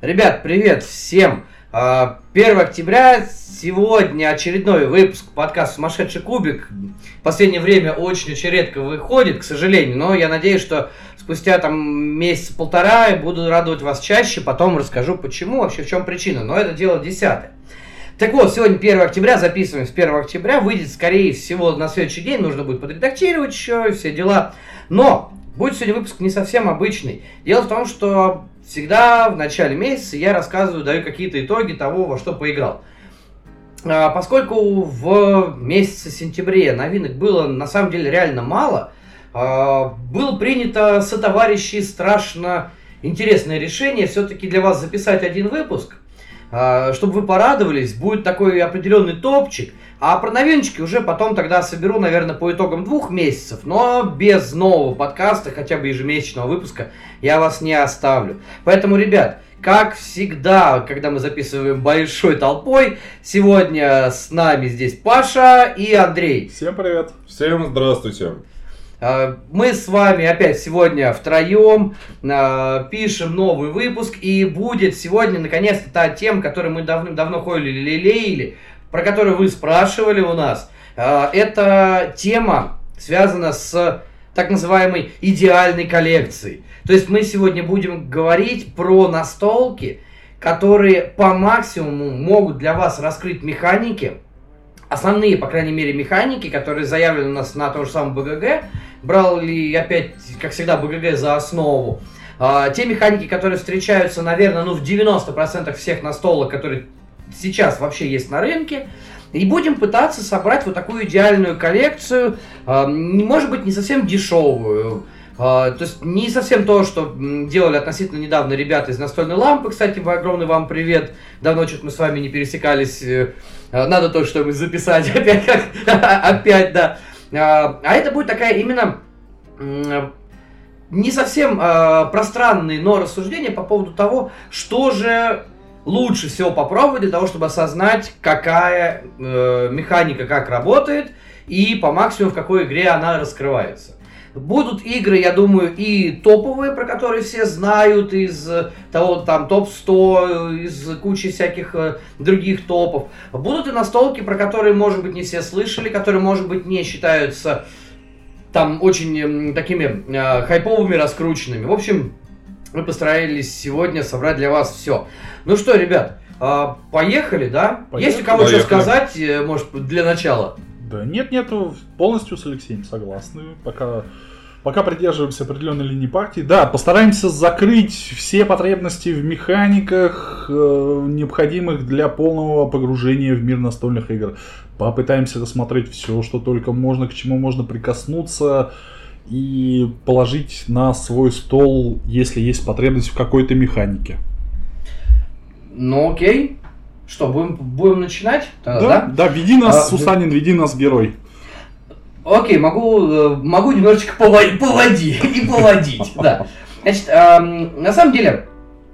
Ребят, привет всем! 1 а, октября, сегодня очередной выпуск подкаста «Сумасшедший кубик». В последнее время очень-очень редко выходит, к сожалению, но я надеюсь, что спустя там месяц-полтора буду радовать вас чаще, потом расскажу почему, вообще в чем причина, но это дело десятое. Так вот, сегодня 1 октября, записываем с 1 октября, выйдет, скорее всего, на следующий день, нужно будет подредактировать еще все дела. Но будет сегодня выпуск не совсем обычный. Дело в том, что всегда в начале месяца я рассказываю, даю какие-то итоги того, во что поиграл. А, поскольку в месяце сентябре новинок было на самом деле реально мало, а, было принято со товарищей страшно интересное решение все-таки для вас записать один выпуск, а, чтобы вы порадовались, будет такой определенный топчик – а про новиночки уже потом тогда соберу, наверное, по итогам двух месяцев, но без нового подкаста, хотя бы ежемесячного выпуска, я вас не оставлю. Поэтому, ребят, как всегда, когда мы записываем большой толпой, сегодня с нами здесь Паша и Андрей. Всем привет. Всем здравствуйте. А, мы с вами опять сегодня втроем а, пишем новый выпуск, и будет сегодня наконец-то та тема, которую мы давным-давно ходили лелеяли, про которую вы спрашивали у нас, а, это тема связана с так называемой идеальной коллекцией. То есть мы сегодня будем говорить про настолки, которые по максимуму могут для вас раскрыть механики, основные, по крайней мере, механики, которые заявлены у нас на том же самом БГГ. Брал ли опять, как всегда, БГГ за основу. А, те механики, которые встречаются, наверное, ну, в 90% всех настолок, которые сейчас вообще есть на рынке. И будем пытаться собрать вот такую идеальную коллекцию, э, может быть, не совсем дешевую. Э, то есть не совсем то, что делали относительно недавно ребята из настольной лампы. Кстати, огромный вам привет. Давно что-то мы с вами не пересекались. Э, надо то, что мы записать опять, как, опять, да. А это будет такая именно не совсем пространные, но рассуждения по поводу того, что же лучше всего попробовать для того, чтобы осознать, какая э, механика как работает и по максимуму в какой игре она раскрывается. Будут игры, я думаю, и топовые, про которые все знают, из того там топ-100, из кучи всяких э, других топов. Будут и настолки, про которые, может быть, не все слышали, которые, может быть, не считаются там очень э, такими э, хайповыми, раскрученными. В общем, мы постарались сегодня собрать для вас все. Ну что, ребят, а, поехали, да? Поехали. Есть у кого что сказать, э, может, для начала? Да нет, нет, полностью с Алексеем согласны. Пока пока придерживаемся определенной линии партии. Да, постараемся закрыть все потребности в механиках, э, необходимых для полного погружения в мир настольных игр. Попытаемся рассмотреть все, что только можно, к чему можно прикоснуться и положить на свой стол, если есть потребность в какой-то механике. Ну окей. Что, будем, будем начинать? да, да, да, веди нас, а, Сусанин, веди нас, герой. Окей, могу, э, могу немножечко поводить, поводить и поводить, да. Значит, эм, на самом деле,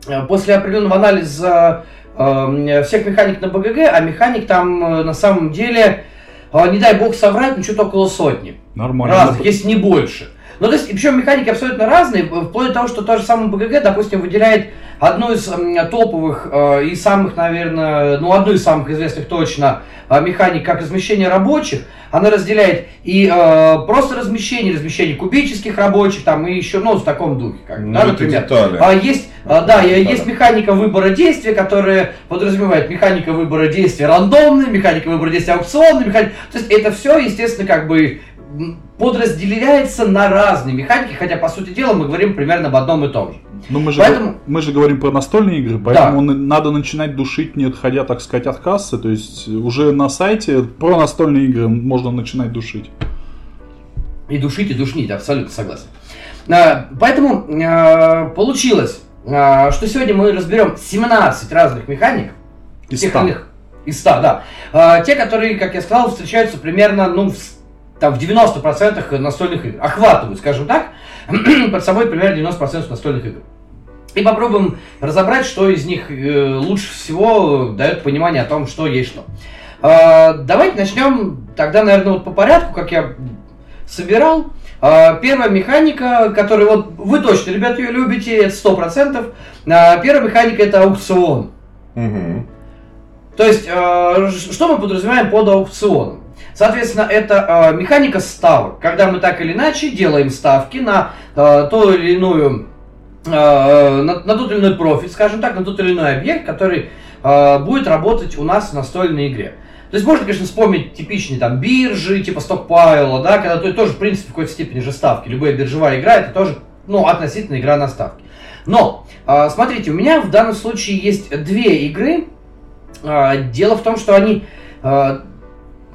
э, после определенного анализа эм, всех механик на БГГ, а механик там э, на самом деле, не дай бог соврать, ну что-то около сотни. Нормально. Разных, если не больше. Ну, то есть, причем механики абсолютно разные, вплоть до того, что то же самое БГГ, допустим, выделяет одну из э, топовых э, и самых, наверное, ну, одну из самых известных точно э, механик, как размещение рабочих. Она разделяет и э, просто размещение, размещение кубических рабочих, там, и еще, ну, в таком духе, как, ну, да, например. Детали. А есть, а, да, детали. есть механика выбора действия, которая подразумевает механика выбора действия рандомная, механика выбора действия аукционная, механика... То есть это все, естественно, как бы подразделяется на разные механики, хотя, по сути дела, мы говорим примерно об одном и том же. Но мы же, поэтому... мы же говорим про настольные игры, поэтому да. надо начинать душить, не отходя, так сказать, от кассы. То есть уже на сайте про настольные игры можно начинать душить. И душить, и душнить, абсолютно согласен. А, поэтому а, получилось, а, что сегодня мы разберем 17 разных механик. Из 100. Из 100, да. Те, которые, как я сказал, встречаются примерно ну, в там в 90% настольных игр, охватывают, скажем так, под собой примерно 90% настольных игр. И попробуем разобрать, что из них э, лучше всего дает понимание о том, что есть что. Э, давайте начнем тогда, наверное, вот по порядку, как я собирал. А, Первая механика, которую вот вы точно, ребята, ее любите, это сто процентов. Первая механика это аукцион. Мгм. То есть, э, что мы подразумеваем под аукционом? Соответственно, это э, механика ставок, когда мы так или иначе делаем ставки на э, ту или иную, э, на, на тот или иной профит, скажем так, на тот или иной объект, который э, будет работать у нас в настольной игре. То есть можно, конечно, вспомнить типичные там биржи, типа стокпайла, да, когда то, тоже, в принципе, в какой-то степени же ставки. Любая биржевая игра это тоже, ну, относительно игра на ставки. Но, э, смотрите, у меня в данном случае есть две игры, а, Дело в том, что они, а,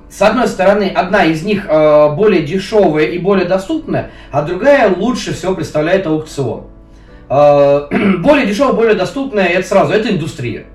с одной стороны, одна из них а, более дешевая и более доступная, а другая лучше всего представляет аукцион. А, Более дешевая, более доступная, это сразу, это индустрия.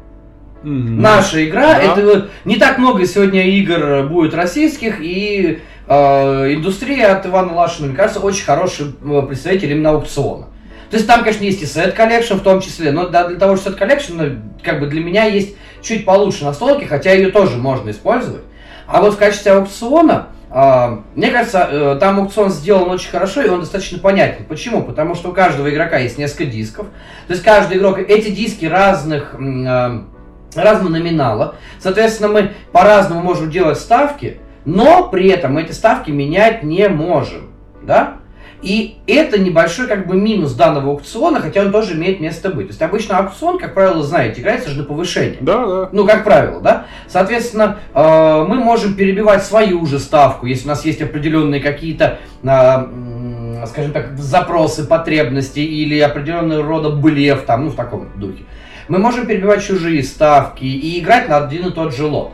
Мгм. Наша игра, Да. это вот не так много сегодня игр будет российских, и э, индустрия от Ивана Лашина, мне кажется, очень хороший э, представитель именно аукциона. То есть там, конечно, есть и set collection в том числе, но да, для того, что set collection, ну, как бы для меня есть чуть получше настолки, хотя ее тоже можно использовать. А вот в качестве аукциона, а, мне кажется, э, там аукцион сделан очень хорошо, и он достаточно понятен. Почему? Потому что у каждого игрока есть несколько дисков. То есть каждый игрок, эти диски разных, а, разного номинала. Соответственно, мы по-разному можем делать ставки, но при этом мы эти ставки менять не можем. Да? И это небольшой как бы минус данного аукциона, хотя он тоже имеет место быть. То есть обычно аукцион, как правило, знаете, играется же на повышение. Да, да. Ну, как правило, да? Соответственно, э, мы можем перебивать свою же ставку, если у нас есть определенные какие-то, э, скажем так, запросы, потребности или определенного рода блеф, там, ну, в таком духе. Мы можем перебивать чужие ставки и играть на один и тот же лот.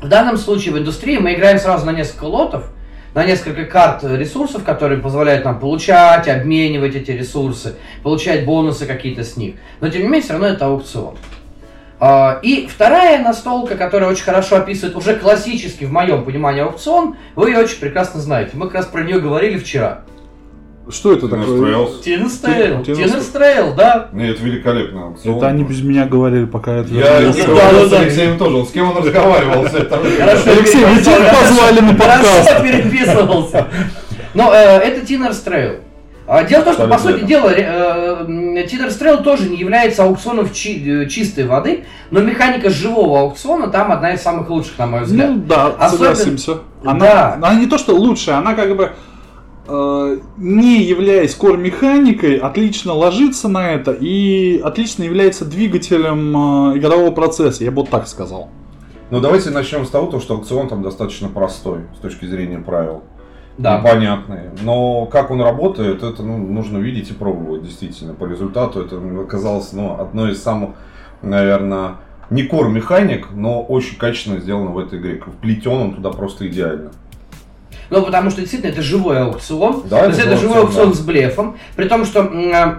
В данном случае в индустрии мы играем сразу на несколько лотов, на несколько карт ресурсов, которые позволяют нам получать, обменивать эти ресурсы, получать бонусы какие-то с них. Но тем не менее, все равно это аукцион. А, И вторая настолка, которая очень хорошо описывает уже классический, в моем понимании, аукцион, вы ее очень прекрасно знаете. Мы как раз про нее говорили вчера. Что это Tinners' такое? Trail. Tinners' Trail. Tinners' Trail, да. Нет, это великолепно. аукцион. Это они без меня говорили, пока это... Я Да, не да, с да. Алексеем тоже. Он С кем он разговаривал? Хорошо, Алексей, вы тебя позвали на подкаст. Хорошо переписывался. Но э, это Tinners' Trail. А, Дело в том, что, по сути дела, Tinners' Trail тоже не является аукционом чи- э, чистой воды, но механика живого аукциона там одна из самых лучших, на мой взгляд. Ну да, Особенно- согласимся. Да. Она, она не то что лучшая, она как бы э, не являясь кор-механикой, отлично ложится на это и отлично является двигателем э, игрового процесса, я бы вот так сказал. Ну давайте начнем с того, то, что аукцион там достаточно простой с точки зрения правил. Да. Непонятный. Но как он работает, это ну, нужно видеть и пробовать действительно. По результату это оказалось ну, одной из самых, наверное, не кор механик, но очень качественно сделано в этой игре. Вплетен он туда просто идеально. Ну, потому что действительно это живой аукцион. Да, То есть это живой аукцион, аукцион с блефом. При том, что э,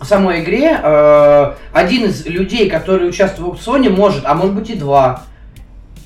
в самой игре э, один из людей, который участвует в аукционе, может, а может быть и два.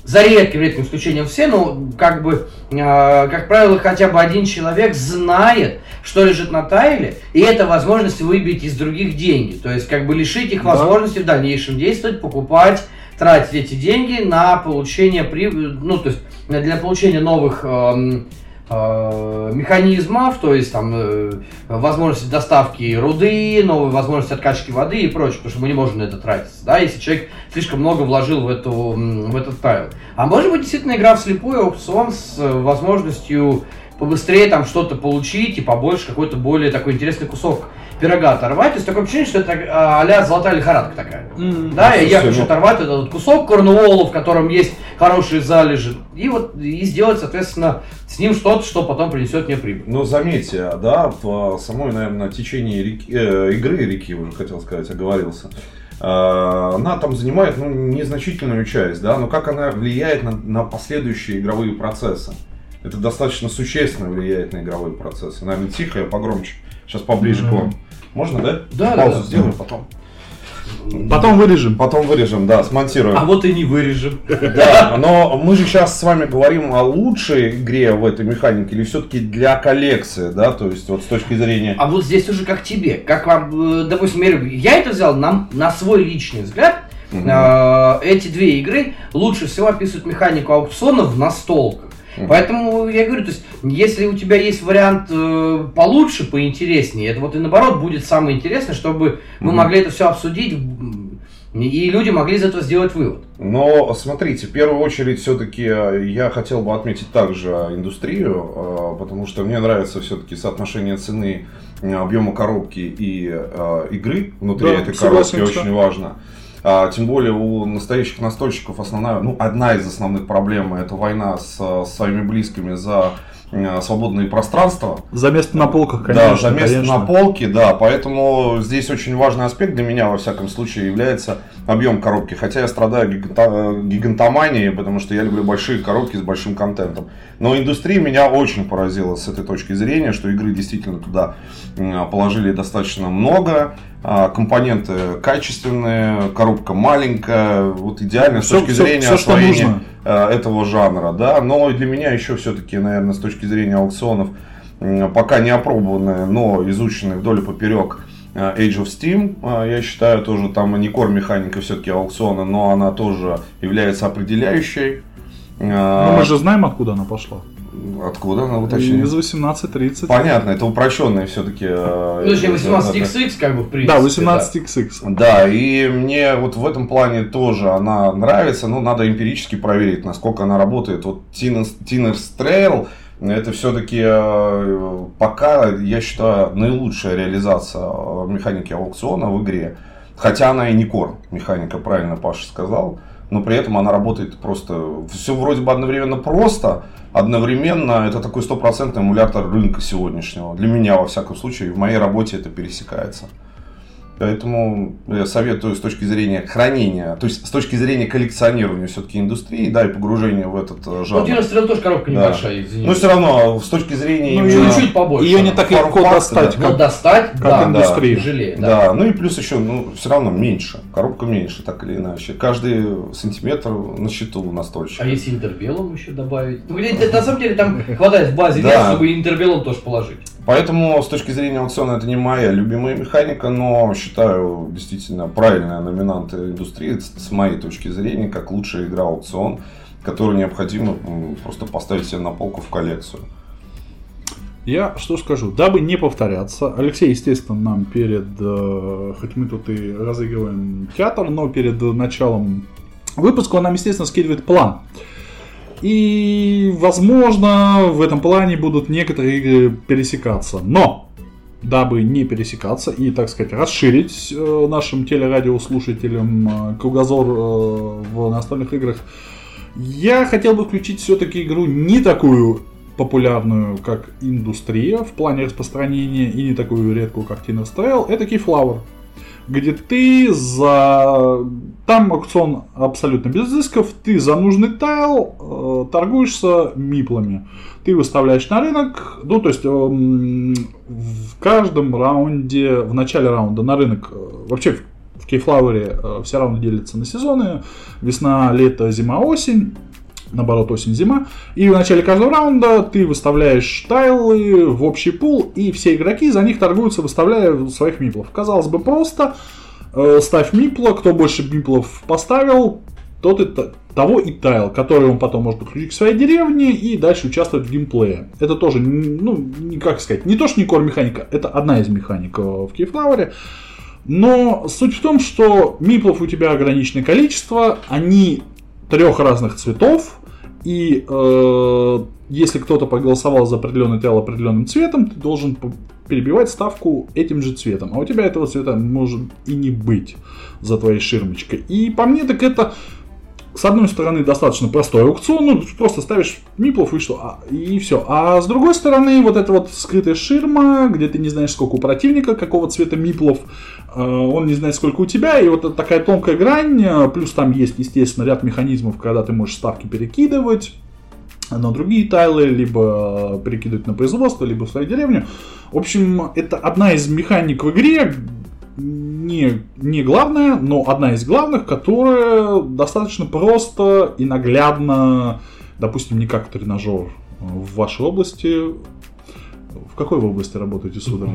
За редким, редким исключением все, но как бы, э, как правило, хотя бы один человек знает, что лежит на тайле, и это возможность выбить из других деньги. То есть, как бы лишить их Да. возможности в дальнейшем действовать, покупать, тратить эти деньги на получение прибыли, ну, то есть, для получения новых эм, э, механизмов, то есть там э, возможности доставки руды, новые возможности откачки воды и прочее, потому что мы не можем на это тратиться, да, если человек слишком много вложил в, эту, в этот тайл. А может быть действительно игра вслепую, аукцион с э, возможностью побыстрее там что-то получить и побольше какой-то более такой интересный кусок пирога оторвать. То есть такое ощущение, что это а, а-ля золотая лихорадка такая. Да, и я хочу ну- оторвать этот кусок корнуола, в котором есть хорошие залежи, и вот и сделать, соответственно, с ним что-то, что потом принесет мне прибыль. Но заметьте, да, в самой, наверное, течении реки- э, игры реки, уже хотел сказать, оговорился. э, Она там занимает ну, незначительную часть, да, но как она влияет на, на последующие игровые процессы? Это достаточно существенно влияет на игровые процессы. Наверное, тихо, я погромче. Сейчас поближе к вам. Можно, да? Да, да, Паузу да. сделаю потом. Потом вырежем. Потом вырежем, да, смонтируем. А вот и не вырежем. Да, но мы же сейчас с вами говорим о лучшей игре в этой механике или все-таки для коллекции, да, то есть вот с точки зрения... А вот здесь уже как тебе, как вам, э, допустим, я это взял на, на свой личный взгляд. Э, Эти две игры лучше всего описывают механику аукциона в настолках. Мгм. Поэтому я говорю, то есть, если у тебя есть вариант э, получше, поинтереснее, это вот и наоборот будет самое интересное, чтобы мы Мгм. могли это все обсудить, и люди могли из этого сделать вывод. Но смотрите, в первую очередь все-таки я хотел бы отметить также индустрию, э, потому что мне нравится все-таки соотношение цены, э, объема коробки и э, игры внутри Да, этой коробки согласен, что- очень важно. А, тем более у настоящих настольщиков основная, ну, одна из основных проблем это война с, э, своими близкими за э, свободные пространства. За место на полках, конечно. да, за место конечно. на полке, да. Поэтому здесь очень важный аспект для меня, во всяком случае, является объем коробки. Хотя я страдаю гиганта- гигантоманией, потому что я люблю большие коробки с большим контентом. Но индустрия меня очень поразила с этой точки зрения, что игры действительно туда положили достаточно много. а, Компоненты качественные, коробка маленькая, вот идеально с Всё- точки всё- зрения что освоения э, этого жанра, да, но для меня еще все-таки, наверное, с точки зрения аукционов, пока не опробованная, но изученная вдоль и поперек Age of Steam, э, я считаю, тоже там не кор механика все-таки аукциона, но она тоже является определяющей. Э, Ну, мы же знаем, откуда она пошла. Откуда она уточнила? Из 18.30. Понятно, это упрощенные все-таки. Ну, точнее, 18XX, как бы, в принципе. Да, 18XX. Да, и мне вот в этом плане тоже она нравится, но надо эмпирически проверить, насколько она работает. Вот Тинер's Trail, это все-таки пока, я считаю, наилучшая реализация э, механики аукциона в игре. Хотя она и не кор механика, правильно Паша сказал, но при этом она работает просто, все вроде бы одновременно просто, одновременно это такой стопроцентный эмулятор рынка сегодняшнего. Для меня, во всяком случае, в моей работе это пересекается. Поэтому я советую с точки зрения хранения, то есть с точки зрения коллекционирования все-таки индустрии, да, и погружения в этот э, Ну, жанр. Динер Стрел тоже коробка Да. небольшая, извини. Но все равно, с точки зрения Ну, именно- Чуть-чуть побольше. Ее не так легко достать, Но как достать, как да, индустрия. тяжелее, да. Да, ну и плюс еще, ну, все равно меньше. Коробка меньше, так или иначе. Каждый сантиметр на счету у настольщика. А если интербелом еще добавить? Ну, на самом деле там хватает в базе Да. чтобы интербелом тоже положить. Поэтому с точки зрения аукциона это не моя любимая механика, но считаю действительно правильная номинант индустрии с моей точки зрения, как лучшая игра аукцион, которую необходимо просто поставить себе на полку в коллекцию. Я что скажу, дабы не повторяться, Алексей, естественно, нам перед, э, хоть мы тут и разыгрываем театр, но перед началом выпуска он нам, естественно, скидывает план. И, возможно, в этом плане будут некоторые игры пересекаться. Но, дабы не пересекаться и, так сказать, расширить э, нашим телерадиослушателям э, кругозор э, в настольных играх, я хотел бы включить все-таки игру не такую популярную, как индустрия в плане распространения, и не такую редкую, как Tiner Trail, это Keyflower. Где ты за... Там аукцион абсолютно без изысков, ты за нужный тайл э, торгуешься миплами. Ты выставляешь на рынок, ну то есть эм, в каждом раунде, в начале раунда на рынок, э, вообще в Кейфлауэре э, все раунды делятся на сезоны, весна, лето, зима, осень наоборот, осень-зима. И в начале каждого раунда ты выставляешь тайлы в общий пул, и все игроки за них торгуются, выставляя своих миплов. Казалось бы, просто э, ставь мипла, кто больше миплов поставил, тот и того и тайл, который он потом может подключить к своей деревне и дальше участвовать в геймплее. Это тоже, ну, не как сказать, не то, что не кор механика, это одна из механик э, в Кейфлауэре. Но суть в том, что миплов у тебя ограниченное количество, они трех разных цветов, и э, если кто-то проголосовал за определенный тайл определенным цветом, ты должен перебивать ставку этим же цветом. А у тебя этого цвета может и не быть за твоей ширмочкой. И по мне так это с одной стороны, достаточно простой аукцион, ну, просто ставишь миплов и что, а, и все. А с другой стороны, вот эта вот скрытая ширма, где ты не знаешь, сколько у противника, какого цвета миплов, э, он не знает, сколько у тебя, и вот такая тонкая грань, э, плюс там есть, естественно, ряд механизмов, когда ты можешь ставки перекидывать на другие тайлы, либо перекидывать на производство, либо в свою деревню. В общем, это одна из механик в игре, не, не главная, но одна из главных, которая достаточно просто и наглядно, допустим, не как тренажер в вашей области. В какой вы области работаете, сударь?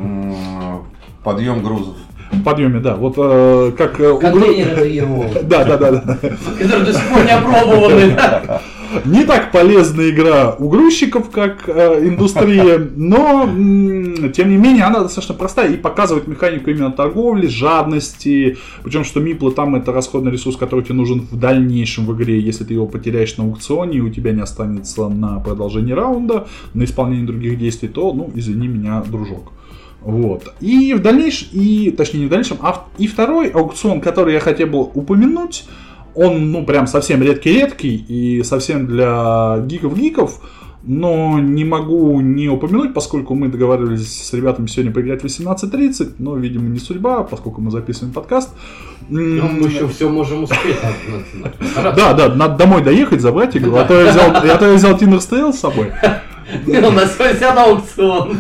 Подъем грузов. В подъеме, да. Вот э, как... э, Контейнеры Да, да, да, да. которые до сих пор не опробованы. Не так полезная игра у грузчиков, как э, индустрия, но м, тем не менее она достаточно простая и показывает механику именно торговли, жадности. Причем, что миплы там это расходный ресурс, который тебе нужен в дальнейшем в игре. Если ты его потеряешь на аукционе, и у тебя не останется на продолжение раунда, на исполнение других действий, то, ну, извини меня, дружок. Вот. И в дальнейшем, и, точнее, не в дальнейшем, а и второй аукцион, который я хотел бы упомянуть, он, ну, прям совсем редкий-редкий и совсем для гиков-гиков, но не могу не упомянуть, поскольку мы договаривались с ребятами сегодня поиграть в 18.30, но, видимо, не судьба, поскольку мы записываем подкаст. Ну, мы еще все можем успеть. Да, да, надо домой доехать, забрать игру, а то я взял, Tinder Steel с собой. У нас сегодня на аукцион.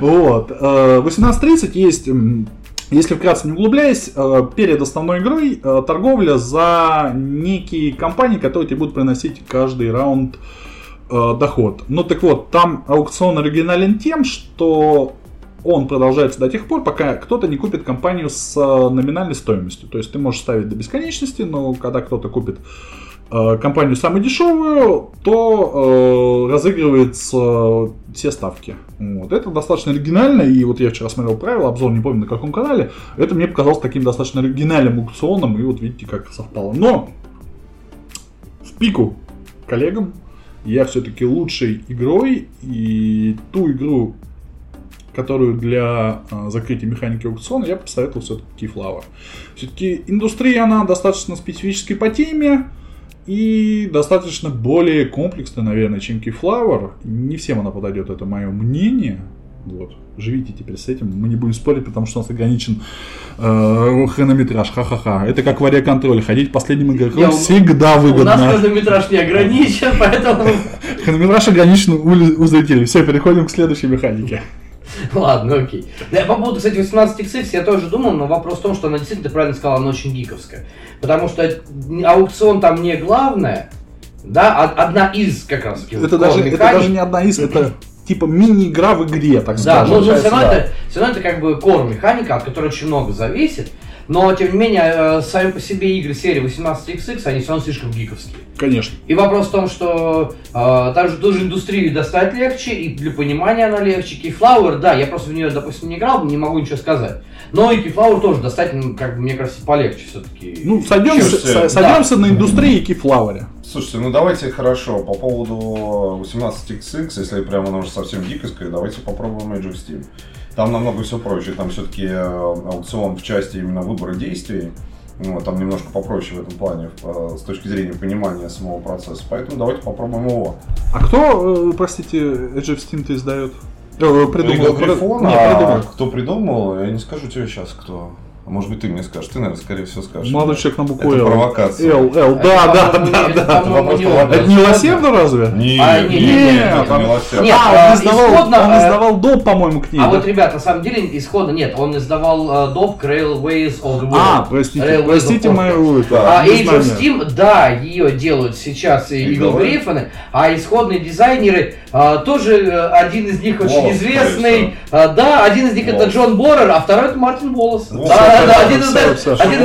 Вот. э, 18.30 есть, м, если вкратце не углубляясь, э, перед основной игрой э, торговля за некие компании, которые тебе будут приносить каждый раунд э, доход. Ну так вот, там аукцион оригинален тем, что он продолжается до тех пор, пока кто-то не купит компанию с э, номинальной стоимостью. То есть ты можешь ставить до бесконечности, но когда кто-то купит э, компанию самую дешевую, то э, разыгрывается все ставки. Вот. Это достаточно оригинально, и вот я вчера смотрел правила, обзор не помню на каком канале, это мне показалось таким достаточно оригинальным аукционом, и вот видите, как совпало. Но в пику коллегам я все-таки лучшей игрой и ту игру, которую для а, закрытия механики аукциона я посоветовал все-таки Keyflower. Все-таки индустрия, она достаточно специфической по теме и достаточно более комплексная, наверное, чем Keyflower. Не всем она подойдет, это мое мнение. Вот. Живите теперь с этим. Мы не будем спорить, потому что у нас ограничен э, хронометраж. Ха-ха-ха. Это как в контроль. Ходить последним игроком Я- всегда У нас выгодно. хронометраж не ограничен, поэтому... Хронометраж ограничен у, у зрителей. Все, переходим к следующей механике. Ладно, окей. Да, по поводу, кстати, 18XX я тоже думал, но вопрос в том, что она действительно, ты правильно сказала, она очень гиковская. Потому что аукцион там не главное, да, а одна из как раз таки Это даже, это даже не одна из, это типа мини-игра в игре, так Да, скажем. но, но все, равно да. это, все равно это как бы кор механика, от которой очень много зависит. Но, тем не менее, э, сами по себе игры серии 18XX, они все равно слишком гиковские. Конечно. И вопрос в том, что э, также ту же индустрию достать легче, и для понимания она легче. Keyflower, да, я просто в нее, допустим, не играл, не могу ничего сказать. Но и Keyflower тоже достать, ну, как бы, мне кажется, полегче все-таки. Ну, сойдемся, Слушайте, со- сойдемся на индустрии кифлауэре. Слушайте, ну давайте хорошо, по поводу 18XX, если прямо она уже совсем гиковская, давайте попробуем Age of Steam. Там намного все проще, там все-таки аукцион в части именно выбора действий, ну, там немножко попроще в этом плане, в- с точки зрения понимания самого процесса. Поэтому давайте попробуем его. А кто, э, простите, Edge of Steam-то издает? Э, Придумал. Грифон, а придумал. кто придумал, я не скажу тебе сейчас, кто. А может быть ты мне скажешь, ты, наверное, скорее всего скажешь. Молодой человек на букву Это провокация. Л, Л, да, да, да, да. это, лосевно разве? А, не, не, не, не, это там- не лосев. Нет, А, он издавал, исходно, он э, издавал доп, по-моему, к ней. А да? вот, ребят, на самом деле, исходно нет, он издавал э, доп Railways of the World. А, простите, простите мою Да. А Age of. Steam, да, ее делают сейчас и Eagle. Гриффины, а исходные дизайнеры, а, тоже э, один из них очень известный, да, один из них это. Джон Боррер, а второй это Мартин Волос. Волос. Да, да, один из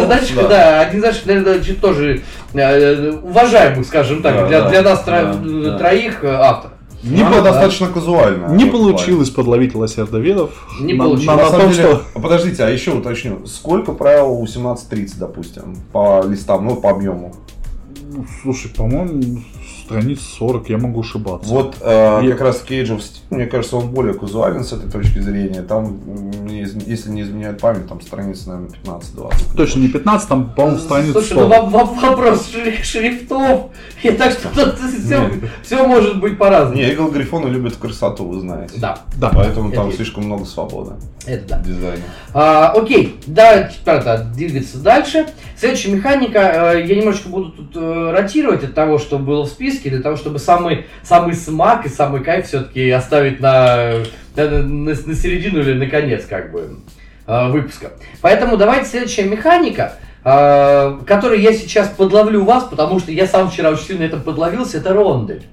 наших, да. один из наших, наверное, чуть тоже э, уважаемых, скажем так, для, нас да. троих э, автор. Не по- достаточно казуально. Не получилось подловить лосердоведов. Не на, получилось. На, На на самом том, деле, что... а подождите, а еще уточню, сколько правил у 17.30, допустим, по листам, ну, по объему? Слушай, по-моему, страниц 40, я могу ошибаться. Вот э, Я- как раз Cage of Steam, мне кажется, он более казуален с этой точки зрения. Там, если не изменяет память, там страниц, наверное, 15-20. Точно не 15, там, по-моему, страниц Слушай, 40. ну воп- воп- вопрос шри- шрифтов, и так что все, все может быть по-разному. Не, Игл Грифоны любят красоту, вы знаете. Да, Да. Поэтому Это там есть. слишком много свободы это да. в дизайне. А, окей, да, теперь да, двигаться дальше. Следующая механика, э, я немножечко буду тут э, ротировать от того, что было в списке, для того, чтобы самый, самый смак и самый кайф все-таки оставить на, на, на- на середину или на конец, как бы, э, выпуска. Поэтому давайте следующая механика, которую я сейчас подловлю вас, потому что я сам вчера очень сильно это подловился, это рондель.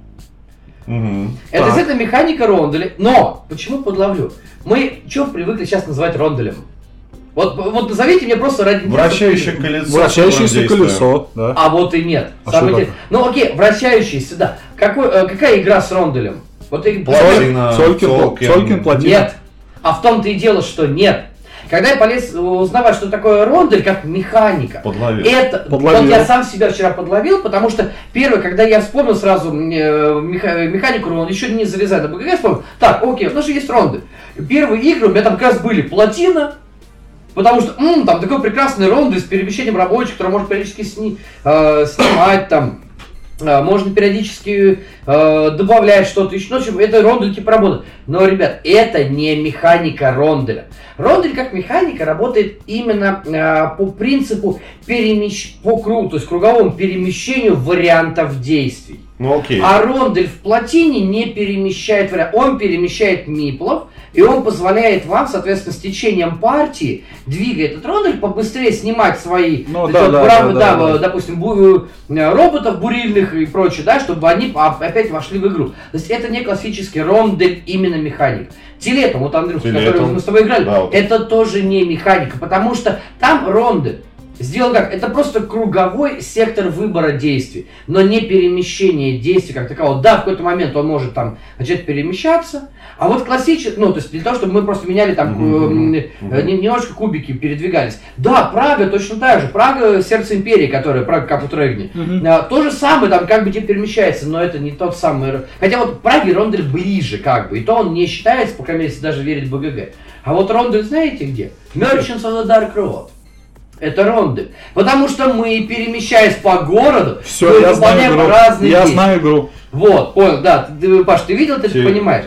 Мгм. Это Так. действительно механика ронделя, но почему подловлю? Мы что привыкли сейчас называть ронделем? Вот, вот назовите мне просто ради Вращающее колесо. Вращающееся колесо, да. А вот и нет. А Самое что интерес- Ну окей, вращающийся, да. Какой, э, какая игра с ронделем? Вот и- Платина, Цолькин, Цолкин. Цолькин, плотина. Нет. А в том-то и дело, что нет. Когда я полез узнавать, что такое рондель, как механика, Подловил. это, Подловил. вот я сам себя вчера подловил, потому что первое, когда я вспомнил сразу э, меха- механику, он еще не залезая на БГГ, я вспомнил, так, окей, у нас же есть рондель. Первые игры у меня там как раз были плотина, Потому что м, там такой прекрасный рондель с перемещением рабочих, который может периодически сни- э, снимать там. э, Можно периодически э, добавлять что-то еще. Ну, в общем, это рондель типа работает. Но, ребят, это не механика ронделя. Рондель как механика работает именно э, по принципу перемещ... по кругу, то есть круговому перемещению вариантов действий. Ну окей. А рондель в плотине не перемещает вариант. Он перемещает миплов, и он позволяет вам, соответственно, с течением партии, двигая этот рондель, побыстрее снимать свои, Ну, то да, вот да, бра- да, да, да, да. допустим, бу- э, роботов бурильных и прочее, да, чтобы они а- опять вошли в игру. То есть это не классический рондель, именно механик. Телетом, вот Андрюх, с Телетом. которым мы с тобой играли, Да, вот. это тоже не механика, потому что там рондель. Сделал как? Это просто круговой сектор выбора действий, но не перемещение действий как такового. Да, в какой-то момент он может там начать перемещаться, а вот классический, ну, то есть для того, чтобы мы просто меняли там, Мгм, э, э, немножко кубики передвигались. Да, Прага точно так же. Прага сердце империи, которая, Прага как у Трегни. А, То же самое, там как бы тебе перемещается, но это не тот самый... Хотя вот Праге Рондель ближе как бы, и то он не считается, по крайней мере, даже верить БГГ. А вот Рондель знаете где? Merchants of the Dark Road. Это Рондель. Потому что мы, перемещаясь по городу, Все, мы я знаю выполняем игру. разные Я действия. знаю игру. Вот, понял, да. Ты, Паш, ты видел, ты Те- понимаешь.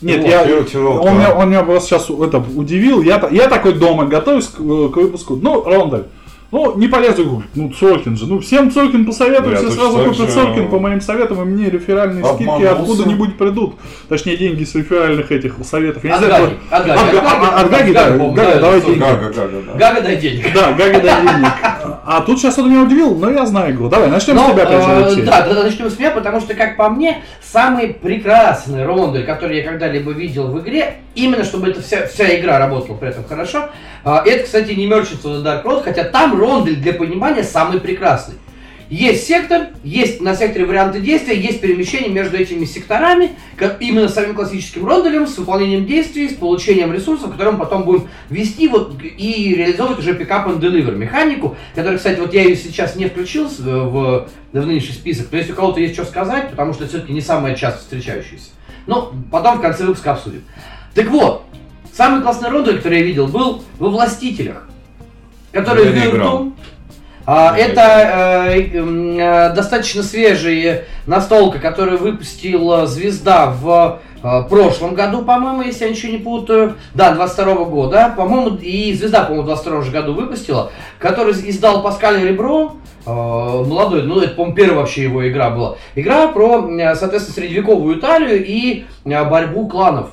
Нет, Вот. я, он, меня, он меня просто сейчас это удивил. Я, та- я такой дома готовюсь к, э, к выпуску. Ну, Рондель. Ну, не полезу, говорю, ну, Цолькин же. Ну, всем Цолькин посоветую, Ну, все сразу купят э, по моим советам, и мне реферальные скидки откуда-нибудь придут. Точнее, деньги с реферальных этих советов. Я не От знаю, от Гаги, От от Га- Гаги, от от Гаги, Гаги, да, по-моему, Га- да, давай деньги. Гага, гага, да. Гага дай денег. Да, Гаги дай денег. А тут сейчас он меня удивил, но я знаю игру. Давай, начнем с Ну, тебя опять же, э, Алексей. Да, начнем с меня, потому что, как по мне, самый прекрасный рондель, который я когда-либо видел в игре, именно чтобы эта вся, вся игра работала при этом хорошо, а, это, кстати, не Merchants of Dark Road, хотя там рондель для понимания самый прекрасный. Есть сектор, есть на секторе варианты действия, есть перемещение между этими секторами, как именно самим классическим ронделем, с выполнением действий, с получением ресурсов, которые мы потом будем вести вот, и реализовывать уже пикап and deliver механику, которая, кстати, вот я ее сейчас не включил с- в, в нынешний список, но если у кого-то есть что сказать, потому что это все-таки не самая часто встречающаяся. Но потом в конце выпуска обсудим. Так вот, самый классный рондель, который я видел, был во «Властителях», который Я в. Virtua. А, это э, э, достаточно свежая настолка, которую выпустила Звезда в э, прошлом году, по-моему, если я ничего не путаю. Да, 22 года. По-моему, и Звезда, по-моему, в 22 же году выпустила, который издал Паскаль Ребро. э, молодой, ну это, по-моему, первая вообще его игра была. Игра про, соответственно, средневековую Италию и э, борьбу кланов,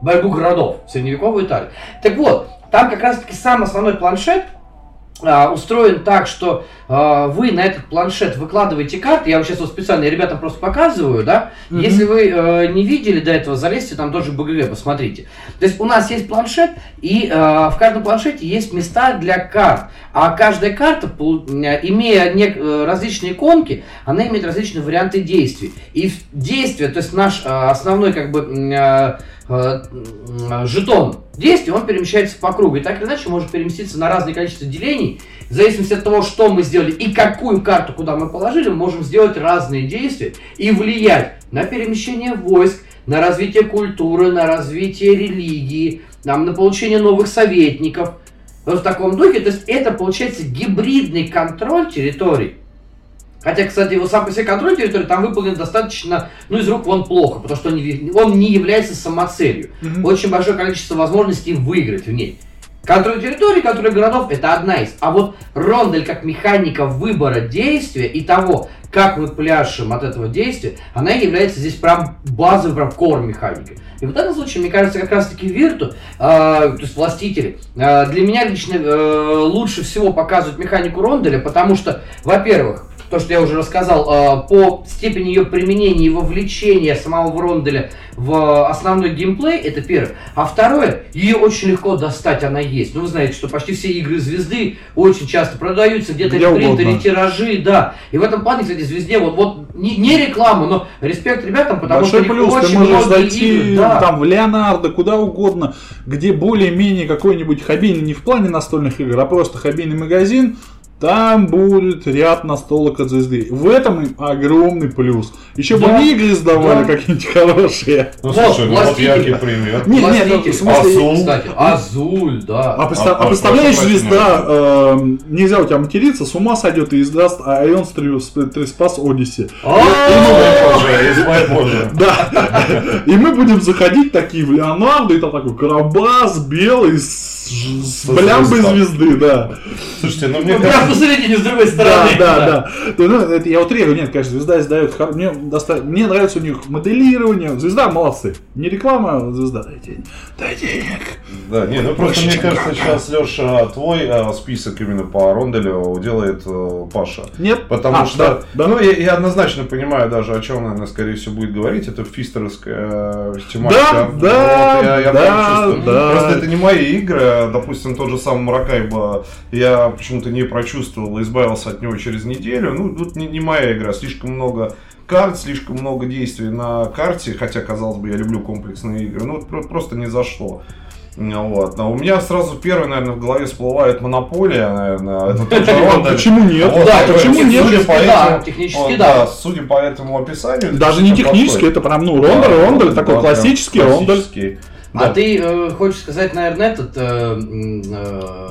борьбу городов в средневековой Италии. Так вот, там как раз-таки сам основной планшет, а, устроен так, что а, вы на этот планшет выкладываете карты. Я вам сейчас вот специально ребятам просто показываю, да. Мгм. Если вы э, не видели до этого, залезьте там тоже БГГ, посмотрите. То есть у нас есть планшет, и э, в каждом планшете есть места для карт. А каждая карта, э, имея э, различные иконки, она имеет различные варианты действий. И в действие, то есть наш э, основной как бы м, жетон действия, он перемещается по кругу. И так или иначе может переместиться на разное количество делений. В зависимости от того, что мы сделали и какую карту куда мы положили, мы можем сделать разные действия и влиять на перемещение войск, на развитие культуры, на развитие религии, там, на получение новых советников. Вот в таком духе. То есть это получается гибридный контроль территорий. Хотя, кстати, его сам по себе контроль территории там выполнен достаточно, ну, из рук вон плохо, потому что он не, он не является самоцелью. Мгм. Очень большое количество возможностей выиграть в ней. Контроль территории, контроль городов, это одна из. А вот рондель как механика выбора действия и того, как мы пляшем от этого действия, она является здесь прям базовой, прям кор механикой. И в данном случае, мне кажется, как раз-таки Вирту, э, то есть властители, э, для меня лично э, лучше всего показывают механику ронделя, потому что, во-первых, то, что я уже рассказал, э, по степени ее применения и вовлечения самого Ронделя в основной геймплей, это первое. А второе, ее очень легко достать, она есть. Ну, вы знаете, что почти все игры звезды очень часто продаются, где-то Где угодно. тиражи, да. И в этом плане, кстати, звезде, вот, вот не, не реклама, но респект ребятам, потому Большой что плюс, ты очень можешь многие зайти игры, да. там в Леонардо, куда угодно, где более-менее какой-нибудь хоббийный, не в плане настольных игр, а просто хоббийный магазин, там будет ряд настолок от звезды. В этом им огромный плюс. Еще бы Да. они игры сдавали Да. какие-нибудь хорошие. Ну Вот, слушай, ну вот яркий пример. Не, не, ну, Властитель, в смысле- Азул. кстати, Азуль, да. А, А, а представляешь, звезда, э, нельзя у тебя материться, с ума сойдет и издаст Ion Треспас Одиссе. Да. И мы будем заходить такие в Леонардо, и там такой карабас белый с, с блямбой звезды, да. Слушайте, ну мне Ну, кажется... посередине, с другой Да, стороны. да, да. То, ну, это я утрирую, нет, конечно, звезда издает. Мне, доста- мне нравится у них моделирование. Звезда молодцы. Не реклама, а звезда. Дай денег. Дай денег. Да, не, ну просто мне кажется, сейчас, Леша, твой а, список именно по Ронделю делает э, Паша. Нет? Потому А, что, да, да. ну, я, я однозначно понимаю даже, о чем, наверное, скорее всего, будет говорить. Это фистерская э, тематика. Да, да, Вот, я, я да, да. Просто это не мои игры. Допустим, тот же самый Маракайба я почему-то не прочувствовал, избавился от него через неделю. Ну, тут не, не моя игра. Слишком много карт, слишком много действий на карте, хотя, казалось бы, я люблю комплексные игры. Ну, вот про- просто не зашло. Вот. Но у меня сразу первый, наверное, в голове всплывает монополия, наверное. Это тот же Рондель. Почему нет? Вот, Да, почему судя нет? по Технически да, этому- технически вот, да. Судя по этому описанию. Даже не технически, подходит. это прям, ну, рондель, Да, рондель, да, такой прям классический классический. А Да. ты э, хочешь сказать, наверное, этот... э, э,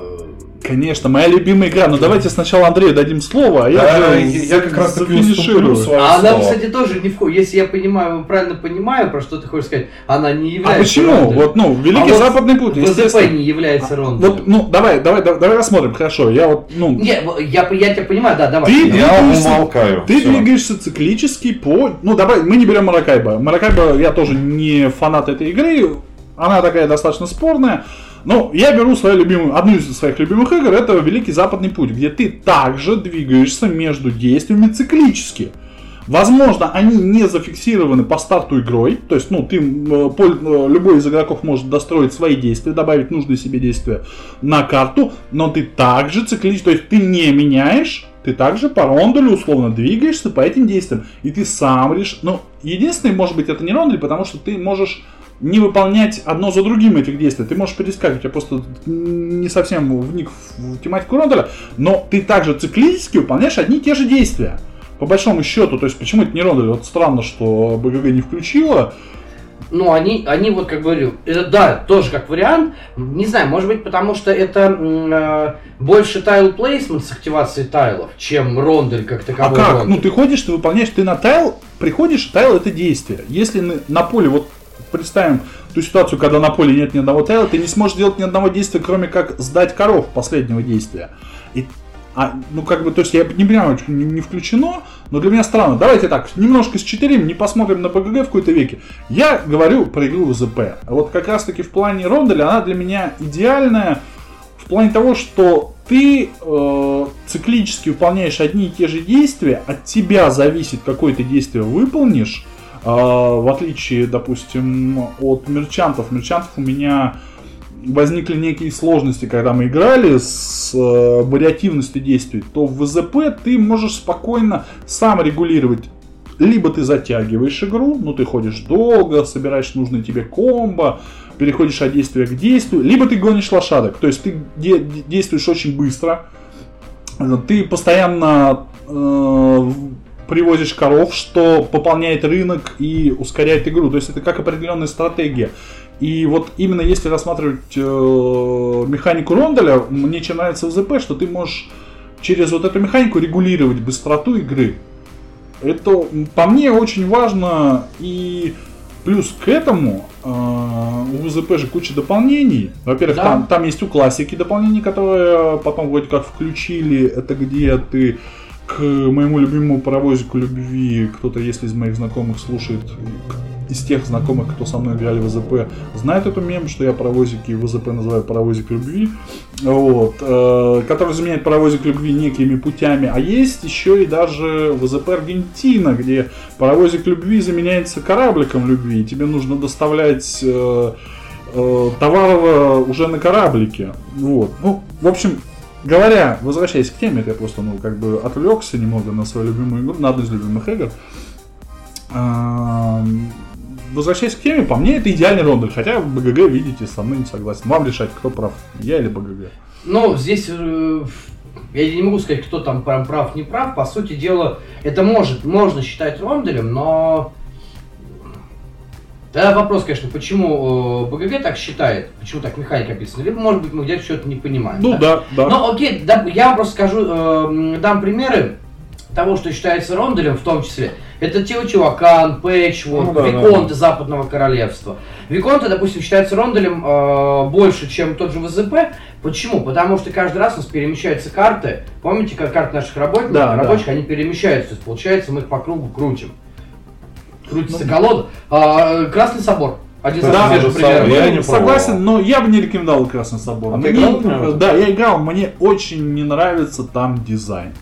Конечно, моя любимая игра. Но давайте сначала Андрею дадим слово, а я, Да, уже я, я как раз таки зафиниширую. уступлю свое А она, кстати, тоже не входит. Если я понимаю, правильно понимаю, про что ты хочешь сказать, она не А является почему? ронделем. Вот, ну, Великий А вот Западный путь, ВЗП не является ронделем. Вот, ну, давай, давай, давай, давай рассмотрим, хорошо. Я вот, ну, Не, я, я тебя понимаю, да, давай. Ты- Я умолкаю. Ты Всё. двигаешься циклически по... Ну, давай, мы не берем Маракайба. Маракайба, я тоже не фанат этой игры. Она такая достаточно спорная. Но я беру свою любимую, одну из своих любимых игр, это Великий Западный Путь, где ты также двигаешься между действиями циклически. Возможно, они не зафиксированы по старту игрой, то есть, ну, ты, э, э, любой из игроков может достроить свои действия, добавить нужные себе действия на карту, но ты также циклически, то есть ты не меняешь, ты также по ронделю условно двигаешься по этим действиям, и ты сам решишь, ну, единственное, может быть, это не рондель, потому что ты можешь не выполнять одно за другим этих действий. Ты можешь перескакивать, я просто не совсем вник в тематику ронделя, но ты также циклически выполняешь одни и те же действия. По большому счету, то есть почему это не рондель? Вот странно, что БГГ не включила. Ну, они, они вот, как говорю, это, да, тоже как вариант. Не знаю, может быть, потому что это э, больше тайл плейсмент с активацией тайлов, чем рондель как А таковой. как? рондель. Ну ты ходишь, ты выполняешь, ты на тайл, приходишь, тайл это действие. Если на, на поле, вот представим ту ситуацию, когда на поле нет ни одного тайла, ты не сможешь делать ни одного действия, кроме как сдать коров последнего действия. И, а, ну как бы, то есть я не понимаю, не, не включено, но для меня странно. Давайте так, немножко счетырим, не посмотрим на ПГГ в какой-то веке. Я говорю про игру ЗП. Вот как раз таки в плане ронделя она для меня идеальная в плане того, что ты э, циклически выполняешь одни и те же действия, от тебя зависит, какое ты действие выполнишь, в отличие, допустим, от мерчантов. Мерчантов у меня возникли некие сложности, когда мы играли с э, вариативностью действий, то в ВЗП ты можешь спокойно сам регулировать. Либо ты затягиваешь игру, ну ты ходишь долго, собираешь нужные тебе комбо, переходишь от действия к действию, либо ты гонишь лошадок, то есть ты де- действуешь очень быстро, Э, ты постоянно э, привозишь коров, что пополняет рынок и ускоряет игру, то есть это как определенная стратегия. И вот именно если рассматривать э, механику ронделя, мне чем нравится в ЗП, что ты можешь через вот эту механику регулировать быстроту игры. Это по мне очень важно и плюс к этому э, у ВЗП же куча дополнений. Во-первых, Да. там, там есть у классики дополнения, которые потом вроде как включили. Это где ты к моему любимому паровозику любви, кто-то, если из моих знакомых слушает, из тех знакомых, кто со мной играли в ЗП, знают эту мем, что я паровозики в ЗП называю паровозик любви, вот, э, который заменяет паровозик любви некими путями. А есть еще и даже в ЗП Аргентина, где паровозик любви заменяется корабликом любви. И тебе нужно доставлять э, э, товар уже на кораблике. Вот. Ну, в общем, говоря, возвращаясь к теме, я просто, ну, как бы отвлекся немного на свою любимую игру, на одну из любимых игр. Возвращаясь к теме, по мне это идеальный рондель, хотя БГГ, видите, со мной не согласен. Вам решать, кто прав, я или БГГ. Ну, здесь э, я не могу сказать, кто там прав, не прав. По сути дела, это может, можно считать ронделем, но Тогда вопрос, конечно, почему э, БГГ так считает, почему так механика описана, либо, может быть, мы где-то что-то не понимаем. Ну да, да. да. Ну окей, да, я вам просто скажу, э, дам примеры того, что считается ронделем в том числе. Это Теотиуакан, Пэтчворк, ну, да, Виконты да. Западного Королевства. Виконты, допустим, считаются ронделем э, больше, чем тот же ВЗП. Почему? Потому что каждый раз у нас перемещаются карты. Помните, как карты наших работников, да, рабочих, да. они перемещаются. То есть, получается, мы их по кругу крутим крутится ну, колода. А, Красный собор. Один да, примеров. Я не согласен, но я бы не рекомендовал Красный собор. А мне, играл, да, я играл, мне очень не нравится там дизайн.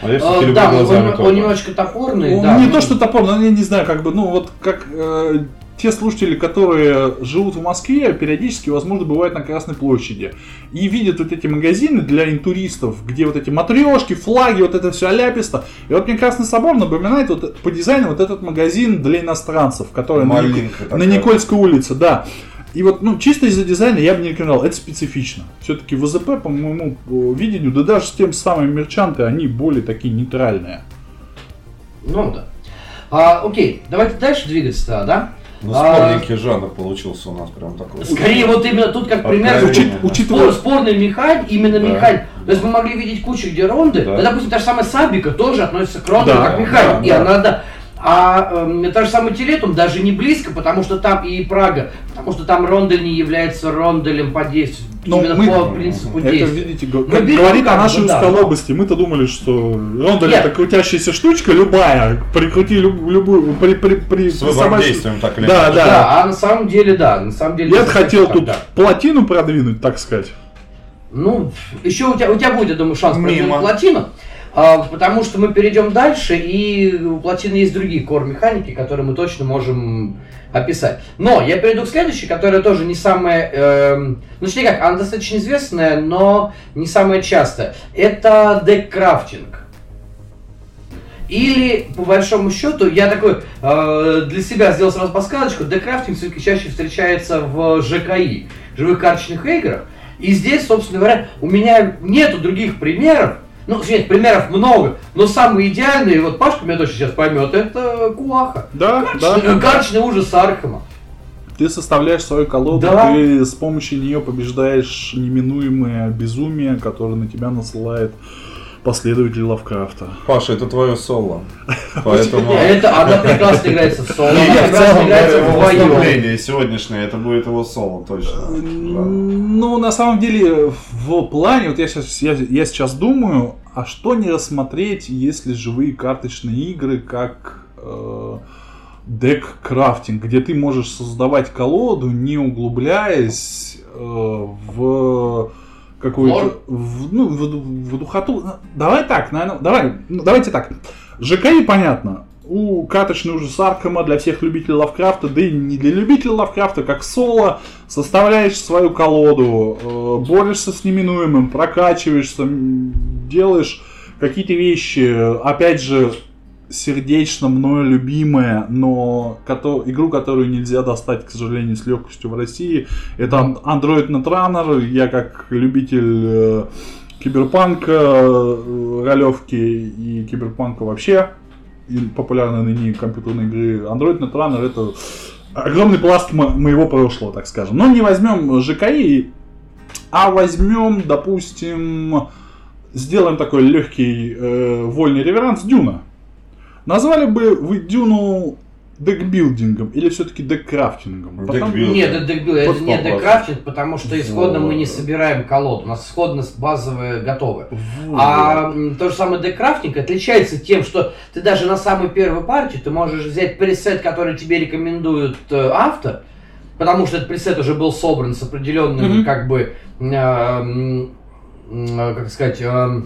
А я а, да, он, он немножечко топорный. Он, да, не то, что топорный, но я не знаю, как бы, ну вот как э, те слушатели, которые живут в Москве, периодически, возможно, бывают на Красной площади. И видят вот эти магазины для интуристов, где вот эти матрешки, флаги, вот это все аляписто. И вот мне Красный Собор напоминает вот по дизайну вот этот магазин для иностранцев, который на, на Никольской улице, да. И вот, ну, чисто из-за дизайна я бы не рекомендовал. Это специфично. Все-таки ВЗП, по моему видению, да даже с тем самыми мерчанты, они более такие нейтральные. Ну да. А, окей, давайте дальше двигаться, да? Ну, спорненький а, жанр получился у нас прям такой. Скорее, вот именно тут как пример, учит, учитывая... спор, спорный механь, именно да. механь. То есть мы могли видеть кучу, где ронды, да. но, допустим, та же самая Сабика тоже относится к ронду да, как механь. Да, и да. она, да, а э, та же самая Телетум даже не близко, потому что там и Прага, потому что там рондель не является ронделем по действию. Но именно мы, по принципу это, действия. видите, мы берем, говорит о нашей да, узколобости. Мы-то думали, что рондель это крутящаяся штучка любая. Прикрути люб, любую, при, при, при, С выбором действием так или да, да, да. А на самом деле, да, на самом деле. Я хотел так, тут да. плотину продвинуть, так сказать. Ну, еще у тебя, у тебя будет, я думаю, шанс продвинуть плотину. А, потому что мы перейдем дальше, и у плотины есть другие кор-механики, которые мы точно можем описать. Но я перейду к следующей, которая тоже не самая, э, ну точнее как, она достаточно известная, но не самая частая. Это деккрафтинг. Или, по большому счету, я такой э, для себя сделал сразу подсказочку, декрафтинг все-таки чаще встречается в ЖКИ, живых карточных играх. И здесь, собственно говоря, у меня нету других примеров, ну, нет, примеров много, но самый идеальный, вот Пашка меня точно сейчас поймет, это Куаха. Да, Карточный, да. Карточный ужас Архама. Ты составляешь свою колоду, да. ты с помощью нее побеждаешь неминуемое безумие, которое на тебя насылает последователь Лавкрафта. Паша, это твое соло. Поэтому... Это она прекрасно играется в соло. Я в целом играется выступление сегодняшнее, это будет его соло, точно. Ну, на самом деле, в плане, вот я сейчас, я, я сейчас думаю, а что не рассмотреть, если живые карточные игры, как э, дек-крафтинг, где ты можешь создавать колоду, не углубляясь э, в какую-то в, ну, в, в духоту. Давай так, наверное, давай, ну, давайте так. ЖКИ понятно. У каточный ужас Аркама для всех любителей Лавкрафта, да и не для любителей Лавкрафта, как соло, составляешь свою колоду, э, борешься с неминуемым, прокачиваешься, делаешь какие-то вещи, опять же, сердечно мною любимая, но игру, которую нельзя достать, к сожалению, с легкостью в России, это Android Netrunner. Я как любитель э, киберпанка, э, ролевки и киберпанка вообще, и популярной ныне компьютерной игры, Android Netrunner это огромный пласт мо- моего прошлого, так скажем. Но не возьмем ЖКИ, а возьмем, допустим, сделаем такой легкий э, вольный реверанс Дюна. Назвали бы вы Дюну декбилдингом или все-таки деккрафтингом? Потому-. Нет, это, декбил- это Вот не вопрос. декрафтинг, потому что исходно мы не Вот. собираем колоду. У нас исходность базовая готовая. Вот. А то же самое декрафтинг отличается тем, что ты даже на самой первой партии ты можешь взять пресет, который тебе рекомендует э, автор, потому что этот пресет уже был собран с определенным, Мгм. как бы, э, м, как сказать, э,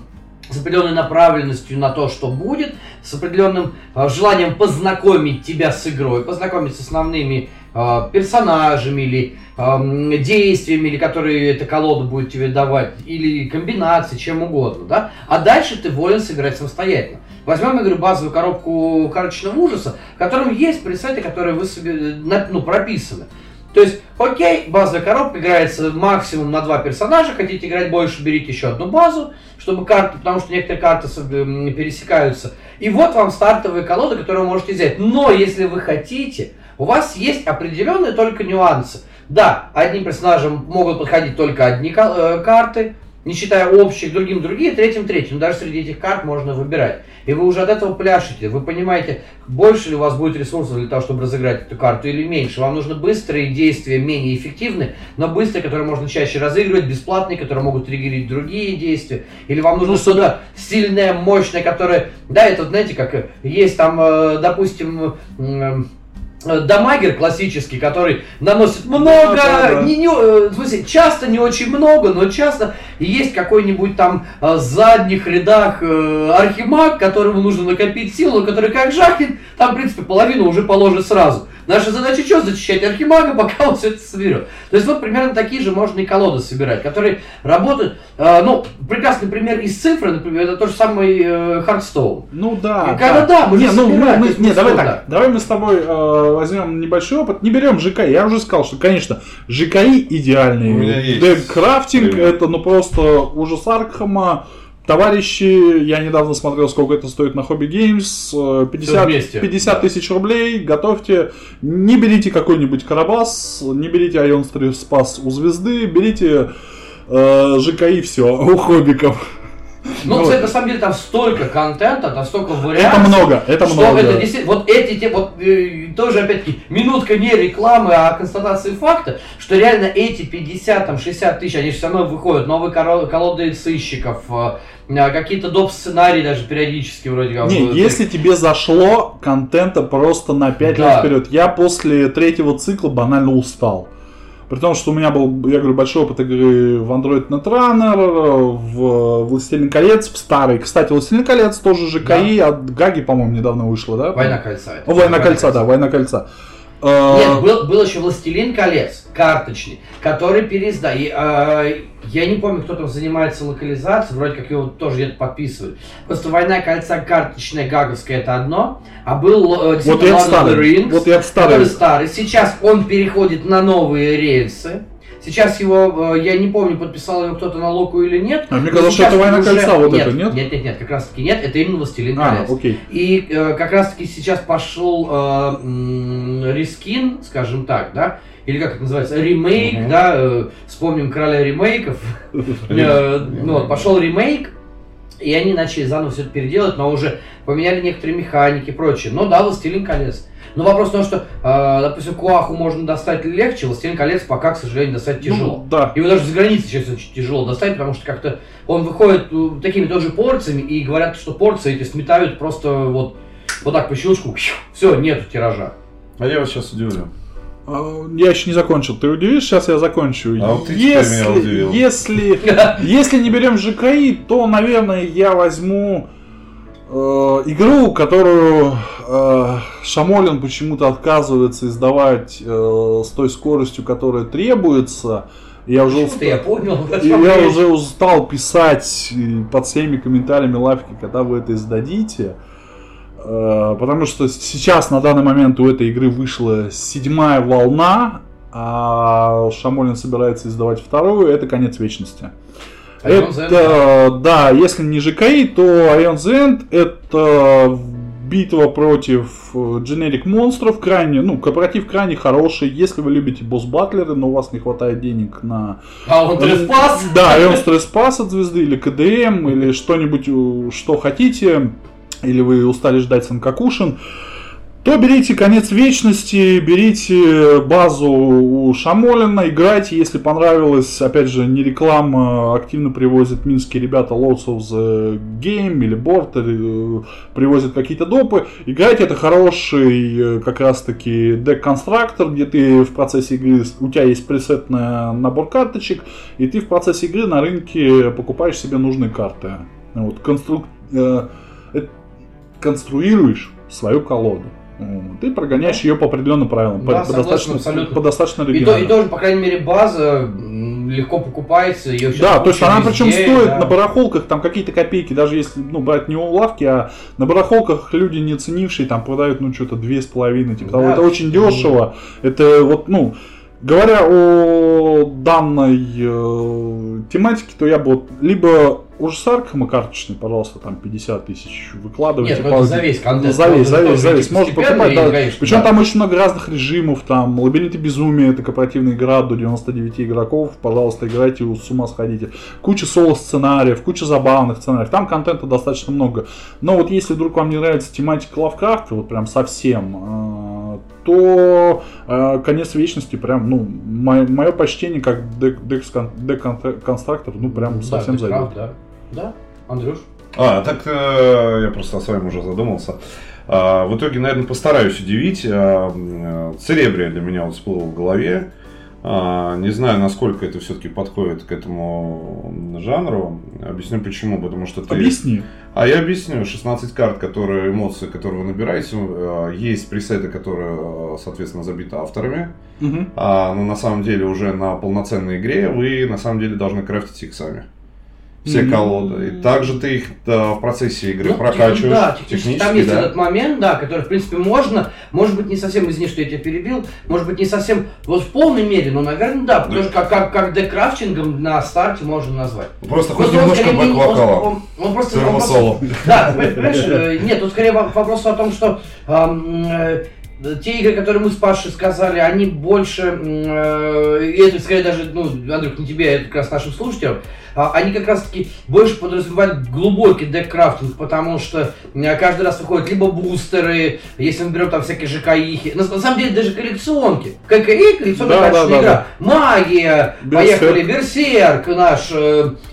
с определенной направленностью на то, что будет, с определенным э, желанием познакомить тебя с игрой, познакомить с основными э, персонажами или эм, действиями, или которые эта колода будет тебе давать, или комбинации, чем угодно, да? А дальше ты волен сыграть самостоятельно. Возьмем, я говорю, базовую коробку карточного ужаса, в котором есть пресеты, которые вы себе, э, ну, прописаны. То есть, окей, базовая коробка играется максимум на два персонажа, хотите играть больше, берите еще одну базу, чтобы карты, потому что некоторые карты пересекаются. И вот вам стартовая колода, которую вы можете взять. Но если вы хотите, у вас есть определенные только нюансы. Да, одним персонажам могут подходить только одни э, карты, не считая общих, другим другие, третьим третьим. Даже среди этих карт можно выбирать. И вы уже от этого пляшете. Вы понимаете, больше ли у вас будет ресурсов для того, чтобы разыграть эту карту или меньше. Вам нужны быстрые действия, менее эффективные, но быстрые, которые можно чаще разыгрывать, бесплатные, которые могут триггерить другие действия. Или вам нужно Ну, что-то сильное, мощное, которое... Да, это, знаете, как э, есть там, э, допустим, э, дамагер классический, который наносит много, Да-да-да. не, не, э, в смысле, часто не очень много, но часто и есть какой-нибудь там э, в задних рядах э, архимаг, которому нужно накопить силу, который как жахнет, там, в принципе, половину уже положит сразу. Наша задача что? Зачищать архимага, пока он все это соберет. То есть вот примерно такие же можно и колоды собирать, которые работают. э, ну, прекрасный пример из цифры, например, это тот же самый э, Hearthstone. Ну да. И когда да, мы не, же ну, мы- собираем, мы- есть не, мы давай так. да. Давай мы с тобой э, возьмем небольшой опыт. Не берем ЖКИ. Я уже сказал, что, конечно, ЖКИ идеальный. У меня есть Деккрафтинг пример. это ну просто ужас Аркхема. Товарищи, я недавно смотрел, сколько это стоит на Hobby Games. э, 50, вместе, 50 да. тысяч рублей. Готовьте. Не берите какой-нибудь Карабас, не берите Ion Спас у звезды, берите э, ЖКИ все у хоббиков. Ну, Вот. кстати, на самом деле там столько контента, там столько вариаций. Это много, это что много. это действительно, вот эти, те, вот э, тоже опять-таки, минутка не рекламы, а констатации факта, что реально эти 50, там, 60 тысяч, они же все равно выходят, новые колоды сыщиков, э, э, какие-то доп. сценарии даже периодически вроде как. Не, если тебе зашло контента просто на 5 Да. лет вперед. Я после третьего цикла банально устал. При том, что у меня был, я говорю, большой опыт игры в Android Netrunner, в Властелин колец, в старый. Кстати, Властелин колец тоже ЖКИ, от Гаги, по-моему, недавно вышла, да? Война кольца. О, Война кольца, да, Война кольца. Э, Нет, был, был еще «Властелин колец», карточный, который переизда. И, э, я не помню, кто там занимается локализацией, вроде как его тоже где-то подписывали. Просто «Война кольца» карточная, гаговская, это одно, а был э, Вот я старый. Rings, Вот я который старый. старый. Сейчас он переходит на новые рельсы. Сейчас его, э, я не помню, подписал его кто-то на Локу или нет. А мне казалось, что это «Война уже- кольца» вот нет, это, нет? Нет, нет, нет, как раз таки нет, это именно «Властелин А, колец». окей. И э, как раз таки сейчас пошел э, м, рескин, скажем так, да, или как это называется, ремейк, Мгм. да, э, вспомним короля ремейков. Э, ну вот, пошел ремейк, и они начали заново все это переделать, но уже поменяли некоторые механики и прочее. Но да, «Властелин колец». Но вопрос в том, что, э, допустим, Куаху можно достать легче, «Властелин колец» пока, к сожалению, достать тяжело. Ну, да. Его даже за границей сейчас очень тяжело достать, потому что как-то он выходит э, такими тоже порциями, и говорят, что порции эти сметают просто вот, вот так по щелчку. Все, нету тиража. А я вас сейчас удивлю. А, Я еще не закончил. Ты удивишь? Сейчас я закончу. А вот ты теперь меня удивил. если, если не берем ЖКИ, то, наверное, я возьму игру, которую э, Шамолин почему-то отказывается издавать э, с той скоростью, которая требуется. Я уже, Почему-то я понял. и я уже устал писать э, под всеми комментариями лавки, когда вы это издадите. Э, Потому что сейчас, на данный момент, у этой игры вышла седьмая волна, а Шамолин собирается издавать вторую, это конец вечности. Это, да, если не ЖКИ, то Ion the End это битва против э, generic монстров, крайне, ну, кооператив крайне хороший, если вы любите босс-батлеры, но у вас не хватает денег на А он треспас? да, и он стресс-пас от звезды, или КДМ, или что-нибудь, э, что хотите, или вы устали ждать Санкакушин. То берите конец вечности, берите базу у Шамолина, играйте, если понравилось, опять же, не реклама, активно привозят минские ребята Lords of the Game или Board, э, привозят какие-то допы, играйте, это хороший э, как раз таки дек-конструктор, где ты в процессе игры, у тебя есть пресет на набор карточек, и ты в процессе игры на рынке покупаешь себе нужные карты. Вот, конструк... э, э конструируешь свою колоду. Ты прогоняешь ее по определенным правилам. Да, по, согласен, достаточно, абсолютно. по достаточно И, то, оригинально. и тоже, по крайней мере, база легко покупается. Ее Да, то есть она причем везде, стоит да. на барахолках там какие-то копейки, даже если ну, брать не у лавки, а на барахолках люди не ценившие там продают ну что-то две с половиной, типа того. Да. Это очень дешево. Это вот, ну, говоря о данной э, тематике, то я бы вот либо ужас Аркхема карточный, пожалуйста, там 50 тысяч выкладывайте. Нет, ну это за весь контент. За весь, за весь, за весь. Можно покупать, да. конечно, Причем да. там очень много разных режимов, там Лабиринты Безумия, это кооперативная игра до 99 игроков, пожалуйста, играйте, с ума сходите. Куча соло-сценариев, куча забавных сценариев, там контента достаточно много. Но вот если вдруг вам не нравится тематика Лавкрафта, вот прям совсем, э, то э, конец вечности прям, ну, мое, почтение как дек-конструктор, ну, прям совсем зайдет. Да, да. Андрюш? А, так э, я просто о своем уже задумался. А, в итоге, наверное, постараюсь удивить. А, э, Церебрия для меня вот всплыла в голове. А, не знаю, насколько это все-таки подходит к этому жанру. Объясню почему. Потому что ты... Объясни. А я объясню. 16 карт, которые, эмоции, которые вы набираете. э, Есть пресеты, которые, э, соответственно, забиты авторами. Мгм. А, но на самом деле уже на полноценной игре вы на самом деле должны крафтить их сами. Все колоды. И также ты их да, в процессе игры Ну, прокачиваешь. Да, технически, там есть да. этот момент, да, который, в принципе, можно, может быть, не совсем, извини, что я тебя перебил, может быть, не совсем вот в полной мере, но, наверное, да, потому Да. что как, как, как декрафтингом на старте можно назвать. Просто хоть Просто он немножко скорее не- он- бэк-вокала. он- он просто- он просто- соло. Да, понимаешь, э, нет, тут скорее во- вопрос о том, что ам, э, те игры, которые мы с Пашей сказали, они больше, э, это скорее даже, ну, Андрюх, не тебе, это как раз нашим слушателям, а, они как раз таки больше подразумевают глубокий деккрафтинг, потому что э, каждый раз выходят либо бустеры, если мы берем там всякие ЖКИхи, на, на самом деле даже коллекционки. ККИ, коллекционная Да, да, да, игра, магия, Берсерк. поехали, Берсерк наш,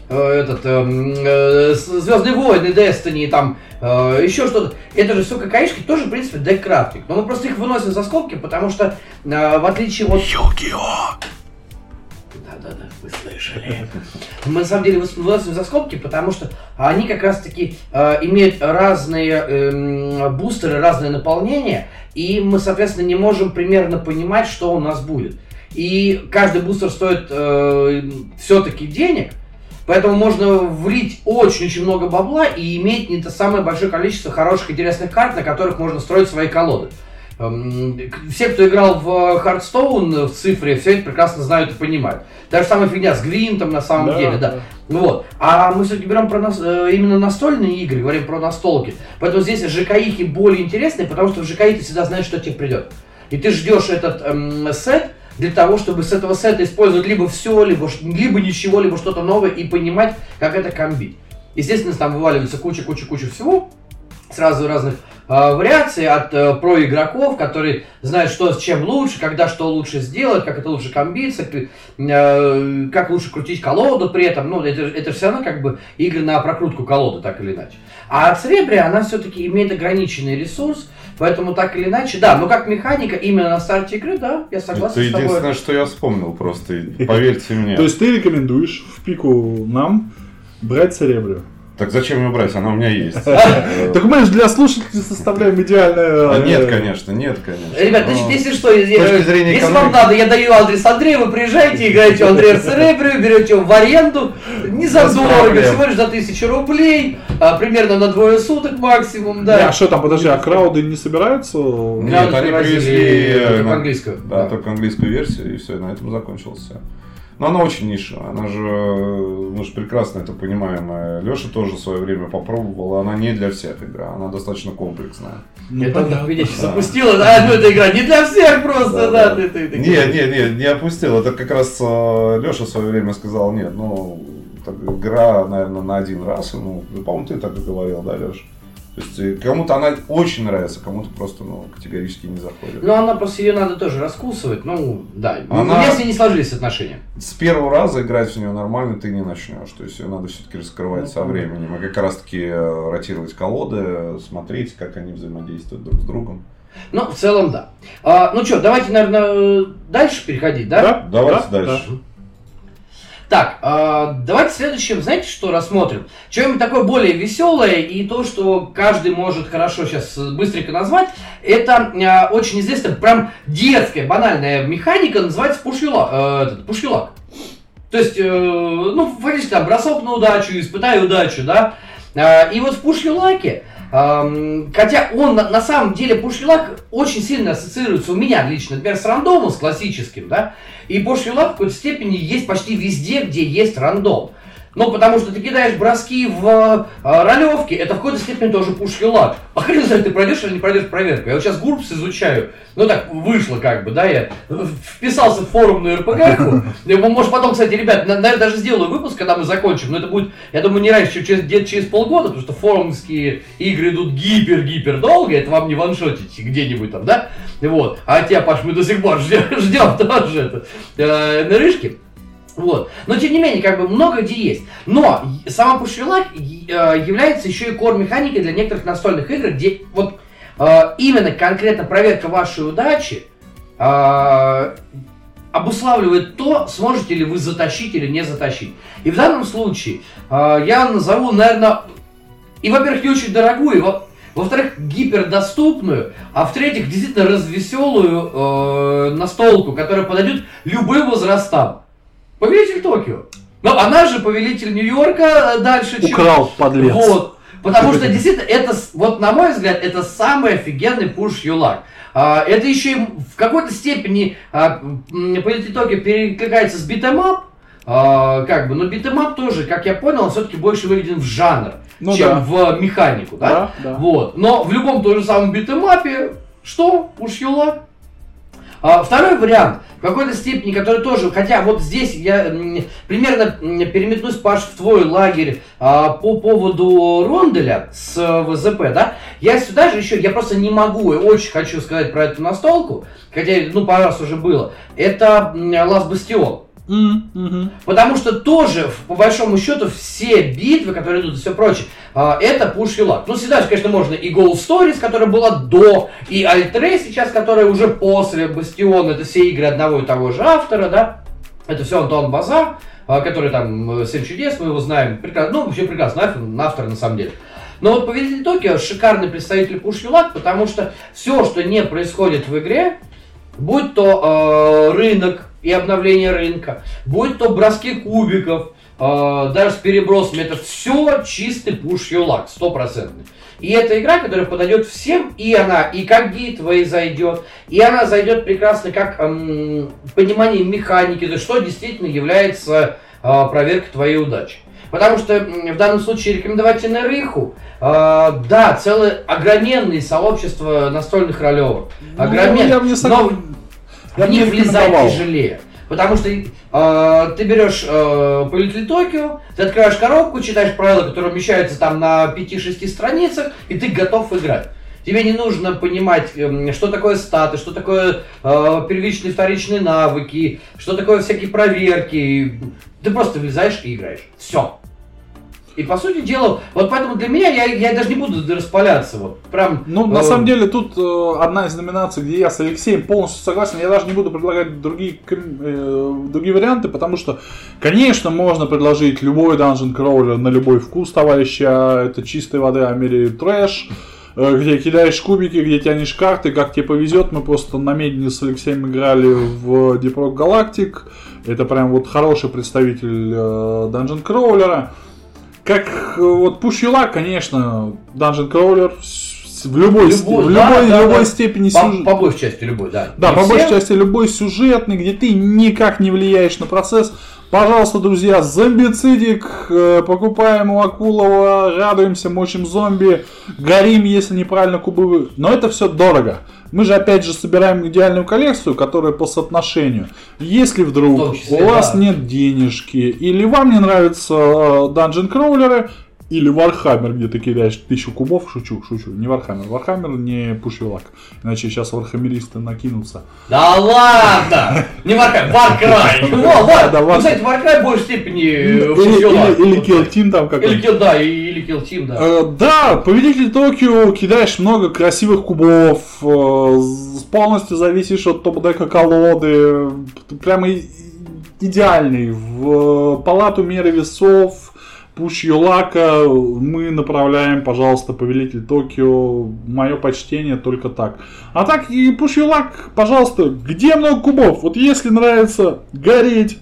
э, э, этот, Звездные войны, Destiny, там, э, еще что-то. Это же все ККИшки, тоже, в принципе, деккрафтинг. Но мы просто их выносим за скобки, потому что, э, в отличие от... Да-да-да, вы слышали. Мы на самом деле выносим за скобки, потому что они как раз-таки э, имеют разные эм, бустеры, разное наполнение, и мы, соответственно, не можем примерно понимать, что у нас будет. И каждый бустер стоит все-таки денег, поэтому можно влить очень-очень много бабла и иметь не то самое большое количество хороших интересных карт, на которых можно строить свои колоды. Эм, Все, кто играл в Hearthstone в цифре, все это прекрасно знают и понимают. Та же самая фигня с Гвинтом на самом Да, деле, да. да. Вот. А мы все-таки берем про нас, э, именно настольные игры, говорим про настолки. Поэтому здесь ЖКИхи более интересные, потому что в ЖКИ ты всегда знаешь, что тебе придет. И ты ждешь этот эм, сет для того, чтобы с этого сета использовать либо все, либо, либо ничего, либо что-то новое и понимать, как это комбить. Естественно, там вываливается куча-куча-куча всего, сразу разных э, вариаций от э, про игроков, которые знают, что с чем лучше, когда что лучше сделать, как это лучше комбиться, э, как лучше крутить колоду при этом. Ну, это, это все равно как бы игры на прокрутку колоды, так или иначе. А Церебрия, она все-таки имеет ограниченный ресурс, поэтому так или иначе, да, но как механика именно на старте игры, да, я согласен Это с тобой. единственное, что я вспомнил просто. Поверьте мне. То есть ты рекомендуешь в пику нам брать Церебрию? Так зачем ее брать? Она у меня есть. Так мы же для слушателей составляем идеальное... а э, Нет, конечно, нет, конечно. Ребят, значит, если что, если, вам надо, я даю адрес Андрея, вы приезжаете, играете у Андрея в Церебрию, берете его в аренду, не за Без дорого, проблем. всего лишь за тысячу рублей, а, примерно на двое суток максимум, да. а что там, подожди, а крауды не собираются? Нет, они привезли только английскую. Да, только английскую версию, и все, на этом закончилось все. Но она очень нишевая, она же, мы же прекрасно это понимаем. Леша тоже в свое время попробовал, она не для всех игра, она достаточно комплексная. Ну, Это понятно. меня сейчас Да. запустила, да, ну эта игра не для всех просто, да, ты, ты, ты. Не, не, не, не опустил. Это как раз Леша в свое время сказал, нет, ну, так, игра, наверное, на один раз. Ну, по-моему, ты так и говорил, да, Леша? То есть э, кому-то она очень нравится, кому-то просто ну, категорически не заходит. Ну, она просто ее надо тоже раскусывать. Ну, да. Она- Если не сложились отношения. С первого раза играть в нее нормально ты не начнешь. То есть ее надо все-таки раскрывать Ну, со временем. И как раз таки э, ротировать колоды, смотреть, как они взаимодействуют друг с другом. Ну, в целом, да. А, ну что, давайте, наверное, дальше переходить, да? Давайте Да, дальше. Так, а, давайте следующим, знаете, что рассмотрим? Что-нибудь такое более веселое и то, что каждый может хорошо сейчас быстренько назвать. Это а, очень известная, прям детская, банальная механика, называется пушьюлак. э, этот, пушьюлак. То есть, э, ну, фактически там бросок на удачу, испытай удачу, да. А, и вот в пушьюлаке, ам, хотя он на, самом деле пушьюлак очень сильно ассоциируется у меня лично, например, с рандомом, с классическим, да. И пушьюлак в какой-то степени есть почти везде, где есть рандом. Ну, потому что ты кидаешь броски в э, ролевке, это в какой-то степени тоже пушьюлак. А хрен знает, ты пройдешь или не пройдешь проверку. Я вот сейчас Гурбс изучаю, ну так вышло как бы, да, я вписался в форумную РПГ. Может потом, кстати, ребят, на- наверное, даже сделаю выпуск, когда мы закончим, но это будет, я думаю, не раньше, чем через, где-то через полгода, потому что форумские игры идут гипер-гипер долго, это вам не ваншотить где-нибудь там, да? Вот. А тебя, Паш, мы до сих пор ждем, ждем тоже это, э, нарышки. Вот. Но тем не менее, как бы много где есть. Но сама пушвилак является еще и кор-механикой для некоторых настольных игр, где вот э, именно конкретно проверка вашей удачи э, обуславливает то, сможете ли вы затащить или не затащить. И в данном случае э, я назову, наверное, и, во-первых, не очень дорогую, во-вторых, гипердоступную, а в-третьих, действительно развеселую э, настолку, которая подойдет любым возрастам. Повелитель Токио. Но она же повелитель Нью-Йорка э, дальше, чем... Украл, подлец. Вот. Потому что действительно, это, вот на мой взгляд, это самый офигенный пуш юлак. А, это еще и в какой-то степени а, повелитель Токио перекликается с beat 'em up, как бы, но beat 'em up тоже, как я понял, он все-таки больше выведен в жанр, Ну чем да. в механику, да? Да, да. Вот. Но в любом том же самом beat 'em up е, что? Push your luck. А, второй вариант, в какой-то степени, который тоже, хотя вот здесь я примерно переметнусь, Паш, в твой лагерь а, по поводу Ронделя с э, ВЗП, да, я сюда же еще, я просто не могу и очень хочу сказать про эту настолку, хотя, ну, пару раз уже было, это Лас Бастион. Мгм. Потому что тоже, по большому счету, все битвы, которые идут и все прочее, а, это пуш и лак. Ну, всегда конечно, можно и Goal Stories, которая была до, и Альтре сейчас, которая уже после Бастиона, это все игры одного и того же автора, да. Это все Антон Базар, а, который там э, «Семь чудес», мы его знаем, прекрасно, ну, вообще прекрасно, автор, на самом деле. Но вот Повелитель Токио шикарный представитель пуш юлак, потому что все, что не происходит в игре, будь то э, рынок и обновление рынка, будь то броски кубиков, э, даже с перебросами, это все чистый пуш юлак, стопроцентный. И это игра, которая подойдет всем, и она и как гитвей зайдет, и она зайдет прекрасно как эм, понимание механики, то что действительно является э, проверкой твоей удачи. Потому что в данном случае рекомендовать Энериху, э, да, целое огроменное сообщество настольных ролевок. Ну, Огроменное. я бы не сог- Но я в них влезать тяжелее. Потому что э, ты берешь э, Повелитель Токио, ты открываешь коробку, читаешь правила, которые умещаются там на 5-6 страницах, и ты готов играть. Тебе не нужно понимать, эм, что такое статы, что такое э, первичные, вторичные навыки, что такое всякие проверки. Ты просто влезаешь и играешь. Все. И по сути дела, вот поэтому для меня я, я даже не буду распаляться. Вот, прям, Ну, на э, самом деле, тут э, одна из номинаций, где я с Алексеем полностью согласен. Я даже не буду предлагать другие, э, другие варианты, потому что, конечно, можно предложить любой Dungeon Crawler на любой вкус, товарища. Это чистой воды Амери трэш, э, где кидаешь кубики, где тянешь карты, как тебе повезет. Мы просто на медне с Алексеем играли в Deep Rock Galactic. Это прям вот хороший представитель э, Dungeon Crawler. Как э, вот Luck, конечно, Dungeon Crawler в любой, Любой, в да, любой, да, любой да. степени по, по большей части любой, да. Да, Не по большей все, части любой сюжетный, где ты никак не влияешь на процесс. Пожалуйста, друзья, зомбицидик, э, покупаем у Акулова, радуемся, мочим зомби, горим, если неправильно кубы. Но это все дорого. Мы же опять же собираем идеальную коллекцию, которая по соотношению. Если вдруг числе, у вас да. нет денежки или вам не нравятся э, dungeon crawler ы, или Warhammer, где ты кидаешь тысячу кубов, шучу, шучу, не Warhammer, Warhammer не push your luck, иначе сейчас вархаммеристы накинутся. Да ладно! Не Warcry! Ну, Да, ну, кстати, Warcry в большей степени э, Kill Team там какой Или да, Kill Team, да. Э, Да, победитель Токио, кидаешь много красивых кубов, э, полностью зависишь от топ-дека колоды, прямо идеальный. В э, палату меры весов, пуш Юлака мы направляем, пожалуйста, повелитель Токио, мое почтение только так. А так и пуш Юлак, пожалуйста, где много кубов? Вот если нравится гореть,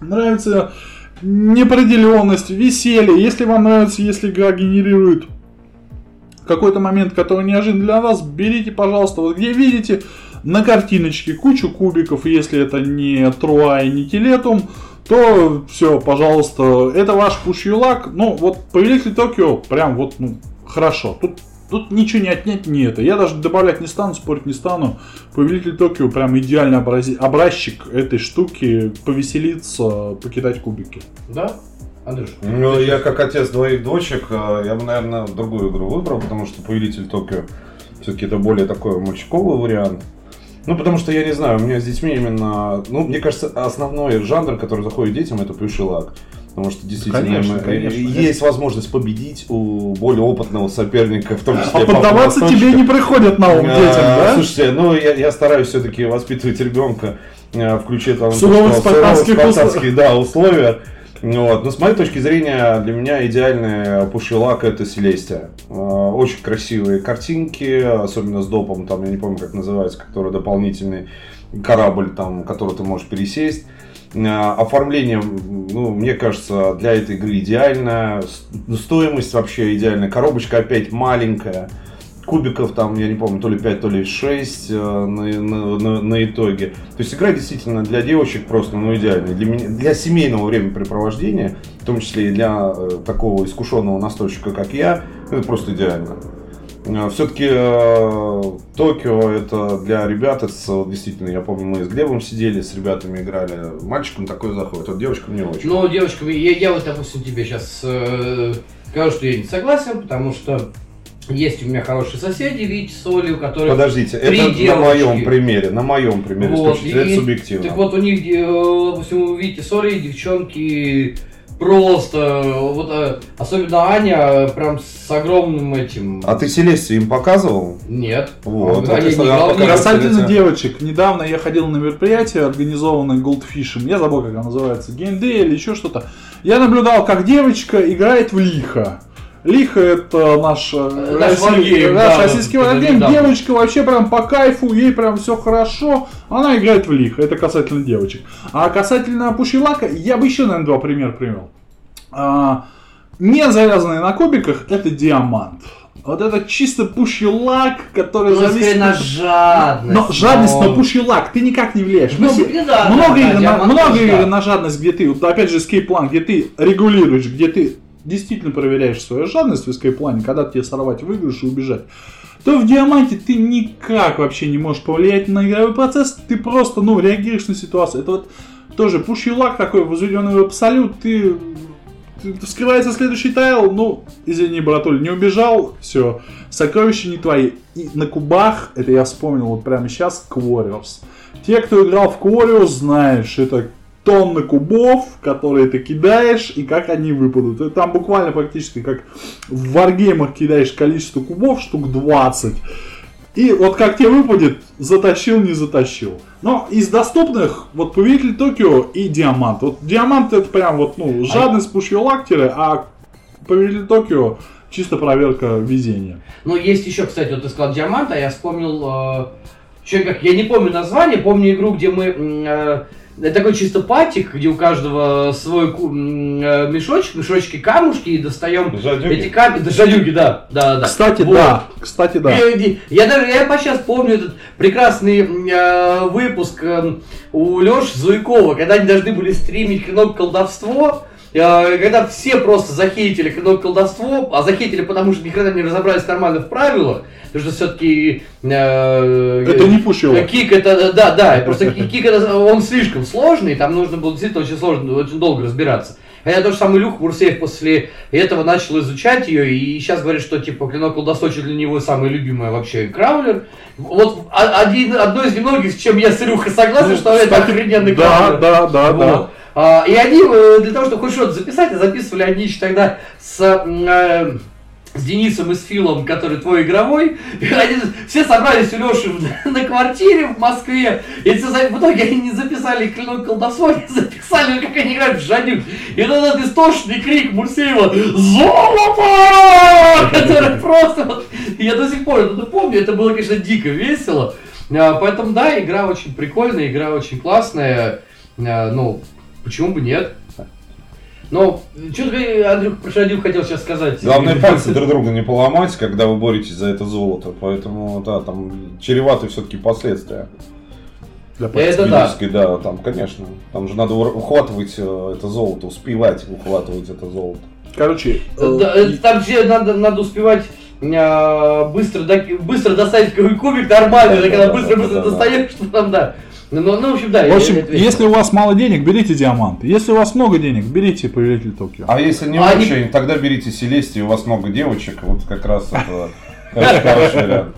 нравится неопределенность, веселье. Если вам нравится, если игра генерирует какой-то момент, который неожиданный для вас, берите, пожалуйста, вот где видите на картиночке кучу кубиков, если это не Труа и не Телетум, то все, пожалуйста, это ваш пушьюлак. Ну, вот Повелитель Токио, прям вот, ну, хорошо. Тут, тут ничего не отнять, не это. Я даже добавлять не стану, спорить не стану. Повелитель Токио прям идеальный образи- образчик этой штуки, повеселиться, покидать кубики. Да? Андрюш? Ну, я как отец двоих дочек, э, я бы, наверное, другую игру выбрал, потому что Повелитель Токио все-таки это более такой мальчиковый вариант. Ну, потому что, я не знаю, у меня с детьми именно... Ну, мне кажется, основной жанр, который заходит детям, это плюшелак. Потому что действительно Конечно, конечно. есть возможность победить у более опытного соперника, в том числе А поддаваться тебе не приходит на ум А, детям, да? Слушайте, ну я, я стараюсь все-таки воспитывать ребенка э, в ключе там, спартанских суровых спартанских, да, условия. Ну Вот. Но с моей точки зрения, для меня идеальный пушилак это Селестия. Э, Очень красивые картинки, особенно с допом, там, я не помню, как называется, который дополнительный корабль, там, который ты можешь пересесть. Э, Оформление, ну, мне кажется, для этой игры идеально. Стоимость вообще идеальная. Коробочка опять маленькая. Кубиков там, я не помню, то ли 5, то ли 6 на, на- на- на итоге. То есть игра действительно для девочек просто ну, идеальная. Для, меня, для семейного времяпрепровождения, в том числе и для э, такого искушенного настольщика, как я, это просто идеально. Все-таки Токио это для ребят, это действительно, я помню, мы с Глебом сидели, с ребятами играли. Мальчикам такое заходит, вот девочкам не очень. Ну, девочка, я, я вот, допустим, тебе сейчас скажу, что я не согласен, потому что есть у меня хорошие соседи, Витя Соли, у которых... Подождите, три это на девочки. моем примере, на моем примере, Вот, исключительно, это субъективно. Так вот, у них, э, допустим, у Вити Соли девчонки просто, вот, э, особенно Аня, э, прям с огромным этим... А ты Селестию им показывал? Нет. Вот, А не Касательно девочек, недавно я ходил на мероприятие, организованное Goldfish'ем, я забыл, как оно называется, геймдей или еще что-то. Я наблюдал, как девочка играет в лихо. Лихо это наш, э, Наш варгейм, наш да, российский это варгейм. Девочка вообще прям по кайфу, ей прям все хорошо. Она играет в лихо, это касательно девочек. А касательно Пушилака, я бы еще, наверное, два примера привел. А, не завязанный на кубиках, это диамант. Вот это чисто пущелак, который Ну, зависит на жадность. но жадность на пущелак, ты никак не влияешь. Ну, Много, да, много да, игр, на, много игр да. на жадность, где ты, вот опять же, escape план, где ты регулируешь, где ты действительно проверяешь свою жадность в escape плане, когда тебе сорвать выигрыш и убежать. То в диаманте ты никак вообще не можешь повлиять на игровой процесс, ты просто, ну, реагируешь на ситуацию. Это вот тоже пущелак такой, возведенный в абсолют, ты- вскрывается следующий тайл, ну, извини, братуль, не убежал, все, сокровища не твои. И на кубах, это я вспомнил вот прямо сейчас, Quarriors. Те, кто играл в Quarriors, знаешь, это тонны кубов, которые ты кидаешь, и как они выпадут. И там буквально практически как в варгеймах кидаешь количество кубов, штук 20. И вот как тебе выпадет, затащил, не затащил. Но из доступных, вот Повелитель Токио и Диамант. Вот Диамант это прям вот, ну, жадность пушью лактеры, а Повелитель Токио чисто проверка везения. Ну, есть еще, кстати, вот ты сказал Диамант, а я вспомнил, э, еще как, я не помню название, помню игру, где мы, э, это такой чисто патик, где у каждого свой ку- э, мешочек, мешочки камушки, и достаем Жадюги. эти камни, да, жадюги, да, да, да. Кстати, Вот. да. Кстати, да. Я, я- даже, я по сейчас помню этот прекрасный э, выпуск э, у Леши Зуйкова, когда они должны были стримить клинок колдовство, когда все просто захейтили клинок колдовство, а захейтили потому, что никогда не разобрались нормально в правилах, потому что все-таки... Это не пушью лак. Кик это, да, да, просто ки- кик это, он слишком сложный, там нужно было действительно очень сложно, очень долго разбираться. Хотя тот же самый Люк Мурсеев после этого начал изучать ее, и сейчас говорит, что типа клинок колдосочек для него самая любимая вообще краулер. Вот один, одно из немногих, с чем я с Илюхой согласен, ну, что кстати, это охрененный да, краулер. Да, да, вот. да. А, и они э, для того, чтобы хоть что-то записать, записывали они еще тогда с... Э, с Денисом и с Филом, который твой игровой, и они все собрались у Леши на квартире в Москве, и в итоге они не записали клинок колдовства, они записали, как они играют в Жаню. И вот этот истошный крик Мурсеева «Золото!» который просто, вот, я до сих пор это помню, это было, конечно, дико весело. А, поэтому, да, игра очень прикольная, игра очень классная, а, ну, почему бы нет? Но что ты, Андрюх, про Шадюк хотел сейчас сказать? Главное пальцы друг друга не поломать, когда вы боретесь за это золото. Поэтому, да, там чреваты все-таки последствия. Для это да. да, там, конечно. Там же надо ухватывать э, это золото, успевать ухватывать это золото. Короче, да, э, там все надо, надо успевать э, быстро, быстро достать кубик нормально, да, когда быстро-быстро да, достаешь, что там, да. Ну, ну, ну, в общем, да. В общем, если у вас мало денег, берите диамант. Если у вас много денег, берите повелитель Токио. А если не а очень, они... тогда берите Селестию, у вас много девочек, вот как раз это хороший вариант.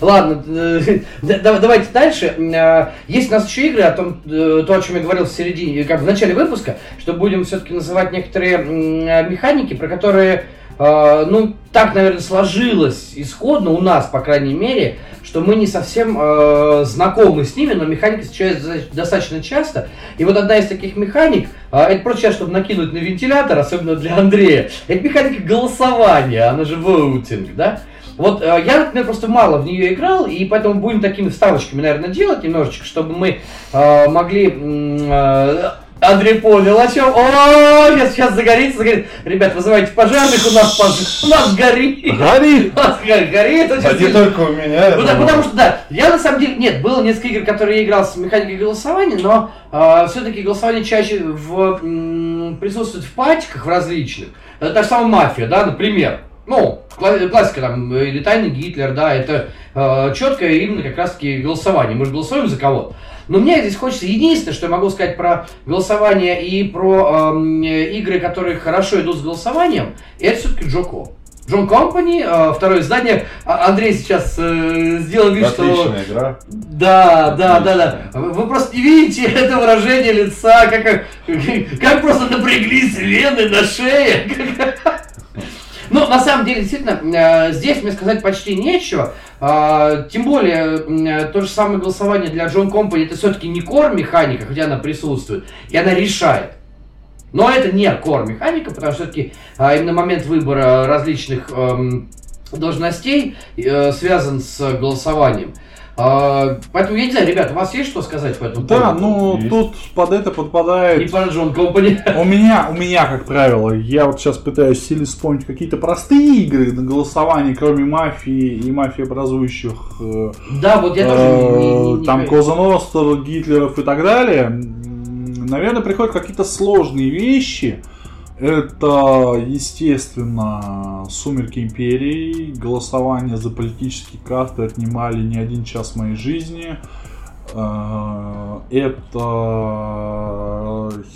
Ладно, э, давайте дальше. Э, есть у нас еще игры о том, э, то, о чем я говорил в середине, как в начале выпуска, что будем все-таки называть некоторые механики, про которые ну, так, наверное, сложилось исходно у нас, по крайней мере, что мы не совсем э, знакомы с ними, но механика встречается достаточно часто. И вот одна из таких механик, э, это просто сейчас, чтобы накинуть на вентилятор, особенно для Андрея, это механика голосования, она же voting, да? Вот э, я, например, просто мало в нее играл, и поэтому будем такими вставочками, наверное, делать немножечко, чтобы мы э, могли э, Андрей понял, о чем? О, сейчас, сейчас загорится, загорится. Ребят, вызывайте пожарных, у нас пожар. У нас горит. Горит. У нас горит. А не только у меня. Ну, да, потому что, да, я на самом деле, нет, было несколько игр, которые я играл с механикой голосования, но э, все-таки голосование чаще в, м, присутствует в патиках в различных. Это та же самая мафия, да, например. Ну, классика там, или тайный Гитлер, да, это э, четкое именно как раз-таки голосование. Мы же голосуем за кого-то. Но мне здесь хочется, единственное, что я могу сказать про голосование и про э, игры, которые хорошо идут с голосованием, это все-таки Джоко. Джон Компани, э, второе издание. А, Андрей сейчас э, сделал вид, Отличная что... игра. Да, да, да, да. Вы просто не видите это выражение лица, как, как, как просто напряглись вены на шее. Ну, на самом деле, действительно, э, здесь мне сказать почти нечего. А, тем более, э, то же самое голосование для Джон Компани, это все-таки не кор-механика, хотя она присутствует, и она решает. Но это не кор-механика, потому что все-таки а, именно момент выбора различных эм, должностей э, связан с голосованием. А, поэтому я не знаю, ребят, у вас есть что сказать по этому Да, поводу? ну есть. тут под это подпадает... И Джон Компани. У меня, у меня, как правило, я вот сейчас пытаюсь сильно вспомнить какие-то простые игры на голосование, кроме мафии и мафии образующих... Э, да, вот я тоже не, не, не Там Коза Ностр, Гитлеров и так далее. Наверное, приходят какие-то сложные вещи. Это, естественно, «Сумерки Империи». Голосование за политические карты отнимали не один час моей жизни. Э, это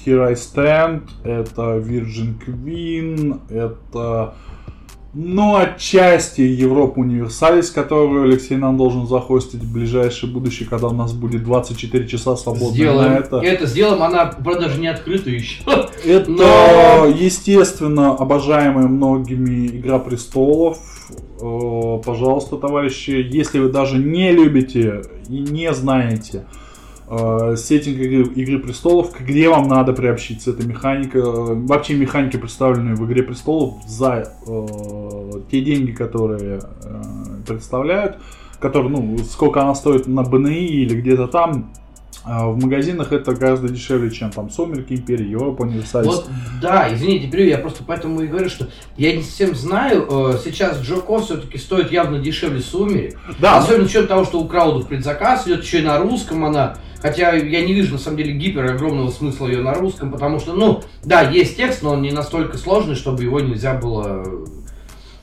Here I Stand, это Virgin Queen, это ну, отчасти Европа Универсалис, которую Алексей нам должен захостить в ближайшее будущее, когда у нас будет 24 часа свободно сделаем. на это. Это сделаем, она, даже не открыта еще. Это, Но... естественно, обожаемая многими Игра Престолов. Э, пожалуйста, товарищи, если вы даже не любите и не знаете, э, сеттинг игры, игры престолов, где вам надо приобщиться. Это механика, э, вообще механики, представленные в Игре престолов за э, те деньги, которые э, представляют, которые, ну, сколько она стоит на БНИ или где-то там, в магазинах это гораздо дешевле, чем там Сумерки Империи, Европа Универсалис. Вот, да, извините, перебью, я просто поэтому и говорю, что я не совсем знаю, э, сейчас Джоко все-таки стоит явно дешевле Сумерек. Да. Особенно с учетом того, что у Краудов предзаказ идет, еще и на русском она. Хотя я не вижу, на самом деле, гипер огромного смысла ее на русском, потому что, ну, да, есть текст, но он не настолько сложный, чтобы его нельзя было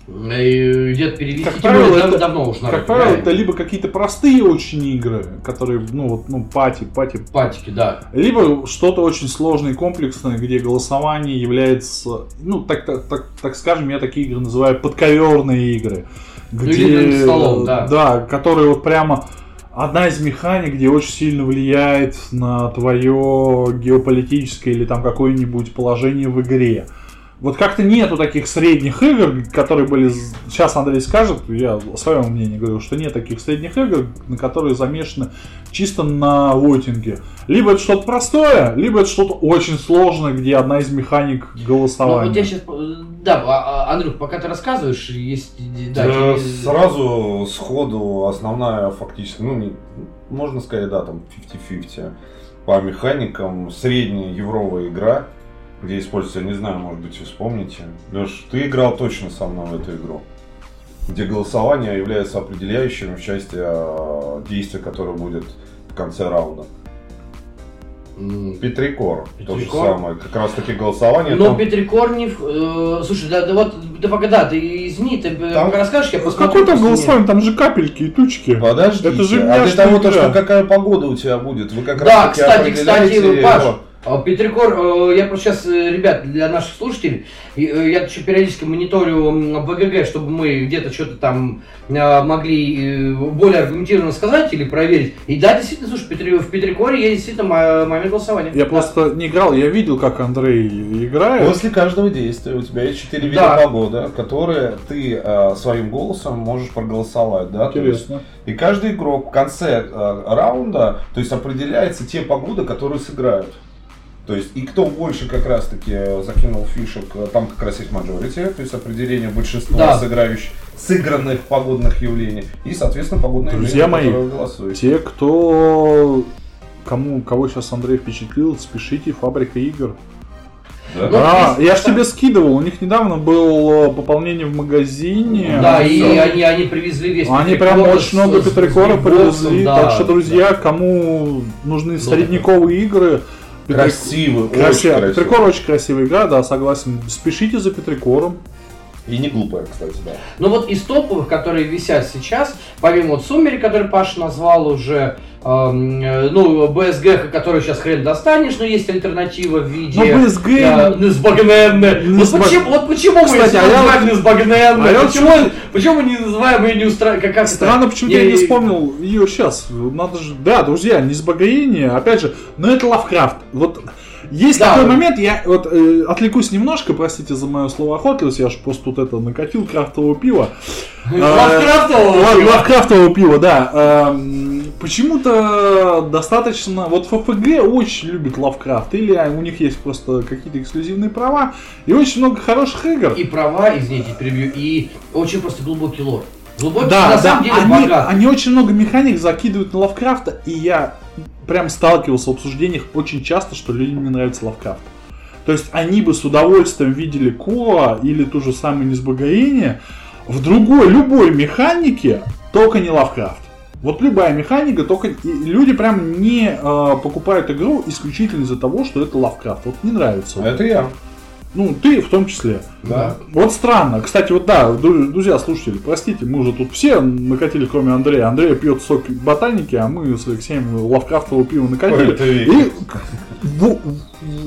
Где-то перевести, Как правило, более, дав- это- давно уж народ Как правило, это либо какие-то простые очень игры, которые, ну вот, ну, пати, пати, Патики, да. либо что-то очень сложное и комплексное, где голосование является, ну, так, так, так, так скажем, я такие игры называю подковерные игры. Где, или за столом, да. Да, которые вот прямо одна из механик, где очень сильно влияет на твое геополитическое или там какое-нибудь положение в игре. Вот как-то нету таких средних игр, которые были... Сейчас Андрей скажет, я свое мнение говорю, что нет таких средних игр, на которые замешаны чисто на вотинге. Либо это что-то простое, либо это что-то очень сложное, где одна из механик Ну, голосования. вот я сейчас, да, а- а, Андрюх, пока ты рассказываешь, есть, да, Да, через- Сразу сходу основная фактически, ну, не- можно сказать, да, там 50-50. По механикам средняя евровая игра, где используется, я не знаю, может быть, вы вспомните. Леш, ты играл точно со мной в эту игру. Где голосование является определяющим в части а, действия, которое будет в конце раунда. М, Петрикор, то же Петрикор? самое. Как раз таки голосование. Но там- Петрикор не... э, слушай, да, да вот, да пока, да, ты извини, ты э, Там- расскажешь, я посмотрю. Какой там голосование? Там же капельки и тучки. Подожди, Это же а для того, то, что какая погода у тебя будет, вы как Да, раз таки кстати, кстати, Паш, Петрикор, э, я просто сейчас, ребят, для наших слушателей, э, я еще периодически мониторю м, БГГ, чтобы мы где-то что-то там э, могли э, более аргументированно сказать или проверить. И да, действительно, слушай, в Петрикоре есть действительно мо- момент голосования. Я Да. просто не играл, я видел, как Андрей играет. После каждого действия у тебя есть четыре вида Да. погоды, которые ты э, своим голосом можешь проголосовать, да? Интересно. и каждый игрок в конце э, раунда, то есть определяется те погоды, которые сыграют. То есть, и кто больше как раз таки э, закинул фишек, э, там как раз есть majority, то есть определение большинства Да. сыграющих, сыгранных погодных явлений, и, соответственно, погодные Друзья явления, мои, голосуете. Те, кто... Кому, кого сейчас Андрей впечатлил, спешите, фабрика игр. Да? Ну, а, здесь- я ж тебе скидывал, у них недавно было пополнение в магазине. Да, Ну, и они, они привезли весь Они прям очень много Петрикора привезли. да, так что, друзья, кому нужны средниковые игры, Красивый, Красиво. очень красивый. Петрикор очень красивая игра, да, согласен. Спешите за Петрикором. И не глупая, кстати, да. Ну вот из топовых, которые висят сейчас, помимо вот Сумери, который Паша назвал уже, ну, БСГ, который сейчас хрен достанешь, но есть альтернатива в виде... Но БСГ... э, Несбагненне. Вот почему, вот почему мы Кстати, ее а я называем Несбагненне? а я Почему, почему мы не называем ее не устра... Как, это? Странно, почему я не вспомнил ее сейчас. Надо же. Да, друзья, не сбогоение. Опять же, но это Лавкрафт. Вот есть Да, такой момент, я вот э, отвлекусь немножко, простите за мою словоохотливость, я же просто тут это накатил крафтового пива. Лавкрафтового пива. Лавкрафтового пива, да. Эм, Почему-то достаточно... Вот ФФГ очень любит Лавкрафт, или у них есть просто какие-то эксклюзивные права, и очень много хороших игр. И права, извините, перебью, и очень просто глубокий лор. Глубокий, Да, на да, самом деле, они, они очень много механик закидывают на Лавкрафта, и я прям сталкивался в обсуждениях очень часто, что людям не нравится Лавкрафт. То есть они бы с удовольствием видели Коа или ту же самую Несбогоение в другой, любой механике, только не Лавкрафт. Вот любая механика, только и люди прям не э, покупают игру исключительно из-за того, что это Лавкрафт. Вот не нравится. Это я. Ну, ты в том числе. Да. Вот странно. Кстати, вот да, друзья, слушатели, простите, мы уже тут все накатили, кроме Андрея. Андрей пьет сок ботаники, а мы с Алексеем лавкрафтового пива накатили. Ой, это И в-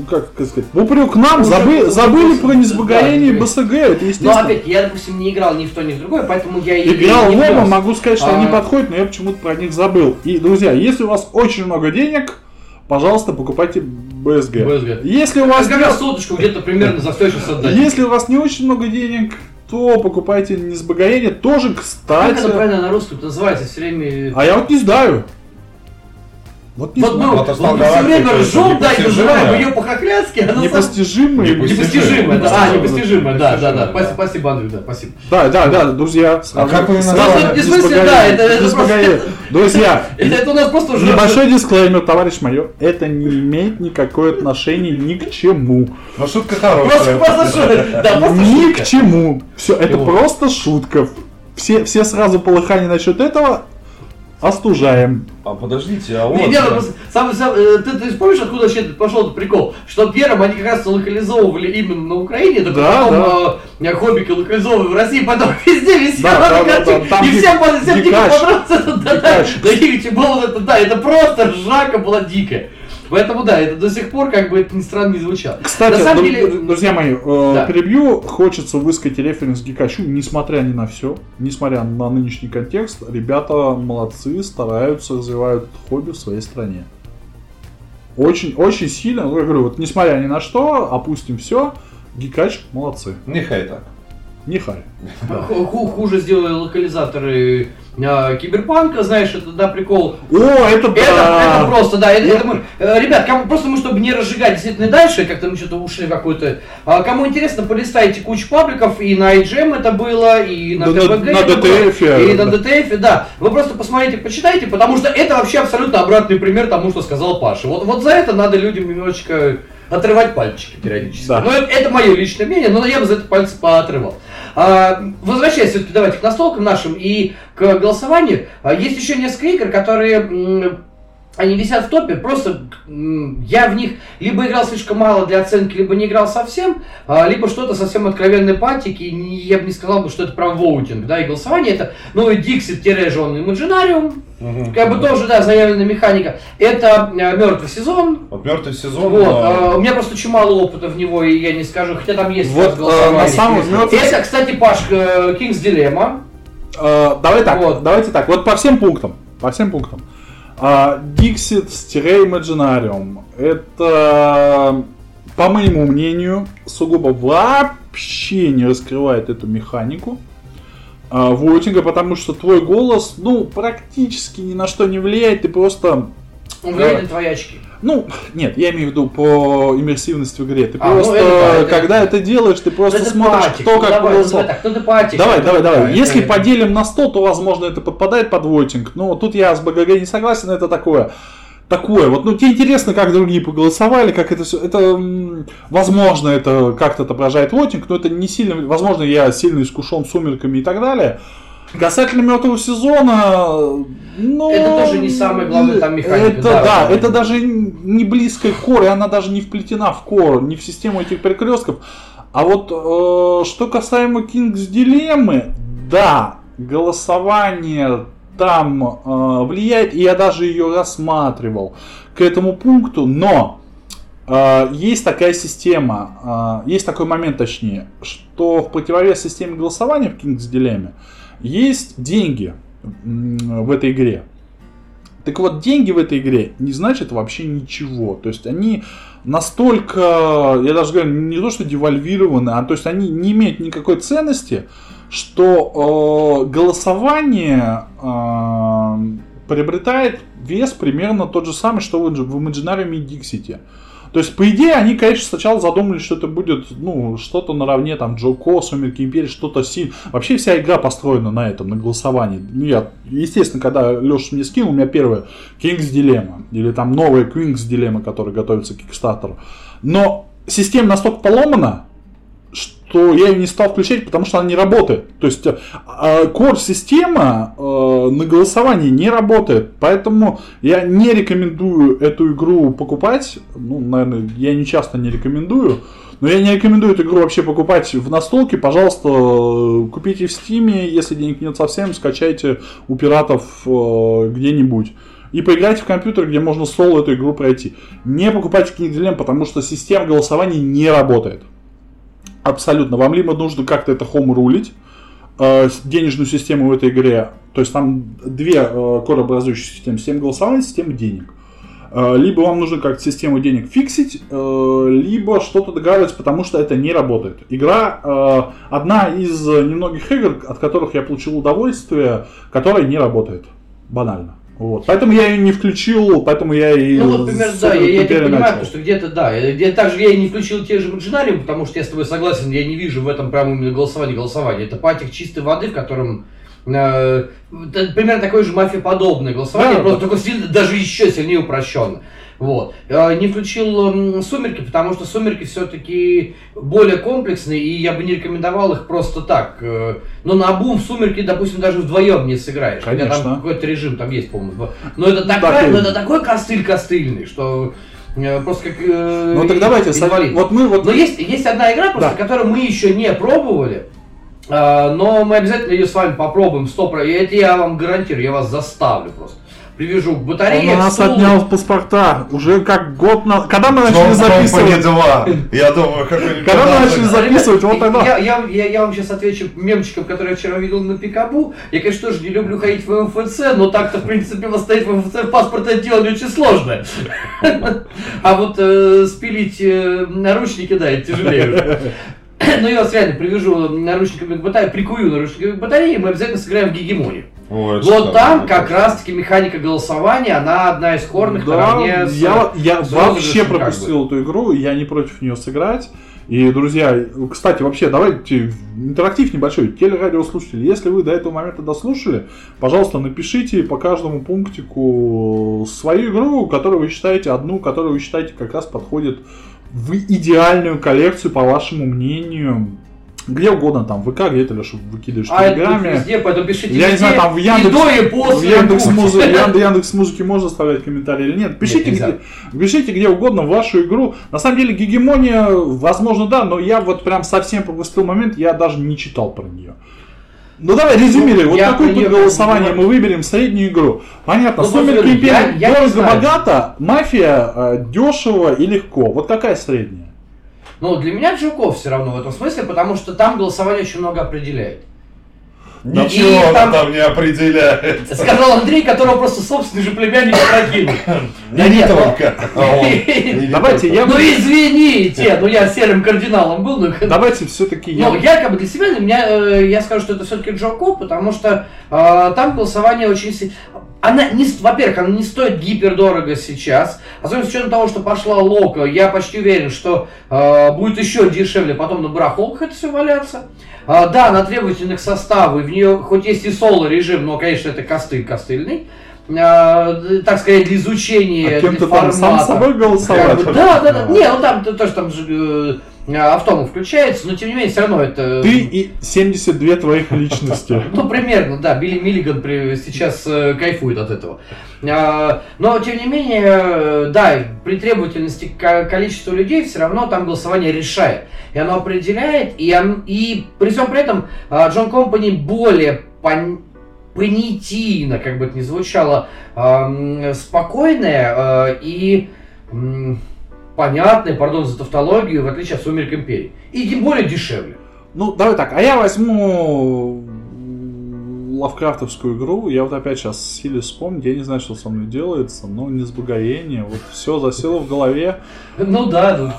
как сказать, в упрек нам Уже- забы- забыли про несбогоение да, БСГ. Это Но естественно. опять, я, допустим, не играл ни в то, ни в другое, поэтому я и Играл не в оба, могу сказать, что А. они подходят, но я почему-то про них забыл. И, друзья, если у вас очень много денег, пожалуйста, покупайте БСГ. БСГ. Если у вас Как раз соточку где-то примерно за все сейчас отдать. Если у вас не очень много денег, то покупайте несбогоение. Тоже, Как кстати. это правильно на русском называется все время? А я вот не знаю. Вот не Вот мы. Вот вот мы все время ржем, да, и называем ее по-хохлядски, а на самом Непостижимые. Непостижимое. Непостижимое, да, а, непостижимое, да, да, да. Спасибо, да. спасибо, Андрей, да, спасибо. Да, да, да, друзья. А как вы назвали? Не в смысле, да, это- это несбогоение. Друзья, Это, это у нас просто уже... небольшой дисклеймер, товарищ майор. Это не имеет никакое отношения ни к чему. Но шутка Просто, хорошая. просто шутка. Да, просто Ни шутка. к чему. Все, это просто шутка. Все, все сразу полыхания насчет этого. Остужаем. А подождите, а вот... Не, просто сам- сам, э, ты, ты помнишь, откуда вообще пошел этот прикол? Что первым они как раз локализовывали именно на Украине, только Да, потом э, хоббики локализовывали в России, потом везде висел Да, да, на да, да, там И всем, всем дико дикач. понравился этот, да, да, Дикач. да, Хигичи было вот это, да, это просто ржака была дикая. Поэтому да, это до сих пор, как бы это ни странно не звучало. Кстати, на самом деле, друзья мои, э, Да. перебью, хочется высказать референс Гикачу, несмотря ни на все, несмотря на нынешний контекст, ребята молодцы, стараются, развивают хобби в своей стране. Очень, очень сильно, ну, я говорю, вот несмотря ни на что, опустим все, Гикач молодцы. Нехай так. Нехай. ху- ху- хуже сделали локализаторы э, Киберпанка, знаешь, это да, прикол. О, это Это, да! это просто, да, это, это мы- э, ребят, кому, просто мы, чтобы не разжигать действительно дальше, как-то мы что-то ушли какой-то, а, кому интересно, полистайте кучу пабликов, и на IGM это было, и на Да, на- на это было, и на. DTF, да. Вы просто посмотрите, почитайте, потому что это вообще абсолютно обратный пример тому, что сказал Паша. Вот, вот за это надо людям немножечко отрывать пальчики периодически. Да. Но это, это мое личное мнение, но я бы за это пальцы поотрывал. А, возвращаясь все-таки давайте к настолкам нашим и к голосованию, а, есть еще несколько игр, которые они висят в топе, просто я в них либо играл слишком мало для оценки, либо не играл совсем, а, либо что-то совсем откровенной патики, и я бы не сказал, бы, что это прям воутинг, да, и голосование это, и Dixit-Жон Imaginarium, Мгм. как бы тоже, да, заявленная механика, это мертвый сезон, Вот мертвый сезон. вот, а, а, у меня просто очень мало опыта в него, и я не скажу, хотя там есть Вот, голосование. на самом мертвый- Это, кстати, Паш, э, King's Dilemma. Э, давай так, Вот. давайте так, вот по всем пунктам, по всем пунктам. А, Dixit-Imaginarium это, по моему мнению, сугубо вообще не раскрывает эту механику а, вотинга, потому что твой голос, ну, практически ни на что не влияет, ты просто Он влияет на твои очки. Ну, нет, я имею в виду по иммерсивности в игре. Ты А, ну, просто, это да, это- когда это делаешь, ты просто Ну, это смотришь, патик. кто Ну, как давай, давай так, ну ты патик. Давай, Это- давай, давай. да, Если это- поделим на 100, то, возможно, это подпадает под вотинг. Но тут я с БГГ не согласен, это такое. Такое. Вот, ну, тебе интересно, как другие поголосовали, как это все. Это, возможно, это как-то отображает вотинг, но это не сильно. Возможно, я сильно искушен сумерками и так далее. Касательно мертвого сезона, ну... Это тоже не самая главная там механика, Это, да, да, это даже не близкая к и она даже не вплетена в кор, не в систему этих перекрестков. А вот э, что касаемо King's Дилеммы, да, голосование там э, влияет, и я даже ее рассматривал к этому пункту, но э, есть такая система, э, есть такой момент точнее, что в противовес системе голосования в King's Dilemma есть деньги в этой игре. Так вот, деньги в этой игре не значат вообще ничего. То есть они настолько, я даже говорю, не то что девальвированы, а то есть они не имеют никакой ценности, что э, голосование э, приобретает вес примерно тот же самый, что в, в Imaginarium и Dixit. То есть, по идее, они, конечно, сначала задумались, что это будет, ну, что-то наравне, там, Джоко, Сумерки Империи, что-то сильно. Вообще вся игра построена на этом, на голосовании. Ну, я, естественно, когда Леша мне скинул, у меня первое King's Dilemma, или там новая Queen's Dilemma, которая готовится к Kickstarter. Но система настолько поломана, что я ее не стал включать, потому что она не работает. То есть э, core-система э, на голосовании не работает. Поэтому я не рекомендую эту игру покупать. Ну, наверное, я не часто не рекомендую. Но я не рекомендую эту игру вообще покупать в настолке. Пожалуйста, купите в Стиме. Если денег нет совсем, скачайте у пиратов э, где-нибудь. И поиграйте в компьютер, где можно соло эту игру пройти. Не покупайте King потому что система голосования не работает. Абсолютно. Вам либо нужно как-то это хом рулить, э, денежную систему в этой игре. То есть там две э, кодообразующие системы. Система голосования, система денег. Э, либо вам нужно как-то систему денег фиксить, либо что-то договариваться, потому что это не работает. Игра одна из немногих игр, от которых я получил удовольствие, которая не работает. Банально. Вот. Поэтому я ее не включил, поэтому я и... Ну вот, с да, я, я тебя понимаю, потому что где-то, да, я- также я и не включил те же Imaginarium, потому что я с тобой согласен, я не вижу в этом прям именно голосование, голосование. Это патик чистой воды, в котором э, примерно такое же мафиоподобное голосование, Да, просто да. только сильно- даже еще сильнее упрощенно. Вот. Э, Не включил «Сумерки», потому что «Сумерки» все-таки более комплексные, и я бы не рекомендовал их просто так. Э, Но на бум в «Сумерки», допустим, даже вдвоем не сыграешь. Хотя Конечно. там какой-то режим там есть, по-моему. Но это, такая, Так но это такой костыль костыльный, что э, просто как э, Ну так давайте, инвалид. вот мы вот... Но есть, есть одна игра, просто, Да. которую мы еще не пробовали. а, но мы обязательно ее с вами попробуем. Стоп, это я вам гарантирую, я вас заставлю просто. Привяжу к Он батарее. у нас стул. отнял паспорта. Уже как год на... Когда мы начали Том- записывать? дела. Я думаю, какой-нибудь Когда мы начали записывать, вот тогда... Я, я, я, я вам сейчас отвечу мемчиком, который я вчера видел на Пикабу. Я, конечно, тоже не люблю ходить в МФЦ, но так-то, в принципе, восстановить в МФЦ паспорт это дело не очень сложное. А вот э, спилить э, наручники, да, это тяжелее Ну, я вас реально привяжу наручниками к батарее, прикую наручниками к батарее, и мы обязательно сыграем в гегемонию. Ой, Вот там это как раз таки механика голосования, она одна из корных Да, наравне с... я, я с вообще розыгрышем как бы. пропустил эту игру, и я не против нее сыграть. И, друзья, кстати, вообще, давайте интерактив небольшой. Телерадиослушатели, если вы до этого момента дослушали, пожалуйста, напишите по каждому пунктику свою игру, которую вы считаете, одну, которую вы считаете как раз подходит в идеальную коллекцию, по вашему мнению. Где угодно, там, в ВК, где-то, Леша, выкидываешь в А Телеграме. везде, поэтому пишите Я не везде, знаю, там в и Яндекс, до, и в после. Яндекс, пусть. Музы- Ян- Яндекс Музыки можно оставлять комментарии или нет. Пишите, Нет, где, пишите где угодно вашу игру. На самом деле, гегемония, возможно, да, но я вот прям совсем пропустил момент, я даже не читал про нее. Ну давай резюмируй, Ну, вот про тут голосование мы выберем среднюю игру. Понятно, Ну, Сумерки Империи дорого-богато, мафия э, дешево и легко. Вот какая средняя? Ну, для меня Джуков все равно в этом смысле, потому что там голосование очень много определяет. Ничего И там- там не определяет. Сказал Андрей, которого просто собственный же племянник опрокинул. Да Не нет, только. Давайте я- Ну извините, ну я серым кардиналом был. Давайте все-таки я... Ну, я как бы для себя, для меня, э, я скажу, что это все-таки Джоко, потому что э, там голосование очень... си- Она не, во-первых, она не стоит гипердорого сейчас, особенно с учетом того, что пошла Лока, я почти уверен, что э, будет еще дешевле потом на барахолках это все валяться. А, да, она к составу, и в нее хоть есть и соло режим, но, конечно, это костыль костыльный. А, так сказать, для изучения А кем для ты там сам формата. собой голосовать? Как бы, да, да, да. А. Не, ну там то- тоже там же э, автом включается, но тем не менее все равно это. Ты и 72 твоих личности. Ну, примерно, да, Билли Миллиган сейчас э, кайфует от этого. А, но, тем не менее, э, да, при требовательности к количеству людей все равно там голосование решает. И оно определяет, и, он- и при всем при этом а, Джон Компани более пон- понятийно, как бы это ни звучало, спокойное и м, понятное, пардон за тавтологию, в отличие от «Сумерек Империи». И тем более дешевле. Ну, давай так, а я возьму лавкрафтовскую игру, я вот опять сейчас силе вспомнить, я не знаю, что со мной делается, но не сбогоение, вот все засело в голове, Ну да,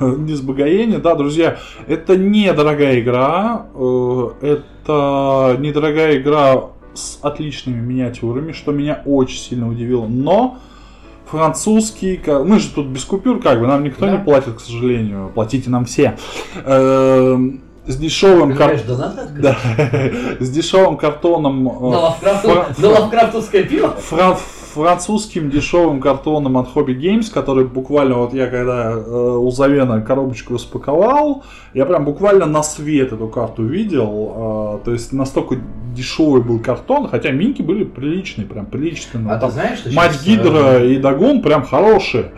ну, не сбогоение, да, друзья, это недорогая игра, э, это недорогая игра с отличными миниатюрами, что меня очень сильно удивило, но французский, мы же тут без купюр, как бы, нам никто Да. не платит, к сожалению, платите нам все, Эм, с дешевым кар- да, с дешевым картоном, э, На, лавкрафту- фра- на лавкрафтовское пиво? фра- французским дешевым картоном от Hobby Games, который буквально вот я когда э, у Завена коробочку распаковал, я прям буквально на свет эту карту видел, э, то есть настолько дешевый был картон, хотя минки были приличные, прям приличные. А ты Там знаешь, что Мать щас, Гидра э, и Дагон прям хорошие.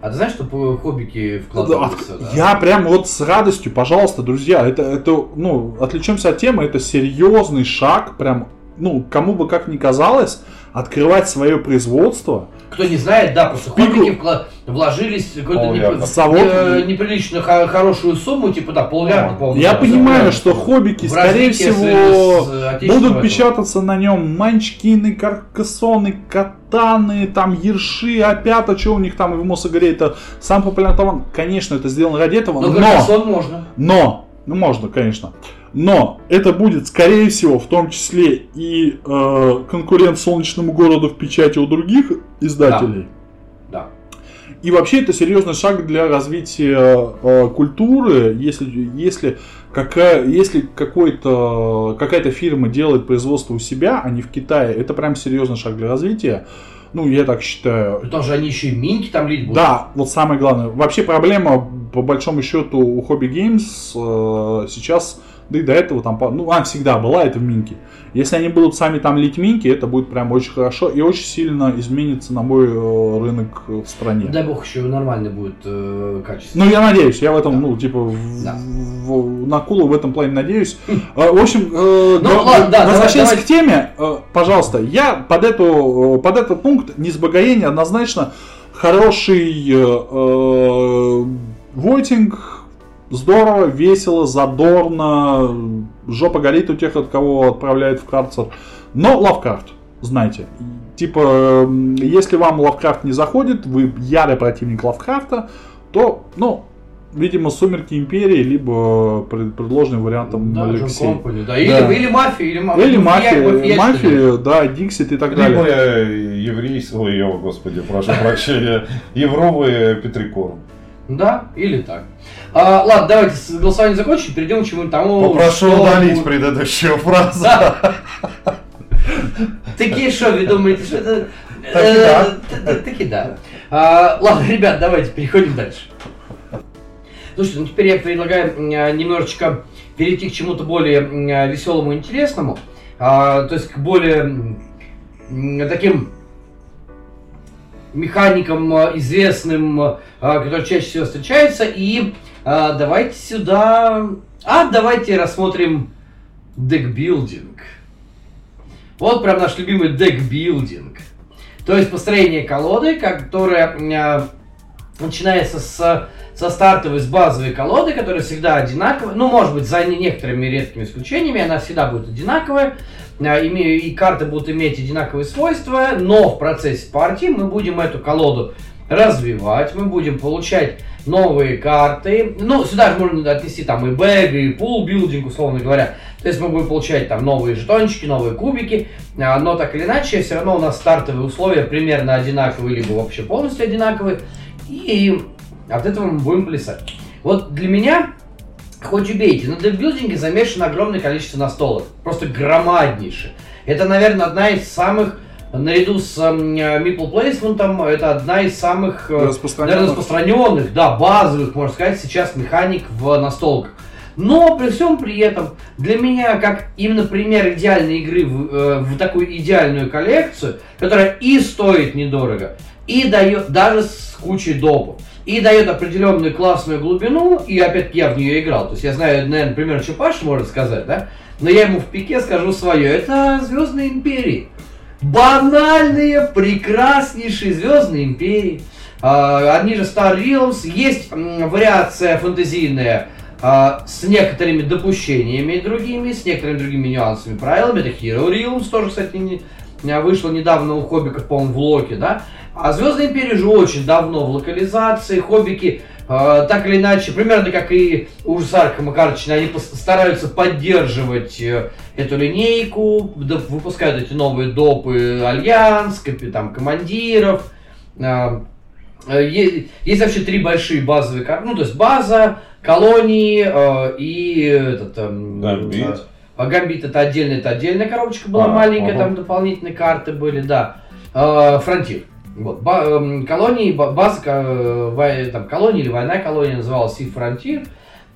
А ты знаешь, что по хоббики вкладываются? от- да? Я прям вот с радостью, пожалуйста, друзья, это, это, ну, отвлечемся от темы, это серьезный шаг, прям, ну, кому бы как ни казалось, открывать свое производство. Кто не знает, да, просто Пику. хоббики вкла- вложились в какую-то непри-. Завод. не- неприлично хо- хорошую сумму, типа, да, полмиллиарда. Я да, понимаю, да, что хоббики, скорее с- всего, с отечественного будут этого. печататься на нем манчкины, каркасоны, катаны, там ерши, опята, что у них там в Мосагрейта, сам популярный товар. Конечно, это сделано ради этого, Но но, Каркасон можно. но, ну можно, конечно, но это будет, скорее всего, в том числе и э, конкурент солнечному городу в печати у других издателей. Да. И вообще это серьезный шаг для развития э, культуры, если, если какая, если какой-то, какая-то фирма делает производство у себя, а не в Китае, это прям серьезный шаг для развития. Ну, я так считаю. Потому что они еще и минки там лить будут. Да, вот самое главное. Вообще проблема, по большому счету, у Hobby Games э, сейчас, да и до этого там, ну, она всегда была, это в Минке. Если они будут сами там лить Минки, это будет прям очень хорошо и очень сильно изменится на мой э, рынок в стране. Дай бог еще нормальный будет э, качество. Ну, я надеюсь, я в этом, Да. ну, типа, в- Да. в- на Кулу в этом плане надеюсь. Э, В общем, э, Ну, г- ладно, да, возвращаясь давай, к теме, э, пожалуйста, я под, эту, под этот пункт несбогоения однозначно хороший э, э, вотинг, здорово, весело, задорно, жопа горит у тех, от кого отправляют в карцер. Но Лавкрафт, знаете, типа, если вам Лавкрафт не заходит, вы ярый противник Лавкрафта, то, ну, видимо, Сумерки Империи, либо пред- предложенным вариантом Да. Компани, да. Или, Да. или мафия, или, ма- Или мафия, мафия, мафия, мафия, да, Диксит и так Либо далее. э, еврейский, ой, о, господи, прошу прощения, евровый Петрикор. Да, или так. А, ладно, давайте с голосованием закончим, перейдем к чему-то тому. Попрошу что удалить предыдущую фразу. Такие что, вы думаете, что это... Таки да. Э, да. А, Ладно, ребят, давайте переходим дальше. Слушайте, ну теперь я предлагаю а, немножечко перейти к чему-то более веселому и интересному. А, То есть к более таким механикам а, известным, а, которые чаще всего встречаются. И а, давайте сюда... А, давайте рассмотрим декбилдинг. Вот прям наш любимый декбилдинг. То есть построение колоды, которая э, начинается с, со стартовой, с базовой колоды, которая всегда одинаковая. Ну, может быть, за не- некоторыми редкими исключениями, она всегда будет одинаковая. Име- И карты будут иметь одинаковые свойства, но в процессе партии мы будем эту колоду развивать, мы будем получать новые карты. Ну, сюда же можно отнести там и бэг, и пул билдинг, условно говоря. То есть мы будем получать там новые жетончики, новые кубики, а, но так или иначе, все равно у нас стартовые условия примерно одинаковые, либо вообще полностью одинаковые. И от этого мы будем плясать. Вот для меня, хоть убейте, на декбилдинге замешано огромное количество настолок. Просто громаднейшее. Это, наверное, одна из самых, наряду с Meeple Placement, это одна из самых э, Распространенных. наверное, распространенных, да, базовых, можно сказать, сейчас механик в настолках. Но при всем при этом, для меня, как именно пример идеальной игры в, э, в такую идеальную коллекцию, которая и стоит недорого, и дает даже с кучей допов, и дает определенную классную глубину, и опять я в нее играл. То есть я знаю, наверное, примерно, что Паша может сказать, да? Но я ему в пике скажу свое. Это Звездные империи. Банальные, прекраснейшие Звездные империи. А, Они же Star Realms. Есть вариация фэнтезийная а, с некоторыми допущениями другими, с некоторыми другими нюансами, правилами. Это Hero Realms тоже, кстати, не, вышло недавно у Хоббиков, по-моему, в Локе, да? А Звездная империя же очень давно в локализации. Хоббики э, так или иначе, примерно как и ужас Аркхэма карточные, они стараются поддерживать э, эту линейку, выпускают эти новые допы Альянс, там, командиров. Э, э, е- Есть вообще три большие базовые карты. Ну, то есть база, колонии э, и этот... эм, Гамбит. а Гамбит это отдельная, это отдельная коробочка была А, маленькая, ага. там дополнительные карты были, да. Э, Фронтир. Вот, ба- эм, колонии, ба- база, э, там, колония или война колония называлась и Фронтир.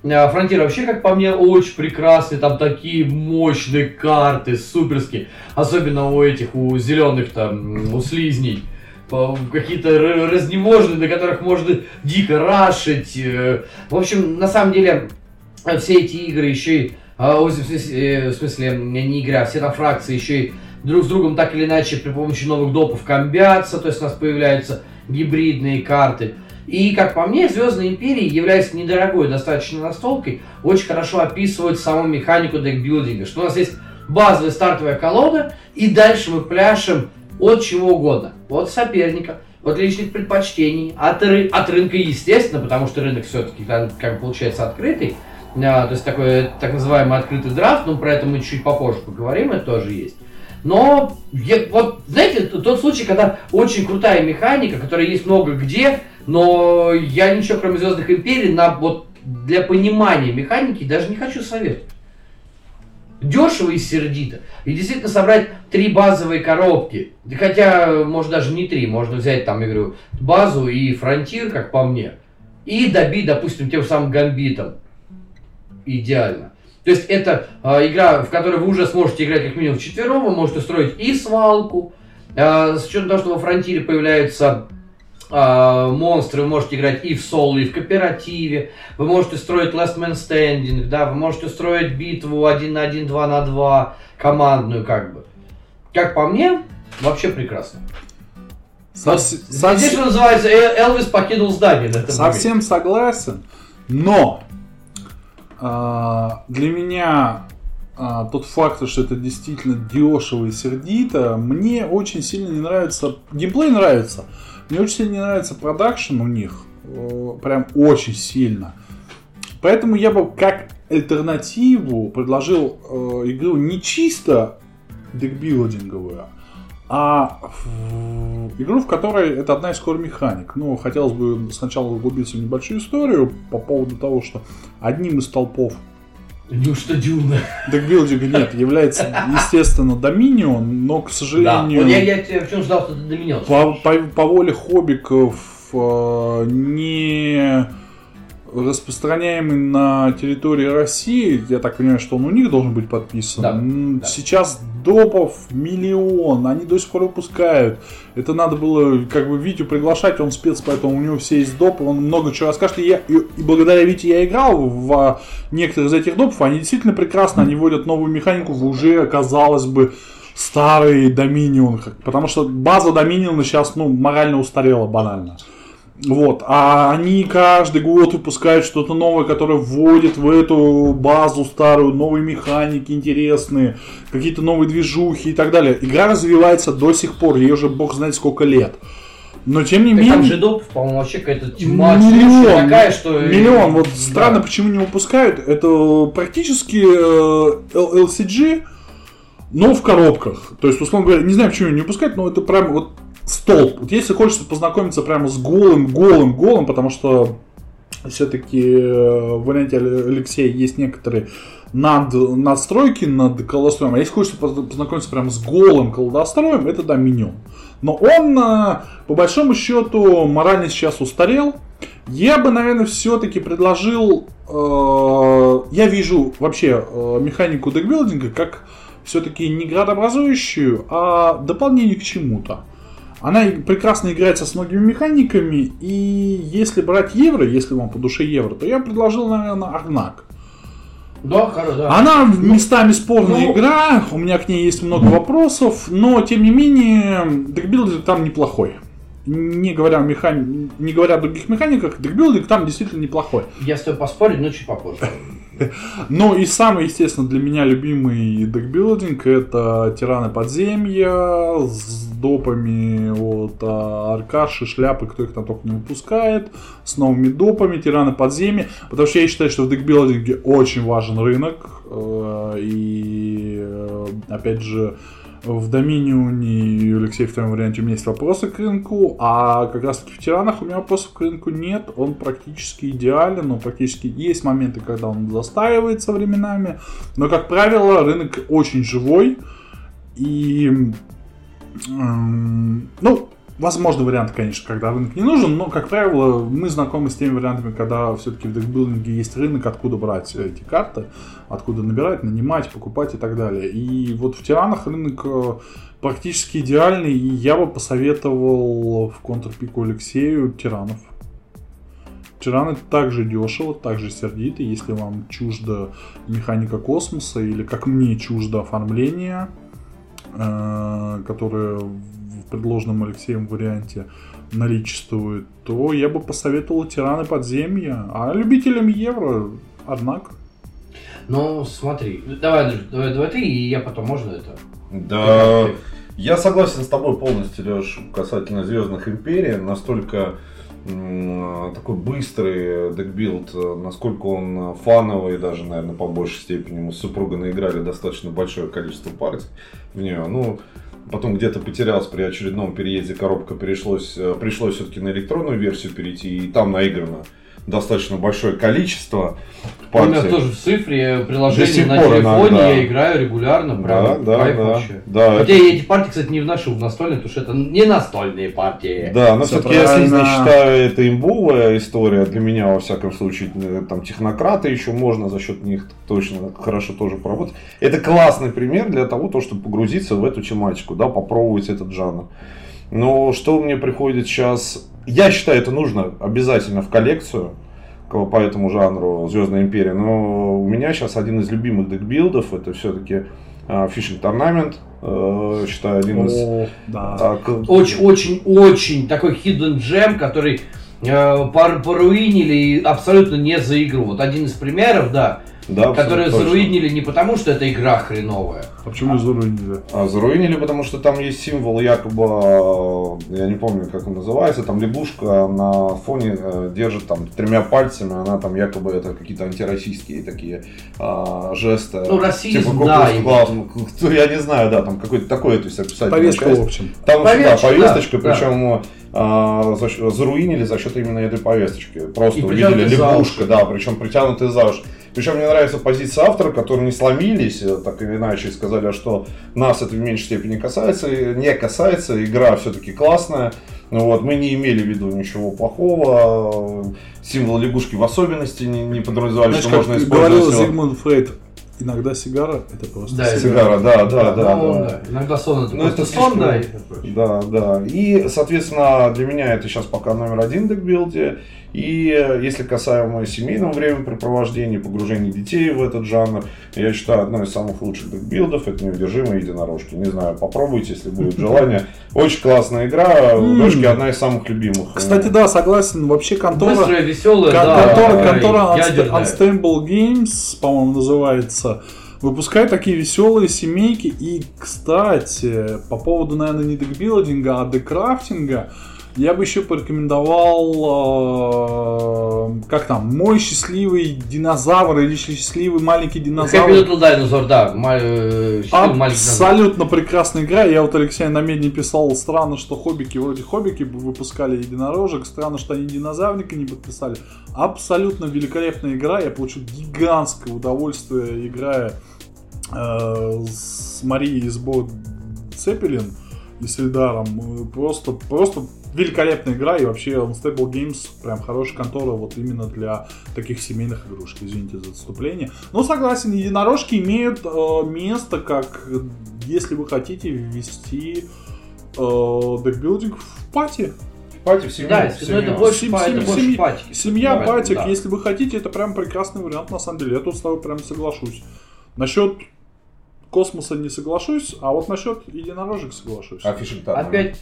Э, Фронтир вообще, как по мне, очень прекрасный, там такие мощные карты, суперские. Особенно у этих, у зеленых там, у слизней. Какие-то разнеможные, на которых можно дико рашить. э. В общем, на самом деле, э, все эти игры еще и а, в смысле, э, в смысле, не игра, все там фракции еще и друг с другом так или иначе при помощи новых допов комбятся, то есть у нас появляются гибридные карты. И, как по мне, Звездные Империи, являясь недорогой достаточно настолкой, очень хорошо описывают саму механику декбилдинга, что у нас есть базовая стартовая колода, и дальше мы пляшем от чего угодно. От соперника, от личных предпочтений, от, ры- от рынка, естественно, потому что рынок все-таки как бы получается открытый, а, то есть такой так называемый открытый драфт, но про это мы чуть попозже поговорим, это тоже есть. Но я- вот, знаете, тот случай, когда очень крутая механика, которая есть много где, но я ничего, кроме Звездных Империй, на вот для понимания механики даже не хочу советовать. Дешево и сердито. И действительно собрать три базовые коробки. Хотя, может даже не три. Можно взять там, я говорю, базу и фронтир, как по мне. И добить, допустим, тем самым гамбитом. Идеально. То есть это э, игра, в которой вы уже сможете играть как минимум вчетвером. Вы можете строить и свалку. Э, с учетом того, что во фронтире появляются монстры, вы можете играть и в соло, и в кооперативе. Вы можете строить Last Man Standing, да, вы можете строить битву 1 на 1, 2 на 2, командную как бы. Как по мне, вообще прекрасно. Вот Совс- Здесь что называется, Э- Элвис покинул здание. Совсем согласен, но а, для меня а, тот факт, что это действительно дешево и сердито, мне очень сильно не нравится. Геймплей нравится. Мне очень сильно не нравится продакшн у них. Э, Прям очень сильно. Поэтому я бы как альтернативу предложил э, игру не чисто декбилдинговую, а в- игру, в которой это одна из core механик. Ну, хотелось бы сначала углубиться в небольшую историю по поводу того, что одним из толпов Неужто Дюна? декбилдинга нет, является, естественно, Доминион, но, к Да. сожалению, Вот я, я тебе почему ждал, что ты до меня по, по- по воле хоббиков э, не распространяемый на территории России, я так понимаю, что он у них должен быть подписан. Да. Сейчас допов миллион, они до сих пор выпускают. Это надо было как бы Витю приглашать, он спец, поэтому у него все есть допы, он много чего расскажет. И, я, и, и благодаря Вите я играл в а, некоторых из этих допов, они действительно прекрасно, они вводят новую механику в уже, казалось бы, старый Доминион, потому что база Доминиона сейчас, ну, морально устарела банально. Вот, а они каждый год выпускают что-то новое, которое вводит в эту базу старую новые механики интересные, какие-то новые движухи и так далее. Игра развивается до сих пор, ей уже бог знает сколько лет. Но тем не менее... там же доп, по-моему, вообще какая-то тьма Миллион, такая, что... миллион. Вот Да. странно, почему не выпускают. Это практически э, LCG, но в коробках. То есть, условно говоря, не знаю, почему не выпускают, но это прям вот столб. Вот если хочется познакомиться прямо с голым, голым, голым, потому что все-таки в варианте Але- Алексея есть некоторые над, надстройки над колдостроем. А если хочется поз- познакомиться прямо с голым колдостроем, это Доминион. Но он, э, по большому счету, морально сейчас устарел. Я бы, наверное, все-таки предложил... э, я вижу вообще э, механику декбилдинга как все-таки не градообразующую, а дополнение к чему-то. Она прекрасно играется с многими механиками, и если брать евро, если вам по душе евро, то я предложил, наверное, Арнак. Да, хоро- да. Она местами спорная ну- игра, у меня к ней есть много вопросов, но тем не менее декбилдинг там неплохой. Не говоря, о механи... не говоря о других механиках, декбилдинг там действительно неплохой. Я с тобой поспорить, но чуть попозже. Ну и самый, естественно, для меня любимый декбилдинг это Тираны подземья с допами от а, Аркаши, шляпы, кто их там только не выпускает, с новыми допами, Тираны подземья, потому что я считаю, что в декбилдинге очень важен рынок, э, и э, опять же в Доминионе и у Алексея в твоем варианте у меня есть вопросы к рынку, а как раз таки в Тиранах у меня вопросов к рынку нет, он практически идеален, но практически есть моменты, когда он застаивается временами, но, как правило, рынок очень живой, и, эм, ну, возможно вариант, конечно, когда рынок не нужен, но, как правило, мы знакомы с теми вариантами, когда все-таки в декбилдинге есть рынок, откуда брать эти карты, откуда набирать, нанимать, покупать и так далее. И вот в Тиранах рынок э, практически идеальный, и я бы посоветовал в контрпику Алексею Тиранов. Тираны также дешево, также сердито, если вам чужда механика космоса или как мне чуждо оформление, э, которое предложенном Алексеем варианте наличествует, то я бы посоветовал тираны подземья, а любителям евро, однако. Ну, смотри. Давай, давай, давай ты, и я потом, можно это? Да, я согласен с тобой полностью, Леш, касательно Звездных Империй. Настолько такой быстрый декбилд, насколько он фановый, даже, наверное, по большей степени. Мы с супругой наиграли достаточно большое количество партий в нее. Ну, потом где-то потерялся при очередном переезде, коробка пришлось, э, пришлось все-таки на электронную версию перейти, и там наиграно достаточно большое количество У меня партий. тоже в цифре приложение на телефоне, иногда. я играю регулярно, Да, прям да, кайф да. вообще. Да, Хотя это- я эти партии, кстати, не вношу в настольные, потому что это не настольные партии. Да, но все-таки я слизни считаю, это имбовая история. Для меня, во всяком случае, э, там технократы еще можно за счет них точно хорошо тоже поработать. Это классный пример для того, то, чтобы погрузиться в эту тематику, да, попробовать этот жанр. Но что мне приходит сейчас... Я считаю, это нужно обязательно в коллекцию по этому жанру Звездная империя. Но у меня сейчас один из любимых декбилдов это все-таки Фишинг Торнамент. Считаю, один из... О, да. а, Очень-очень-очень такой hidden gem, который э, пор- поруинили и абсолютно не за игру. Вот один из примеров, да, да, которые точно. заруинили не потому, что эта игра хреновая. А почему заруинили? А, заруинили, потому что там есть символ якобы, э, я не помню, как он называется, там лягушка на фоне э, держит там тремя пальцами, она там якобы это какие-то антироссийские такие а, жесты. Ну, расизм, Типа, да, «Кукус и- Клаун». Ну, я не знаю, да, там какой-то такой, то есть описательная Повестка, в общем. Там Повесточка, да, повесточка, да, причем а, за счет- заруинили за счет именно этой повесточки. Просто И увидели лягушка, да, причем притянутый за уши. Причем мне нравится позиция автора, которые не сломились, э, так или иначе, и сказали, что нас это в меньшей степени касается, не касается, игра все-таки классная. Ну вот, мы не имели в виду ничего плохого, символ лягушки в особенности не, не подразумевали, Знаешь, что как можно говорил использовать. его. Зигмунд Фрейд, иногда сигара это просто Да, Сигара, да, да, да. ну, да. да. Иногда сон это Ну, просто это сон, да. и. Да, да. И, соответственно, для меня это сейчас пока номер один в декбилде. И э, если касаемо семейного времяпрепровождения, погружения детей в этот жанр, я считаю, одной из самых лучших декбилдов это неудержимые единорожки. Не знаю, попробуйте, если будет желание. Очень классная игра, у дочки одна из самых любимых. Кстати, да, согласен. Вообще контора... Быстрая, веселая, Кон- да. контора, контора. Unstable Games, по-моему, называется, выпускает такие веселые семейки. И, кстати, по поводу, наверное, не декбилдинга, а декрафтинга, я бы еще порекомендовал, э, как там, мой счастливый динозавр или счастливый маленький динозавр. Happy Little Dinosaur, да. э. Абсолютно прекрасная игра. Я вот Алексей на медне писал, странно, что хоббики, вроде хоббики выпускали единорожек, странно, что они динозаврика не подписали. Абсолютно великолепная игра. Я получил гигантское удовольствие, играя э, с Марией из Бо Цепелин и с Эльдаром. Просто, просто великолепная игра и вообще Unstable Games прям хорошая контора вот именно для таких семейных игрушек. Извините за отступление. Но согласен, единорожки имеют э, место, как если вы хотите ввести э, декбилдинг в пати. Пати в семью. Да, в ну, это семью. больше, Сем- па- это сем- больше семьи- патики. Семья, Давай, патик, да. если вы хотите, это прям прекрасный вариант на самом деле. Я тут с тобой прям соглашусь. Насчет космоса не соглашусь, а вот насчет единорожек соглашусь. А фишинг Опять,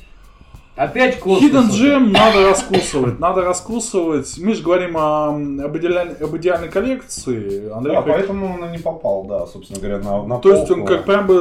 опять космос. Hidden Gem надо раскусывать, надо раскусывать. Мы же говорим о, об, идеальной, об идеальной коллекции. Андрей Да, как- поэтому он и не попал, да, собственно говоря, на, на То есть он полку. как прям бы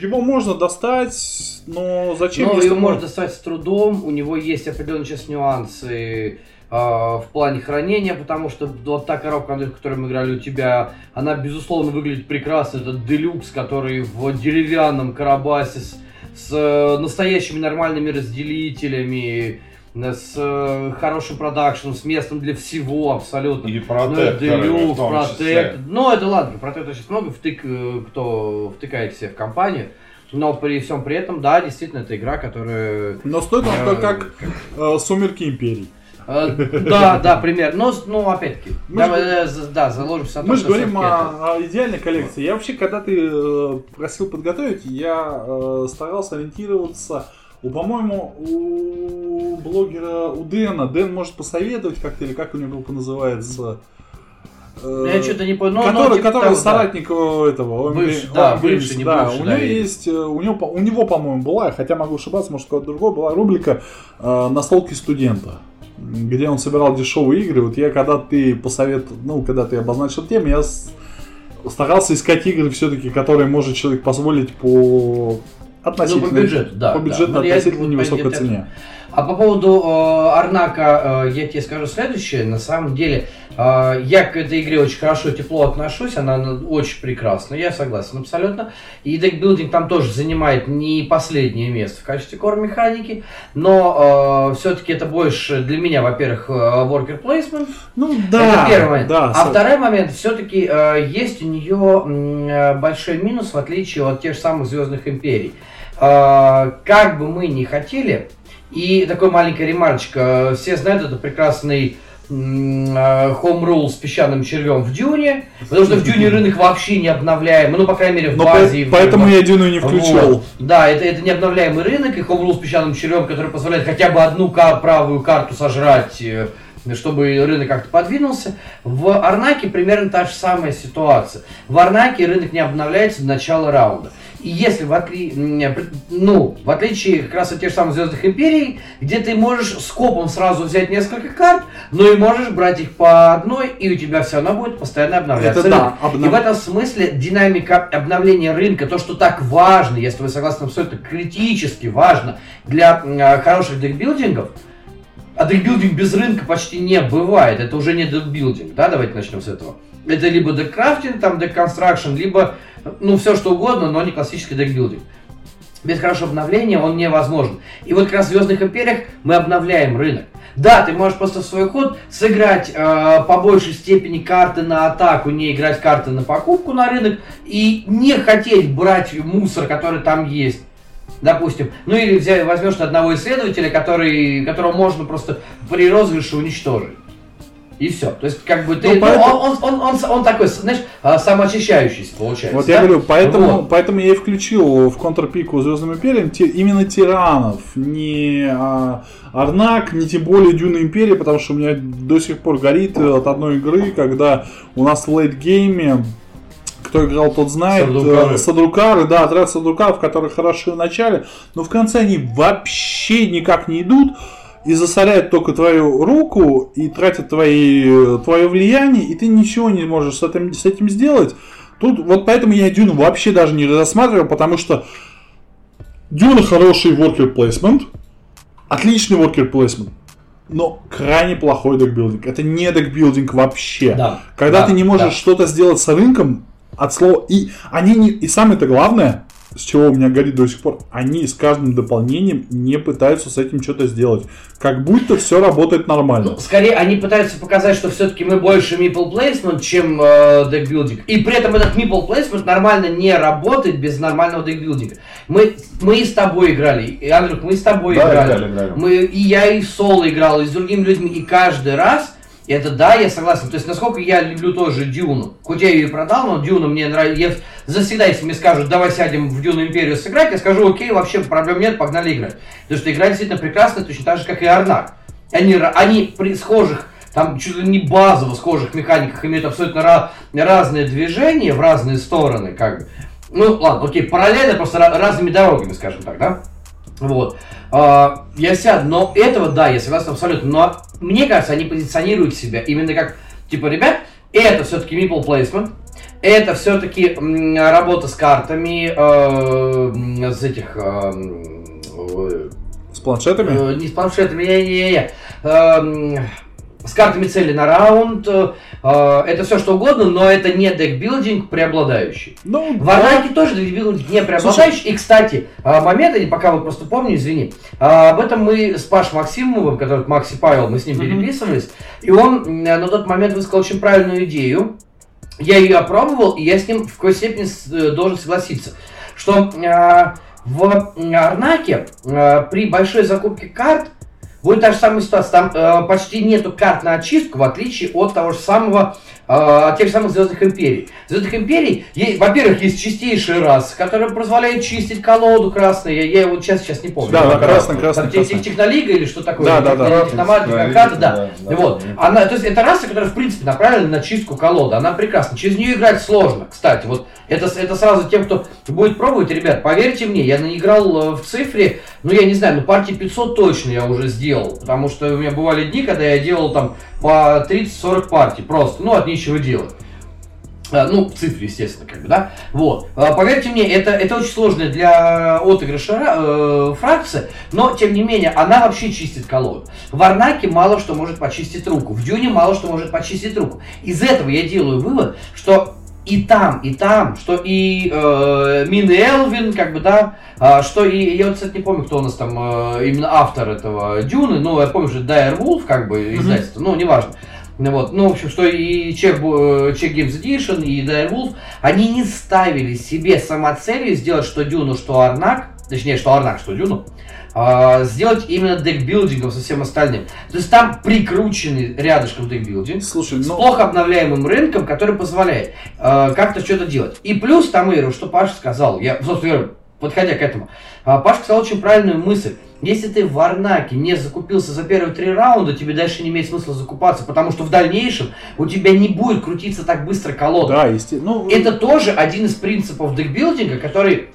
его можно достать, но зачем? Но если его мы- можно достать с трудом, у него есть определенные сейчас нюансы э, в плане хранения, потому что вот та коробка, Андрей, в которой мы играли у тебя, она, безусловно, выглядит прекрасно. Это делюкс, который в деревянном карабасе с, с, э, настоящими нормальными разделителями, э, с э, хорошим продакшеном, с местом для всего абсолютно. И Ну, протекторы Делюкс, в том числе. Протект. Ну, это ладно, Протектор сейчас много втык, кто втыкает себе в компанию. Но при всем при этом, да, действительно, это игра, которая... Но стоит он э, только как э, Сумерки Империи. Э, Да, да, пример. Но, ну, опять-таки, да, э, да, заложимся Мы же говорим о, идеальной коллекции. Я вообще, когда ты э, просил подготовить, я старался ориентироваться. У, по-моему, у блогера, у Дэна, Дэн может посоветовать как-то, или как у него группа называется? Я что-то не понял. Который, типа который того, да. соратник э, этого, Бывший, да, OMG, бывший, не да, бывший, у да, него и- есть, у него, у него, по-моему, была, хотя могу ошибаться, может, у кого-то другого, была рубрика э, «Настолки студента», где он собирал дешевые игры. Вот я, когда ты посоветовал, ну, когда ты обозначил тему, я старался искать игры все-таки, которые может человек позволить по Ну, относительно, по бюджету, да. по да. бюджетно Ну, относительно вот, невысокой цене. А по поводу э, Арнака э, я тебе скажу следующее. На самом деле, э, я к этой игре очень хорошо, тепло отношусь. Она очень прекрасна, я согласен абсолютно. И декбилдинг там тоже занимает не последнее место в качестве кор-механики. Но э, все-таки это больше для меня, во-первых, э, worker placement. Ну да. Это первый момент. Да, а второй момент, все-таки э, есть у нее э, большой минус, в отличие от тех же самых Звездных Империй. Э, как бы мы ни хотели, и такой маленькая ремарочка, э, все знают, это прекрасный э, Home Rule с песчаным червем в Дюне, потому что в Дюне рынок вообще не обновляемый, ну, по крайней мере, в Но базе. по- и в- поэтому я Дюну не включил. вот. Да, это, это необновляемый рынок, и Home Rule с песчаным червем, который позволяет хотя бы одну ка- правую карту сожрать, э, чтобы рынок как-то подвинулся. В Арнаке примерно та же самая ситуация. В Арнаке рынок не обновляется до начала раунда. И если в, отли- при- ну, в отличие как раз от тех же самых Звездных Империй, где ты можешь скопом сразу взять несколько карт, но и можешь брать их по одной, и у тебя все равно будет постоянно обновляться Это да, обнов- И в этом смысле динамика обновления рынка, то, что так важно, если вы согласны, что это критически важно для м, хороших декбилдингов, а декбилдинг без рынка почти не бывает. Это уже не декбилдинг, да, давайте начнем с этого. Это либо деккрафтинг, там декконстракшн, либо, ну, все что угодно, но не классический декбилдинг. Без хорошего обновления он невозможен. И вот как раз в Звездных Империях мы обновляем рынок. Да, ты можешь просто в свой ход сыграть э, по большей степени карты на атаку, не играть карты на покупку на рынок и не хотеть брать мусор, который там есть. Допустим. Ну или взять, возьмешь одного исследователя, который, которого можно просто при розыгрыше уничтожить. И все. То есть, как бы ты. Ну, ну, поэтому- он, он, он, он, он такой, знаешь, а, самоочищающийся получается. Вот да? я говорю, поэтому, Вот. поэтому я и включил в контрпику Звездным Империям те- именно тиранов, не а, Арнак, не тем более Дюна Империя, потому что у меня до сих пор горит э, от одной игры, когда у нас в лейтгейме кто играл, тот знает. Садрукары. э, Садрукары, да, отряд Садрукаров, которые хороши в начале, но в конце они вообще никак не идут и засоряют только твою руку и тратят твои, твое влияние, и ты ничего не можешь с этим, с этим сделать. Тут вот поэтому я Дюну вообще даже не рассматривал, потому что Дюна хороший worker placement, отличный worker placement, но крайне плохой декбилдинг. Это не декбилдинг вообще. Да. Когда Да, ты не можешь да. что-то сделать с рынком от слова. И они не. И самое-то главное, с чего у меня горит до сих пор, они с каждым дополнением не пытаются с этим что-то сделать. Как будто все работает нормально. Ну, скорее, они пытаются показать, что все-таки мы больше meeple placement, чем э, декбилдинг. И при этом этот meeple placement нормально не работает без нормального декбилдинга. Мы, мы и с тобой играли, и, Андрюх, мы и с тобой Да, играли. играли, играли. Мы, и я и в соло играл, и с другими людьми, и каждый раз это да, я согласен. То есть, насколько я люблю тоже Дюну. Хоть я ее и продал, но Дюна мне нравится. Я завсегда, если мне скажут, давай сядем в Дюну Империю сыграть, я скажу, окей, вообще проблем нет, погнали играть. Потому что игра действительно прекрасная, точно так же, как и Арнак. Они, они при схожих, там чуть ли не базово схожих механиках имеют абсолютно ра- разные движения в разные стороны, как бы. Ну, ладно, окей, параллельно, просто ра- разными дорогами, скажем так, да? Вот. А, я сяду, но этого, да, я согласен абсолютно. Но мне кажется, они позиционируют себя именно как, типа, ребят, это все-таки meeple placement, это все-таки работа с картами, э, с этих, э, э, С планшетами. э, не с планшетами, не-не-не, Эм, с картами цели на раунд, э, э, это все что угодно, но это не декбилдинг преобладающий. Ну, В Арнаке тоже декбилдинг не преобладающий. И, кстати, э, момент, я пока вот просто помню, извини, э, об этом мы с Паш Максимовым, который Макси Павел, мы с ним переписывались, и он на тот момент высказал очень правильную идею. Я ее опробовал, и я с ним в какой-то степени должен согласиться, что э, в Арнаке э, при большой закупке карт будет та же самая ситуация. Там э, почти нету карт на очистку, в отличие от того же самого, э, от тех же самых Звездных Империй. Звездных Империй, во-первых, есть чистейшие расы, которые позволяют чистить колоду красную. Я, я его сейчас, сейчас не помню. Да, да, красный, красный, Там красный. тех- Технолига или что такое? Да, да, да. Техно- техномат, технократы, да. да, да, Вот. Она, то есть это раса, которая в принципе направлена на чистку колоды. Она прекрасна. Через нее играть сложно. Кстати, вот это, это сразу тем, кто будет пробовать, ребят, поверьте мне, я не играл э, в цифре, ну я не знаю, ну партии 500 точно я уже сделал. Потому что у меня бывали дни, когда я делал там по 30-40 партий просто, ну от нечего делать. А, Ну, в цифре, естественно, как бы, да. Вот. А, Поверьте мне, это, это очень сложная для отыгрыша э, фракция, но, тем не менее, она вообще чистит колоду. В Арнаке мало что может почистить руку, в Дюне мало что может почистить руку. Из этого я делаю вывод, что и там, и там, что и э, Мин Элвин, как бы, да, а, что и, я вот, кстати, не помню, кто у нас там э, именно автор этого Дюны, ну, я помню, что Дайер Вулф, как бы, издательство, ну, неважно. Вот, ну, в общем, что и Czech, э, Czech Games Edition, и Dire Wolf, они не ставили себе самоцелью сделать что Дюну, что Арнак, точнее, что Арнак, что Дюну, а, сделать именно декбилдингом со всем остальным. То есть там прикрученный рядышком декбилдинг, Слушай, с ну... плохо обновляемым рынком, который позволяет э, как-то что-то делать. И плюс тому, Ира, что Паша сказал, я, собственно, говоря, подходя к этому, а, Паша сказал очень правильную мысль. Если ты в Арнаке не закупился за первые три раунда, тебе дальше не имеет смысла закупаться, потому что в дальнейшем у тебя не будет крутиться так быстро колода. Да, естественно. Ну, Это тоже один из принципов декбилдинга, который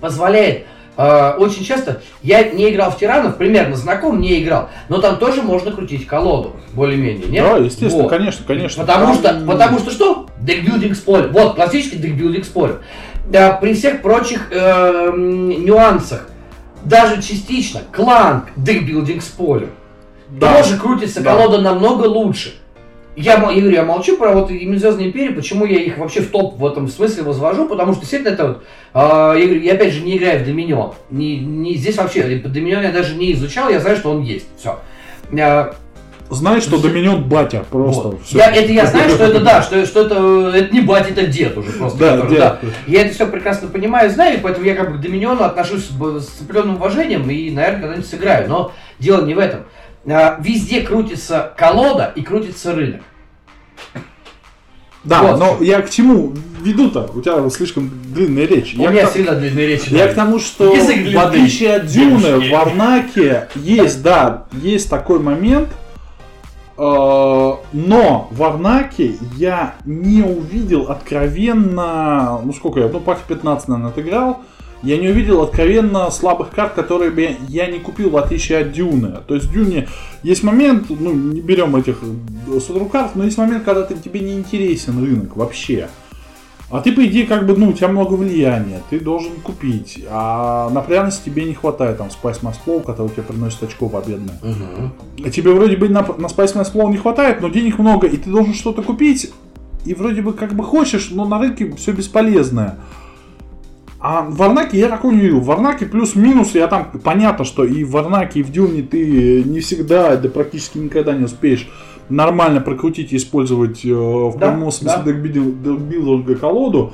позволяет очень часто, я не играл в тиранов, примерно знаком, не играл, но там тоже можно крутить колоду, более-менее, нет? Да, естественно, Вот. конечно, конечно. Потому Там- что, потому что что? Декбилдинг спойлер. Вот, классический декбилдинг спойлер. Да, при всех прочих эм, нюансах, даже частично, кланк декбилдинг спойлер. Да. Тоже крутится Да. колода намного лучше. Я, я говорю, я молчу про вот именно Звездные империи, почему я их вообще в топ в этом смысле возвожу, потому что действительно это вот, а, я, говорю, я опять же не играю в Доминион. Не, не, здесь вообще, Доминион я даже не изучал, я знаю, что он есть. Все. Знаешь, что Доминион батя просто. Вот. всё. Я, это я знаю, что это да, что, что это, это не батя, это дед уже просто. Да, который, дед. да. Я это все прекрасно понимаю, знаю, поэтому я как бы к Доминиону отношусь с, с определенным уважением и, наверное, когда-нибудь сыграю. Но дело не в этом. А, Везде крутится колода и крутится рынок. Да, Вот. но я к чему веду-то? У тебя слишком длинная речь. У Я меня к- всегда длинные речи. Я да. к тому, что Язык в отличие от Дюны, Девушки. в Арнаке есть, да, есть такой момент, э, но в Арнаке я не увидел откровенно, ну сколько я, ну партий 15, наверное, отыграл, я не увидел откровенно слабых карт, которые бы я не купил, в отличие от Дюны. То есть в Дюне есть момент, ну не берем этих э, соток карт, но есть момент, когда ты, тебе не интересен рынок вообще. А ты, по идее, как бы, ну, у тебя много влияния, ты должен купить, а на пряности тебе не хватает, там, Spice Mass Flow, который тебе приносит очко победное. А тебе вроде бы на, на Spice Mass Flow не хватает, но денег много, и ты должен что-то купить, и вроде бы как бы хочешь, но на рынке все бесполезное. А в Варнаке я такого не видел. В Варнаке плюс-минус, я там, понятно, что и в Варнаке, и в Дюне ты не всегда, да практически никогда не успеешь нормально прокрутить и использовать э, в Да, прямом смысле да. декбилдинга колоду.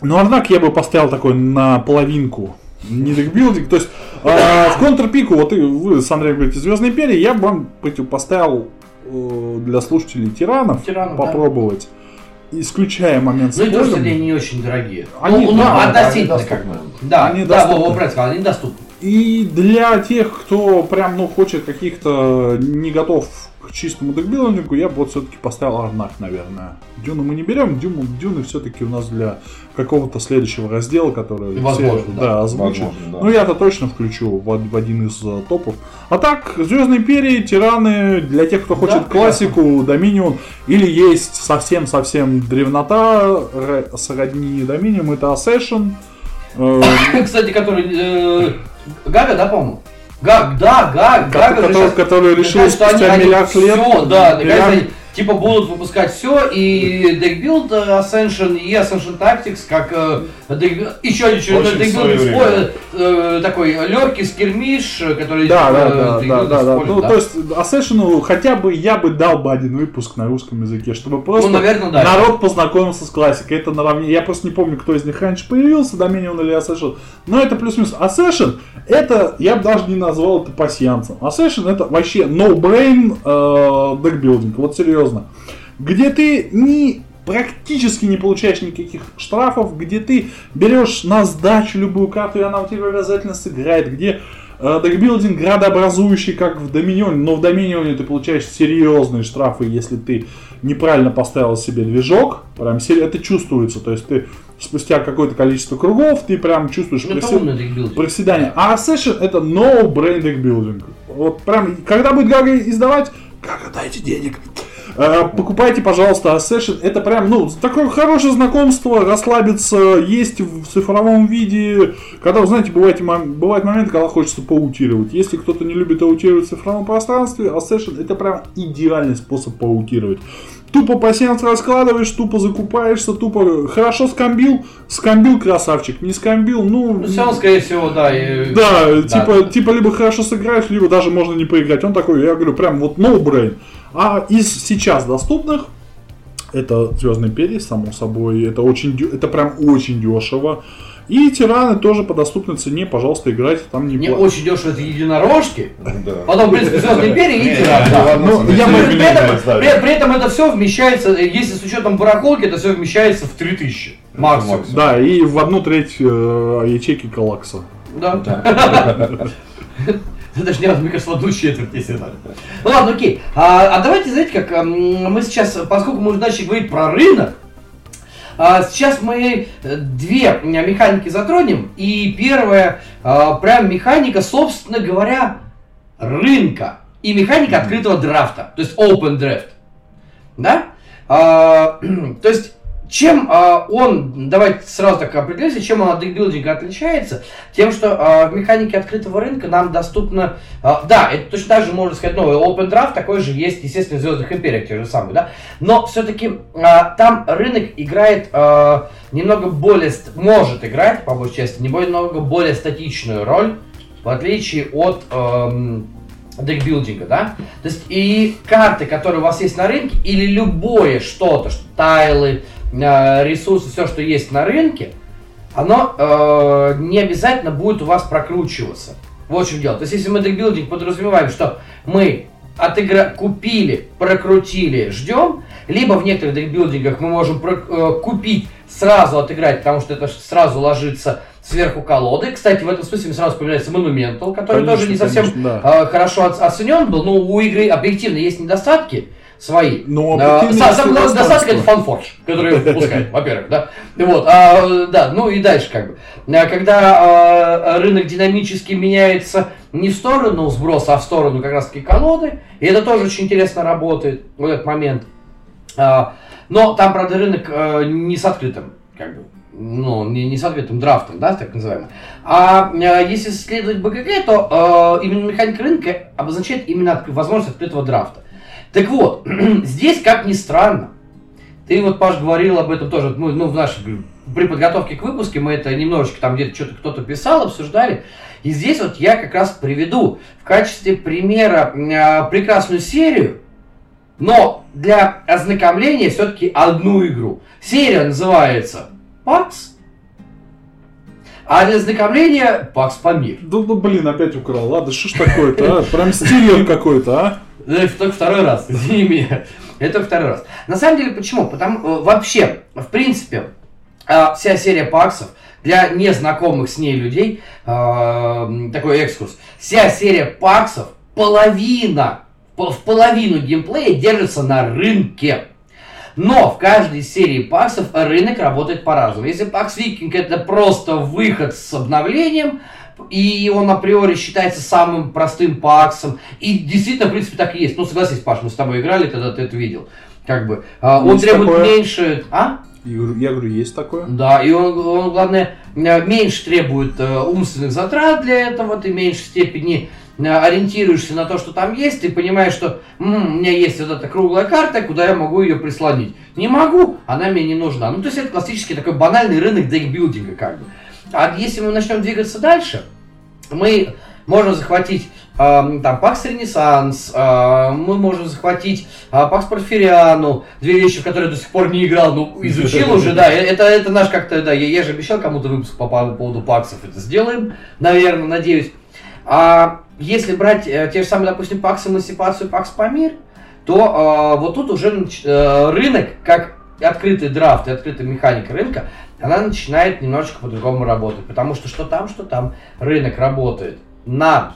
Но Арнак я бы поставил такой на половинку. Не декбилдинг. То есть э, в контрпику, вот и вы с Андреем говорите Звездные империи, я бы вам противопоставил э, для слушателей тиранов Тиранов, да. Исключая момент с Ну и тоже, спойлером. кстати, они не очень дорогие. Они- ну, ну, да, относительно они как бы. Да, Они да, доступны. Вова правильно сказал, они доступны. И для тех, кто прям, ну, хочет каких-то не готов к чистому декбилдингу, я бы вот все-таки поставил Арнак, наверное. Дюну мы не берем, Дюну, Дюны все-таки у нас для какого-то следующего раздела, который Возможно, все, да. озвучат. Возможно, да. Ну, я-то точно включу в, в один из э, топов. А так, Звездные империи, Тираны, для тех, кто хочет Да, классику, Доминион, или есть совсем-совсем древнота, сродни Доминиум, это Ascension. Э, Кстати, который... э, Гага, да, по-моему? Гаг, да, Гаг, Гага же который, который решил спустя они миллиард лет. всё, да, миллиард- они, типа будут выпускать все, и Deckbuild э, Ascension и Ascension Tactics, как э, deckbuild- еще один очередной спойлер, э, такой легкий скирмиш, э, который... Да, типа, да, э, да, да, да, да. Ну, да. то есть, Ascension хотя бы я бы дал бы один выпуск на русском языке, чтобы просто Ну, наверное, да. народ познакомился с классикой. Это наравне. Я просто не помню, кто из них раньше появился, Dominion или Ascension. Но это плюс-минус. Ascension, это, я бы даже не назвал это пассианцем. Ascension это вообще no-brain э, декбилдинг. Вот серьезно. Где ты не практически не получаешь никаких штрафов, где ты берешь на сдачу любую карту, и она у тебя обязательно сыграет, где э, декбилдинг градообразующий, как в Доминионе, но в Доминионе ты получаешь серьезные штрафы, если ты неправильно поставил себе движок, прям это чувствуется, то есть ты спустя какое-то количество кругов, ты прям чувствуешь это проси- проседание. А Ascension это no brain deck building. Вот прям, когда будет Гага издавать, Гага, дайте денег. Э, покупайте, пожалуйста, Ascension. Это прям, ну, такое хорошее знакомство, расслабиться, есть в цифровом виде. Когда, вы знаете, бывает, бывает моменты, когда хочется поутировать. Если кто-то не любит аутировать в цифровом пространстве, Ascension это прям идеальный способ поутировать. Тупо пассианс раскладываешь, тупо закупаешься, тупо хорошо скамбил, скамбил красавчик, не скамбил, ну... Ну, все равно, скорее всего, да. И... Да, да, типа, типа либо хорошо сыграешь, либо даже можно не поиграть. Он такой, я говорю, прям вот no brain. А из сейчас доступных, это Звездный перья, само собой, это очень, это прям очень дешево. И тираны тоже по доступной цене, пожалуйста, играйте, там не Мне очень дешево это единорожки, потом, в принципе, Звездные империи и тираны. Ну, при этом это все вмещается, если с учетом барахолки, это все вмещается в 3000 максимум. Да, и в одну треть э, ячейки Калакса. Да. Даже не мне кажется, в одну четверть, если надо. Ну ладно, окей. А, а давайте, знаете, как мы сейчас, поскольку мы уже начали говорить про рынок, сейчас мы э, две механики затронем. И первая, а, прям механика, собственно говоря, рынка. И механика открытого драфта. То есть open draft. Да? А, то есть чем э, он, давайте сразу так определимся, чем он от декбилдинга отличается? Тем, что э, в механике открытого рынка нам доступно, э, да, это точно так же можно сказать, новый Open Draft, такой же есть, естественно, в Звездных Империях, те же самые, да, но все-таки э, там рынок играет э, немного более, может играть, по большей части, немного более статичную роль, в отличие от э, декбилдинга, да? То есть и карты, которые у вас есть на рынке, или любое что-то, что тайлы, ресурсы, все, что есть на рынке, оно э, не обязательно будет у вас прокручиваться. Вот в чем дело. То есть, если мы декбилдинг подразумеваем, что мы отыгра... купили, прокрутили, ждем, либо в некоторых декбилдингах мы можем про... э, купить, сразу отыграть, потому что это сразу ложится сверху колоды. Кстати, в этом смысле мне сразу вспоминается Монументал, который конечно, тоже не совсем конечно, да. э, хорошо оценен был, но у игры объективно есть недостатки свои. Но а, самый главный достаток это фанфорж, который выпускает, во-первых, да. Вот, а, да, ну и дальше как бы. А, когда а, рынок динамически меняется не в сторону сброса, а в сторону как раз таки колоды, и это тоже очень интересно работает в этот момент. А, но там, правда, рынок а, не с открытым, как бы, ну, не, не с открытым драфтом, да, так называемым. А, а если следовать БГГ, то э, именно механика рынка обозначает именно возможность открытого драфта. Так вот, здесь, как ни странно, ты вот, Паш, говорил об этом тоже, ну, ну в нашей, при подготовке к выпуску мы это немножечко там где-то что-то кто-то писал, обсуждали. И здесь вот я как раз приведу в качестве примера э, прекрасную серию, но для ознакомления все-таки одну игру. Серия называется «Пакс», а для ознакомления «Пакс Памир». Ну, ну блин, опять украл. Ладно, что ж такое-то, а? Прям стиль какой-то, а? Это только второй раз, извини меня. Это второй раз. На самом деле, почему? Потому э, вообще, в принципе, э, вся серия паксов для незнакомых с ней людей, э, такой экскурс, вся серия паксов, половина, в половину геймплея держится на рынке. Но в каждой серии паксов рынок работает по-разному. Если пакс Викинг это просто выход с обновлением, и он априори считается самым простым паксом. И действительно, в принципе, так и есть. Ну, согласись, Паш, мы с тобой играли, когда ты это видел. Как бы. А, он требует такое. меньше... А? Я говорю, есть такое. Да, и он, он главное, э, меньше требует э, умственных затрат для этого, ты меньше степени э, ориентируешься на то, что там есть, ты понимаешь, что м-м, у меня есть вот эта круглая карта, куда я могу ее прислонить. Не могу, она мне не нужна. Ну, то есть это классический такой банальный рынок декбилдинга, как бы. А если мы начнем двигаться дальше, мы можем захватить э, там Пакс Ренессанс, э, мы можем захватить э, Пакс Порфириану, две вещи, в которые до сих пор не играл, но изучил уже, да, это, это наш как-то, да, я, я же обещал кому-то выпуск по, по поводу Паксов, это сделаем, наверное, надеюсь. А если брать э, те же самые, допустим, Пакс Эмансипацию, Пакс Памир, то э, вот тут уже э, рынок, как открытый драфт и открытая механика рынка, она начинает немножечко по-другому работать. Потому что что там, что там, рынок работает на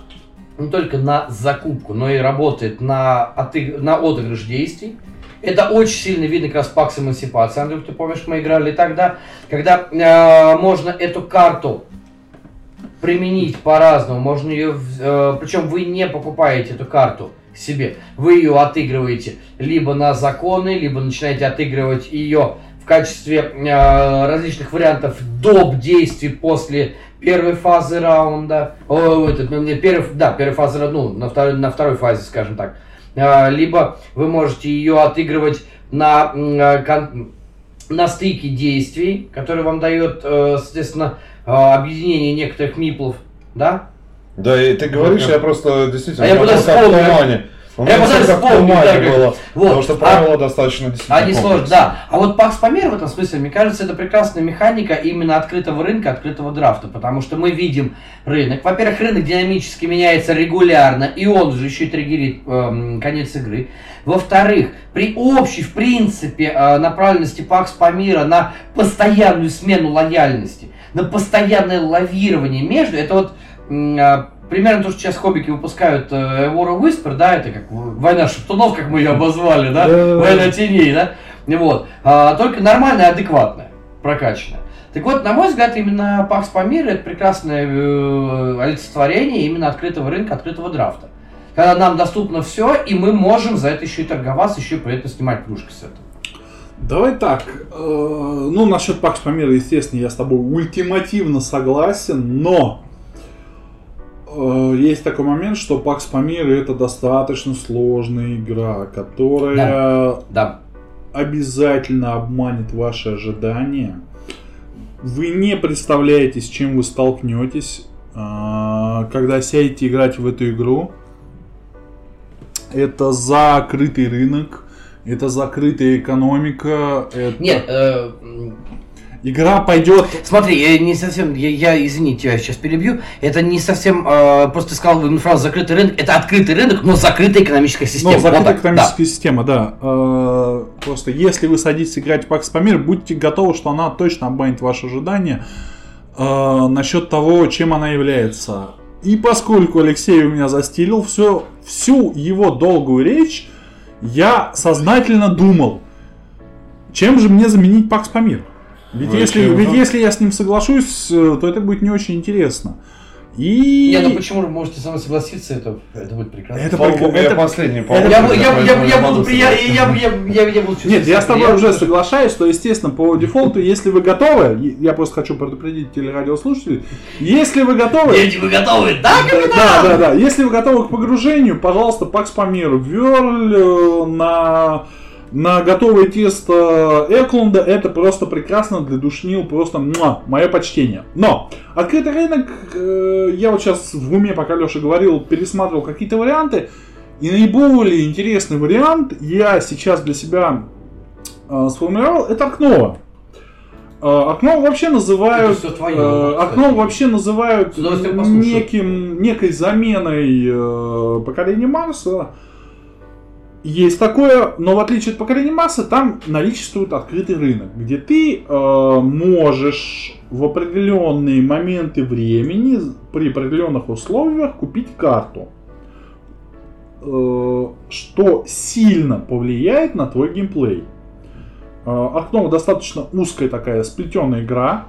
не только на закупку, но и работает на, отыг... на отыгрыш действий. Это очень сильно видно как раз пакс эмансипации. Андрюх, ты помнишь, мы играли тогда, когда э, можно эту карту применить по-разному. Можно ее, э, причем вы не покупаете эту карту себе. Вы ее отыгрываете либо на законы, либо начинаете отыгрывать ее в качестве э, различных вариантов доп. действий после первой фазы раунда. О, этот, первый, да, первой фазы, ну, на второй, на второй фазе, скажем так. Э, либо вы можете ее отыгрывать на, э, кон, на стыке действий, который вам дает, э, соответственно, э, объединение некоторых миплов, да? Да, и ты говоришь, Ну, я просто действительно... А я пытаюсь вспомнить. Я пытаюсь вспомнить, да, было. вот. Потому что А- правила достаточно действительно Они сложны, комплексные. да. А вот Пакс Памир в этом смысле, мне кажется, это прекрасная механика именно открытого рынка, открытого драфта, потому что мы видим рынок. Во-первых, рынок динамически меняется регулярно, и он же еще и триггерит эм, конец игры. Во-вторых, при общей, в принципе, э, направленности Пакс Памира на постоянную смену лояльности, на постоянное лавирование между, это вот а, примерно то, что сейчас хоббики выпускают э, War of Whisper, да, это как война шептунов, как мы ее обозвали, да, война теней, да, вот, А, только нормальная, адекватная, прокачанная. Так вот, на мой взгляд, именно Пакс Памир это прекрасное э, олицетворение именно открытого рынка, открытого драфта. Когда нам доступно все, и мы можем за это еще и торговаться, еще и при этом снимать плюшки с этого. Давай так. э, ну, насчет Пакс Памира, естественно, я с тобой ультимативно согласен, но э, есть такой момент, что Пакс Памир это достаточно сложная игра, которая Да. обязательно обманет ваши ожидания. Вы не представляете, с чем вы столкнетесь, а, когда сядете играть в эту игру. Это закрытый рынок, это закрытая экономика, это... Нет, э, Игра пойдет... Смотри, я не совсем, я, я извини, тебя сейчас перебью. Это не совсем, э, просто сказал именно фразу закрытый рынок. Это открытый рынок, но закрытая экономическая система. Ну, закрытая Вот экономическая система, да. Э, Просто если вы садитесь играть в Пакс Памир, будьте готовы, что она точно обманет ваши ожидания э, насчет того, чем она является. И поскольку Алексей у меня застилил все, всю его долгую речь, я сознательно думал, чем же мне заменить Пакс Памир? Ведь, Ну, если, ведь же? если я с ним соглашусь, э, то это будет не очень интересно. И... Не, ну почему вы можете со мной согласиться, это, это будет прекрасно. Это Слава богу, я это- последний это- я, я, я, я буду согласиться. я, я, я, я буду Нет, я с тобой уже соглашаюсь, что, естественно, по дефолту, если вы готовы, я просто хочу предупредить телерадиослушателей, если вы готовы... Дети, вы готовы? Да, капитан? Да, да, да. Если вы готовы к погружению, пожалуйста, Пакс по миру. Верль э, на, на готовое тесто Эклунда это просто прекрасно для душнил, просто мое почтение. Но открытый рынок, э, я вот сейчас в уме, пока Леша говорил, пересматривал какие-то варианты. И наиболее интересный вариант я сейчас для себя э, сформулировал, это окно. Окно вообще называют... Твоё, э, окно вообще называют послушаю. неким, некой заменой э, поколения Марса. Есть такое, но в отличие от поколения Марса, там наличествует открытый рынок, где ты э, можешь в определенные моменты времени при определенных условиях купить карту, э, что сильно повлияет на твой геймплей. Э, Окно достаточно узкая такая сплетенная игра.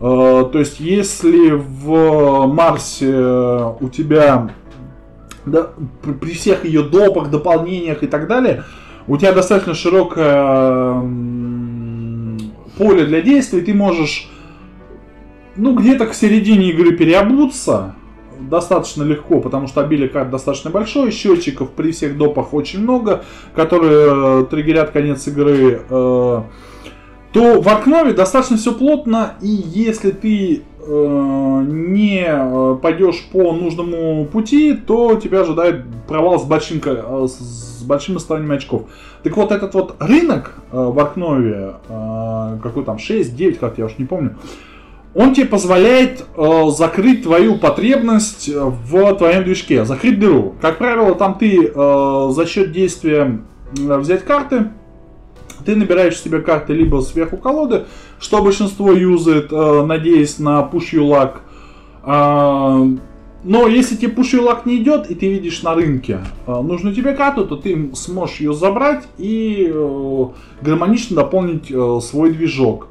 Э, То есть, если в Марсе у тебя да, при, при всех ее допах, дополнениях и так далее, у тебя достаточно широкое поле для действий, ты можешь ну, где-то к середине игры переобуться достаточно легко, потому что обилие карт достаточно большое, счетчиков при всех допах очень много, которые э, триггерят конец игры, э, то в Аркнове достаточно все плотно, и если ты не э, пойдешь по нужному пути, то тебя ожидает провал с большим, э, с большим оставлением очков. Так вот, этот вот рынок э, в Аркнове, э, какой там 6-9, как я уж не помню, он тебе позволяет э, закрыть твою потребность в твоем движке, закрыть дыру. Как правило, там ты э, за счет действия э, взять карты, ты набираешь себе карты либо сверху колоды, что большинство юзает, э, надеясь на luck. А, но если тебе your luck не идет, и ты видишь на рынке э, нужную тебе карту, то ты сможешь ее забрать и э, гармонично дополнить свой движок.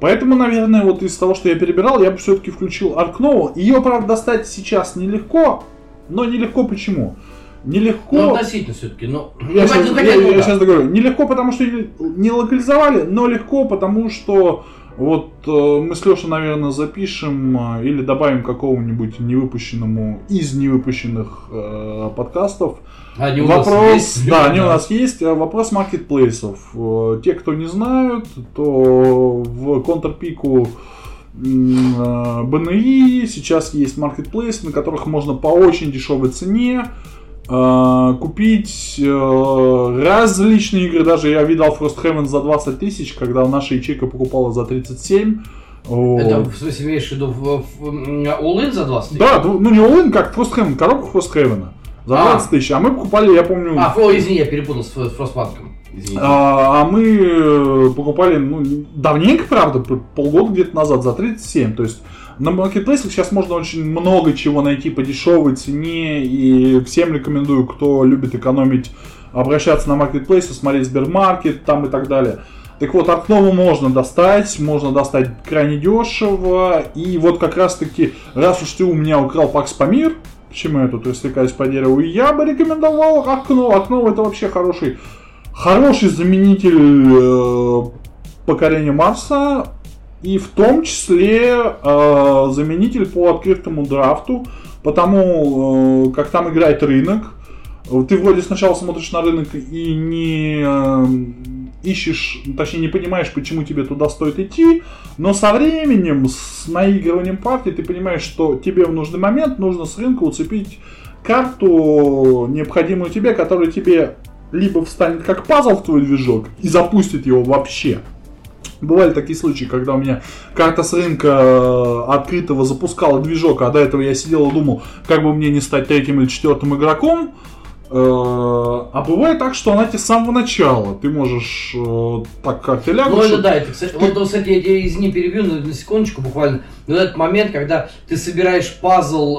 Поэтому, наверное, вот из того, что я перебирал, я бы все-таки включил Аркнову. Ее, правда, достать сейчас нелегко, но нелегко почему? Нелегко. Ну, относительно все-таки, но... Я, сейчас, я, я сейчас договорю. Нелегко, потому что не локализовали, но легко, потому что вот э, мы с Лешей, наверное, запишем э, или добавим какому-нибудь невыпущенному из невыпущенных э, подкастов. Они у вопрос, нас есть. да, они у нас есть. Э, вопрос маркетплейсов. Э, те, кто не знают, то в контрпику БНИ сейчас есть маркетплейсы, на которых можно по очень дешевой цене э, купить э, различные игры. Даже я видал Frost Heaven за 20 тысяч, когда наша ячейка покупала за 37. Это, в смысле, имеешь в виду All-In за 20 тысяч? Да, ну не All-In, как Frost Heaven, коробку Frost Heaven за 20 а. тысяч. А мы покупали, я помню... А, о, извини, я перепутал с Frostpunk. А, а мы э, покупали, ну, давненько, правда, полгода где-то назад, за 37. То есть на маркетплейсах сейчас можно очень много чего найти по дешевой цене. И всем рекомендую, кто любит экономить, обращаться на маркетплейсы, смотреть Сбермаркет там и так далее. Так вот, Аркнову можно достать, можно достать крайне дешево. И вот как раз таки, раз уж ты у меня украл Пакс Памир, почему я тут растекаюсь по дереву, я бы рекомендовал окно. Окно это вообще хороший хороший заменитель э, покорения Марса и в том числе э, заменитель по открытому драфту, потому э, как там играет рынок. Ты вроде сначала смотришь на рынок и не э, ищешь, точнее не понимаешь, почему тебе туда стоит идти, но со временем, с наигрыванием партии, ты понимаешь, что тебе в нужный момент нужно с рынка уцепить карту, необходимую тебе, которая тебе либо встанет как пазл в твой движок и запустит его вообще. Бывали такие случаи, когда у меня карта с рынка э, открытого запускала движок, а до этого я сидел и думал, как бы мне не стать третьим или четвертым игроком. Э, а бывает так, что она тебе с самого начала. Ты можешь э, так как ты лягушь. Ну это да, это, кстати, ты... вот, кстати, я, я из не перебью на, на секундочку буквально. Но этот момент, когда ты собираешь пазл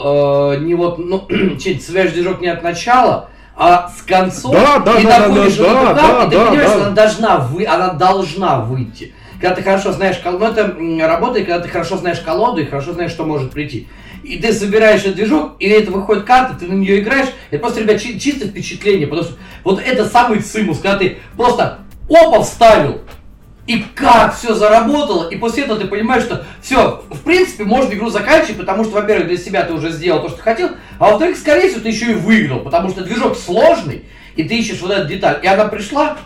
э, не вот, ну, собираешь движок не от начала, а с концом да, да, и да, находишь да, эту да, карту, да, и ты да, понимаешь, да. она должна, вы, она должна выйти. Когда ты хорошо знаешь колоду, ну это работает, когда ты хорошо знаешь колоду и хорошо знаешь, что может прийти. И ты собираешь этот движок, и это выходит карта, ты на нее играешь, это просто, ребят, чи- чисто впечатление, потому что вот это самый цимус, когда ты просто опа вставил, и как все заработало, и после этого ты понимаешь, что все, в принципе, можно игру заканчивать, потому что, во-первых, для себя ты уже сделал то, что хотел, а во-вторых, скорее всего, ты еще и выиграл, потому что движок сложный, и ты ищешь вот эту деталь. И она пришла,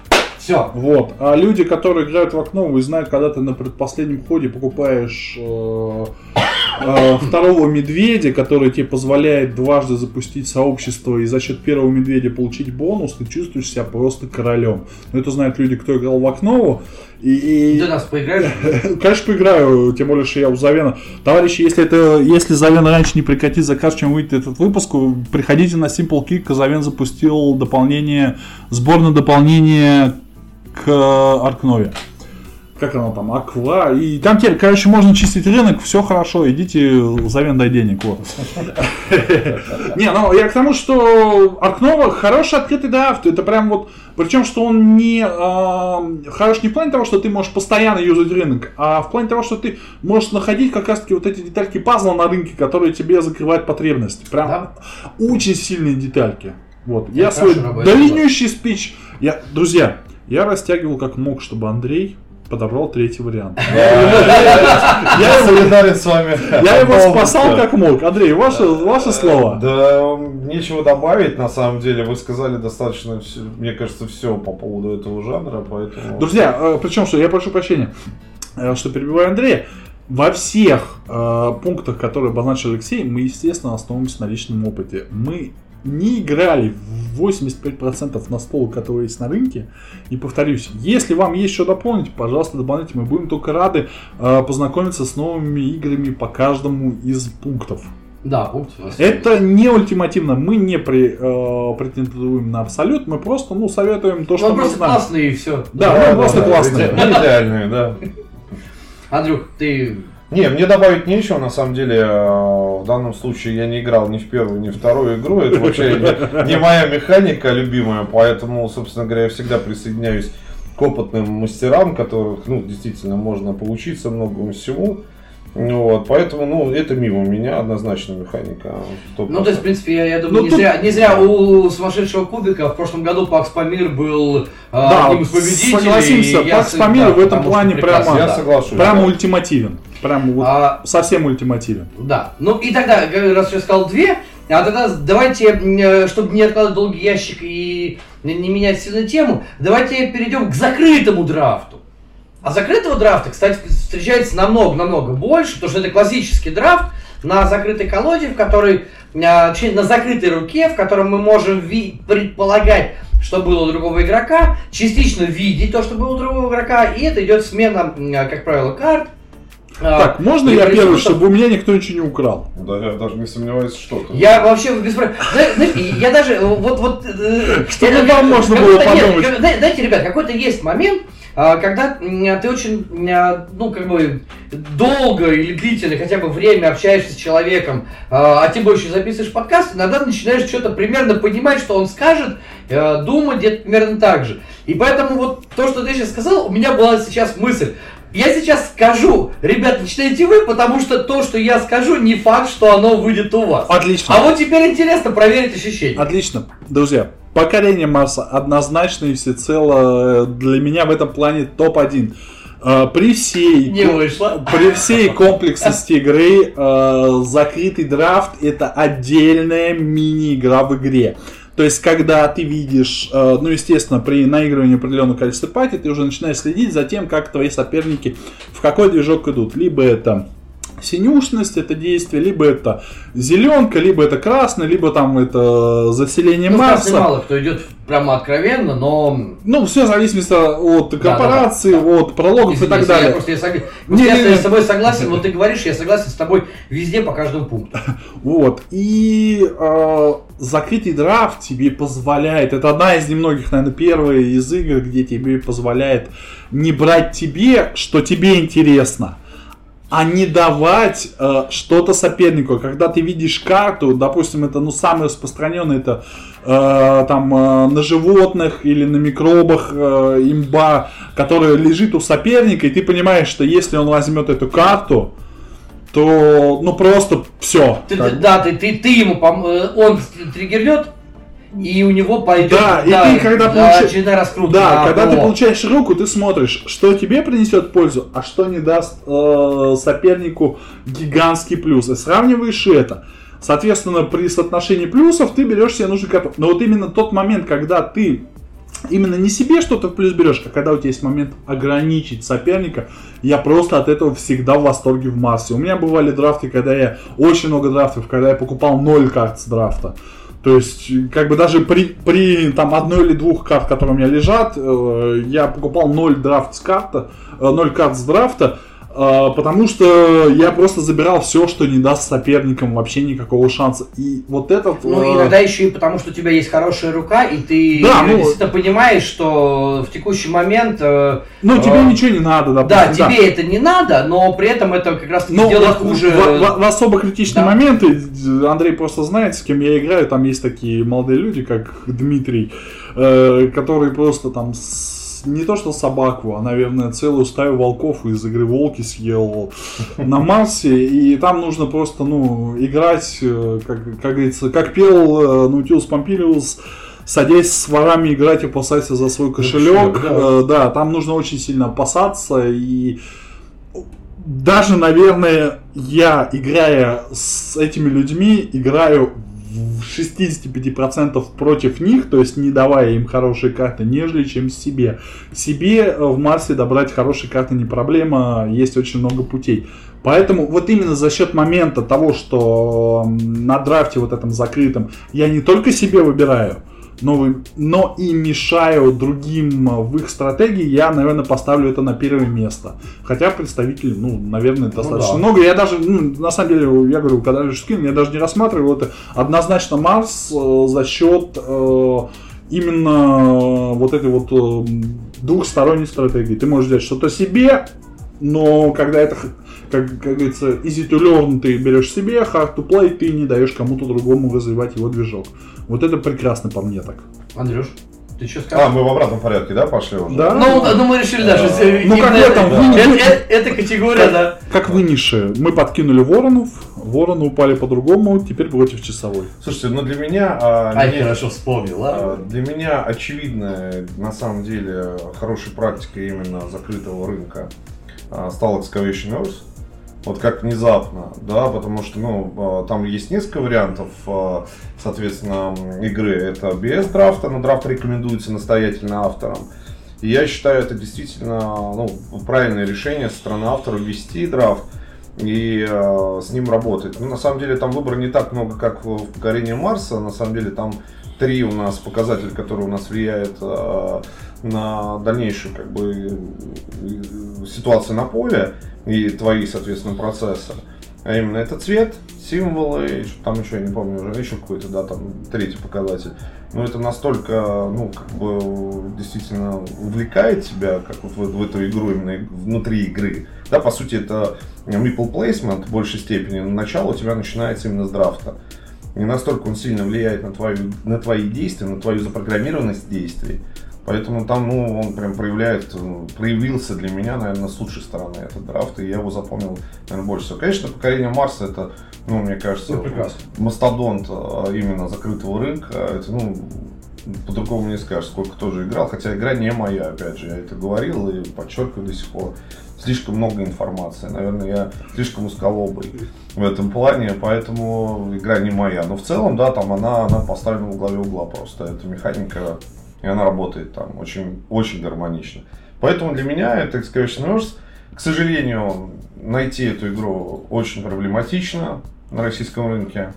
все. Вот. А люди, которые играют в окно, вы знаете, когда ты на предпоследнем ходе покупаешь э, э, второго медведя, который тебе позволяет дважды запустить сообщество и за счет первого медведя получить бонус, ты чувствуешь себя просто королем. Но это знают люди, кто играл в окно. И, и... Ты нас поиграешь? Конечно, поиграю, тем более, что я у Завена. Товарищи, если это, если Завен раньше не прекратит заказ, чем выйдет этот выпуск, приходите на Simple Kick, Завен запустил дополнение, сборное дополнение к Аркнове. Как оно там, Аква. И там теперь, короче, можно чистить рынок, все хорошо, идите, Завен дай денег. Вот. Не, ну я к тому, что Аркнова хороший открытый драфт. Это прям вот. Причем, что он не э, хорош не в плане того, что ты можешь постоянно юзать рынок, а в плане того, что ты можешь находить как раз таки вот эти детальки пазла на рынке, которые тебе закрывают потребность. Прям очень сильные детальки. Вот. Я свой длиннющий спич. Я, друзья, я растягивал как мог, чтобы Андрей подобрал третий вариант. Я солидарен с вами. Я его спасал как мог. Андрей, ваше, ваше слово. Да, нечего добавить, на самом деле. Вы сказали достаточно, мне кажется, все по поводу этого жанра, поэтому... Друзья, э, причем что, я прошу прощения, э, что перебиваю Андрея. Во всех э, пунктах, которые обозначил Алексей, мы, естественно, основываемся на личном опыте. Мы не играли в 85% на стол, который есть на рынке. И повторюсь, если вам есть что дополнить, пожалуйста, дополните. Мы будем только рады э, познакомиться с новыми играми по каждому из пунктов. Да, пункт Это не ультимативно, мы не при, э, претендуем на абсолют, мы просто ну, советуем то, есть. что Ну, мы просто знаем. классный и все. Да, ну, просто классные. иде- Не идеальные, да. Андрюх, ты Не, мне добавить нечего, на самом деле, э, в данном случае я не играл ни в первую, ни в вторую игру, это вообще не, не моя механика любимая, поэтому, собственно говоря, я всегда присоединяюсь к опытным мастерам, которых, ну, действительно, можно поучиться многому всему. Вот, поэтому, ну, это мимо меня однозначно механика. 100%. Ну, то есть, в принципе, я, я думаю, Ну, не, тут- зря, не зря у сумасшедшего кубика в прошлом году Пакс Памир был а, Да, одним из победителей. согласимся, Пакс Памир да, в этом плане прекрасно, прямо- Я да. соглашусь. Прям да. ультимативен. Прям вот А, совсем ультимативен. Да. Ну и тогда, раз я сказал две, а тогда давайте, м, чтобы не откладывать долгий ящик и не, менять сильно тему, давайте перейдем к закрытому драфту. А закрытого драфта, кстати, встречается намного-намного больше, потому что это классический драфт на закрытой колоде, в которой, а, точнее, на закрытой руке, в котором мы можем предполагать, что было у другого игрока, частично видеть то, что было у другого игрока, и это идет смена, а, как правило, карт. А, Так, можно я первый, чтобы у меня никто ничего не украл? Да, я даже не сомневаюсь, что ты. Я вообще без знаете, Я даже э, вот вот. э, Чтобы э, вам можно было подумать. Знаете, ребят, какой-то есть момент, а, когда ты очень, м, ну, как бы, долго или длительно хотя бы время общаешься с человеком, а а тем больше записываешь подкаст, иногда начинаешь что-то примерно понимать, что он скажет, э, думать где-то примерно так же. И поэтому вот то, что ты сейчас сказал, у меня была сейчас мысль. Я сейчас скажу, ребят, читайте вы, потому что то, что я скажу, не факт, что оно выйдет у вас. Отлично. А вот теперь интересно проверить ощущения. Отлично. Друзья, покорение Марса однозначно и всецело э, для меня в этом плане топ-1. Э, При всей, Не вышло. при всей комплексности игры э, закрытый драфт это отдельная мини-игра в игре. То есть, когда ты видишь, э, ну, естественно, при наигрывании определенного количества пати, ты уже начинаешь следить за тем, как твои соперники в какой движок идут. Либо это синюшность, это действие, либо это зеленка, либо это красный, либо там это заселение Ну, Марса. мало кто идет прямо откровенно, но... Ну, все зависит от корпорации, да, да. от прологов Извини, и так если Я далее. просто, я согла- Не, я не, не. с тобой согласен, вот ты говоришь, я согласен с тобой везде по каждому пункту. Вот. И э, закрытый драфт тебе позволяет, это одна из немногих, наверное, первая из игр, где тебе позволяет не брать тебе, что тебе интересно, а не давать э, что-то сопернику. Когда ты видишь карту, допустим, это ну самый распространенный, это э, там э, на животных или на микробах э, имба, которая лежит у соперника, и ты понимаешь, что если он возьмет эту карту, то ну просто все. Ты- ты- да, ты, ты, ты ему, пом- э, он триггернет, и у него пойдет Да, и ты, когда да, получи- очередная раскрутка. Да, когда ты ПО. получаешь руку, ты смотришь, что тебе принесет пользу, а что не даст э, сопернику гигантский плюс. И сравниваешь это. Соответственно, при соотношении плюсов ты берешь себе нужную карту. Но вот именно тот момент, когда ты именно не себе что-то в плюс берешь, а когда у тебя есть момент ограничить соперника, я просто от этого всегда в восторге в массе. У меня бывали драфты, когда я очень много драфтов, когда я покупал 0 карт с драфта. То есть, как бы даже при, при там одной или двух карт, которые у меня лежат, э, я покупал 0 драфт с карта, э, 0 карт с драфта, э, потому что я просто забирал все, что не даст соперникам вообще никакого шанса. И вот этот... Ну, э, иногда еще и потому, что у тебя есть хорошая рука, и ты Да, ну- действительно понимаешь, что в текущий момент, э, ну, тебе э, ничего не надо, да, допустим. тебе это не надо, но при этом это как раз таки Ну, делает в, хуже. в- в- в особо критичные Да. моменты, Андрей просто знает, с кем я играю, там есть такие молодые люди, как Дмитрий, э, которые просто там с- не то что собаку, а, наверное, целую стаю волков из игры Волки съел на Марсе, и там нужно просто, ну, играть, э, как, как говорится, как пел э, Наутилус Помпилиус, садясь с ворами играть и опасайся за свой кошелек. да. Э, да, там нужно очень сильно опасаться и даже, наверное, я, играя с этими людьми, играю в 65% против них, то есть не давая им хорошие карты, нежели чем себе. Себе э, в Марсе добрать хорошие карты не проблема, есть очень много путей. Поэтому вот именно за счет момента того, что на драфте вот этом закрытом я не только себе выбираю, но, но и мешаю другим э, в их стратегии, я, наверное, поставлю это на первое место. Хотя представителей, ну, наверное, достаточно да. много. Я даже, ну, на самом деле, я говорю, когда лишь скин, я даже не рассматривал это. Однозначно Марс э, за счет э, именно вот этой вот э, двухсторонней стратегии. Ты можешь взять что-то себе, но когда это, как, как говорится, easy to learn ты берешь себе, hard to play ты не даешь кому-то другому развивать его движок. Вот это прекрасно по мне так. Андрюш, Ты что сказал? А, мы в обратном порядке, да, пошли уже? Да. Ну, ну, мы решили даже... А, э, ну, как в этом, это- вы- это- вы- это- Это категория, да. Как вы нише, мы подкинули воронов, вороны упали по-другому, теперь против часовой. Слушайте, ну для меня... а, Ай, не- хорошо вспомнил, а, ладно. Для меня очевидная, на самом деле, хорошей практикой именно закрытого рынка а, стал Excavation Earth. Вот как внезапно, да, потому что, ну, а, там есть несколько вариантов, а, соответственно, игры. Это без драфта, но драфт рекомендуется настоятельно авторам. И я считаю, это действительно ну, правильное решение со стороны автора ввести драфт и э, с ним работать. Ну, на самом деле, там выбора не так много, как в покорении Марса. На самом деле, там три у нас показателя, которые у нас влияют э, на дальнейшую как бы, э, ситуацию на поле и твои, соответственно, процессы. А именно это цвет, символы, там еще, я не помню, уже еще какой-то, да, там третий показатель. Но это настолько, ну, как бы, действительно увлекает тебя, как вот в, в эту игру, именно внутри игры. Да, по сути, это meeple placement в большей степени, начало у тебя начинается именно с драфта. И настолько он сильно влияет на, твою, на твои действия, на твою запрограммированность действий. Поэтому там, ну, он прям проявляет, ну, проявился для меня, наверное, с лучшей стороны этот драфт, и я его запомнил, наверное, больше всего. Конечно, покорение Марса это, ну, мне кажется, прекрасно. мастодонт а, именно закрытого рынка. Это, ну, по-другому не скажешь, сколько тоже играл. Хотя игра не моя, опять же, я это говорил и подчеркиваю до сих пор. Слишком много информации. Наверное, я слишком узколобый в этом плане, поэтому игра не моя. Но в целом, да, там она, она поставлена в главе угла просто. Эта механика, и она работает там очень, очень гармонично. Поэтому для меня это Excavation Earth. К сожалению, найти эту игру очень проблематично на российском рынке.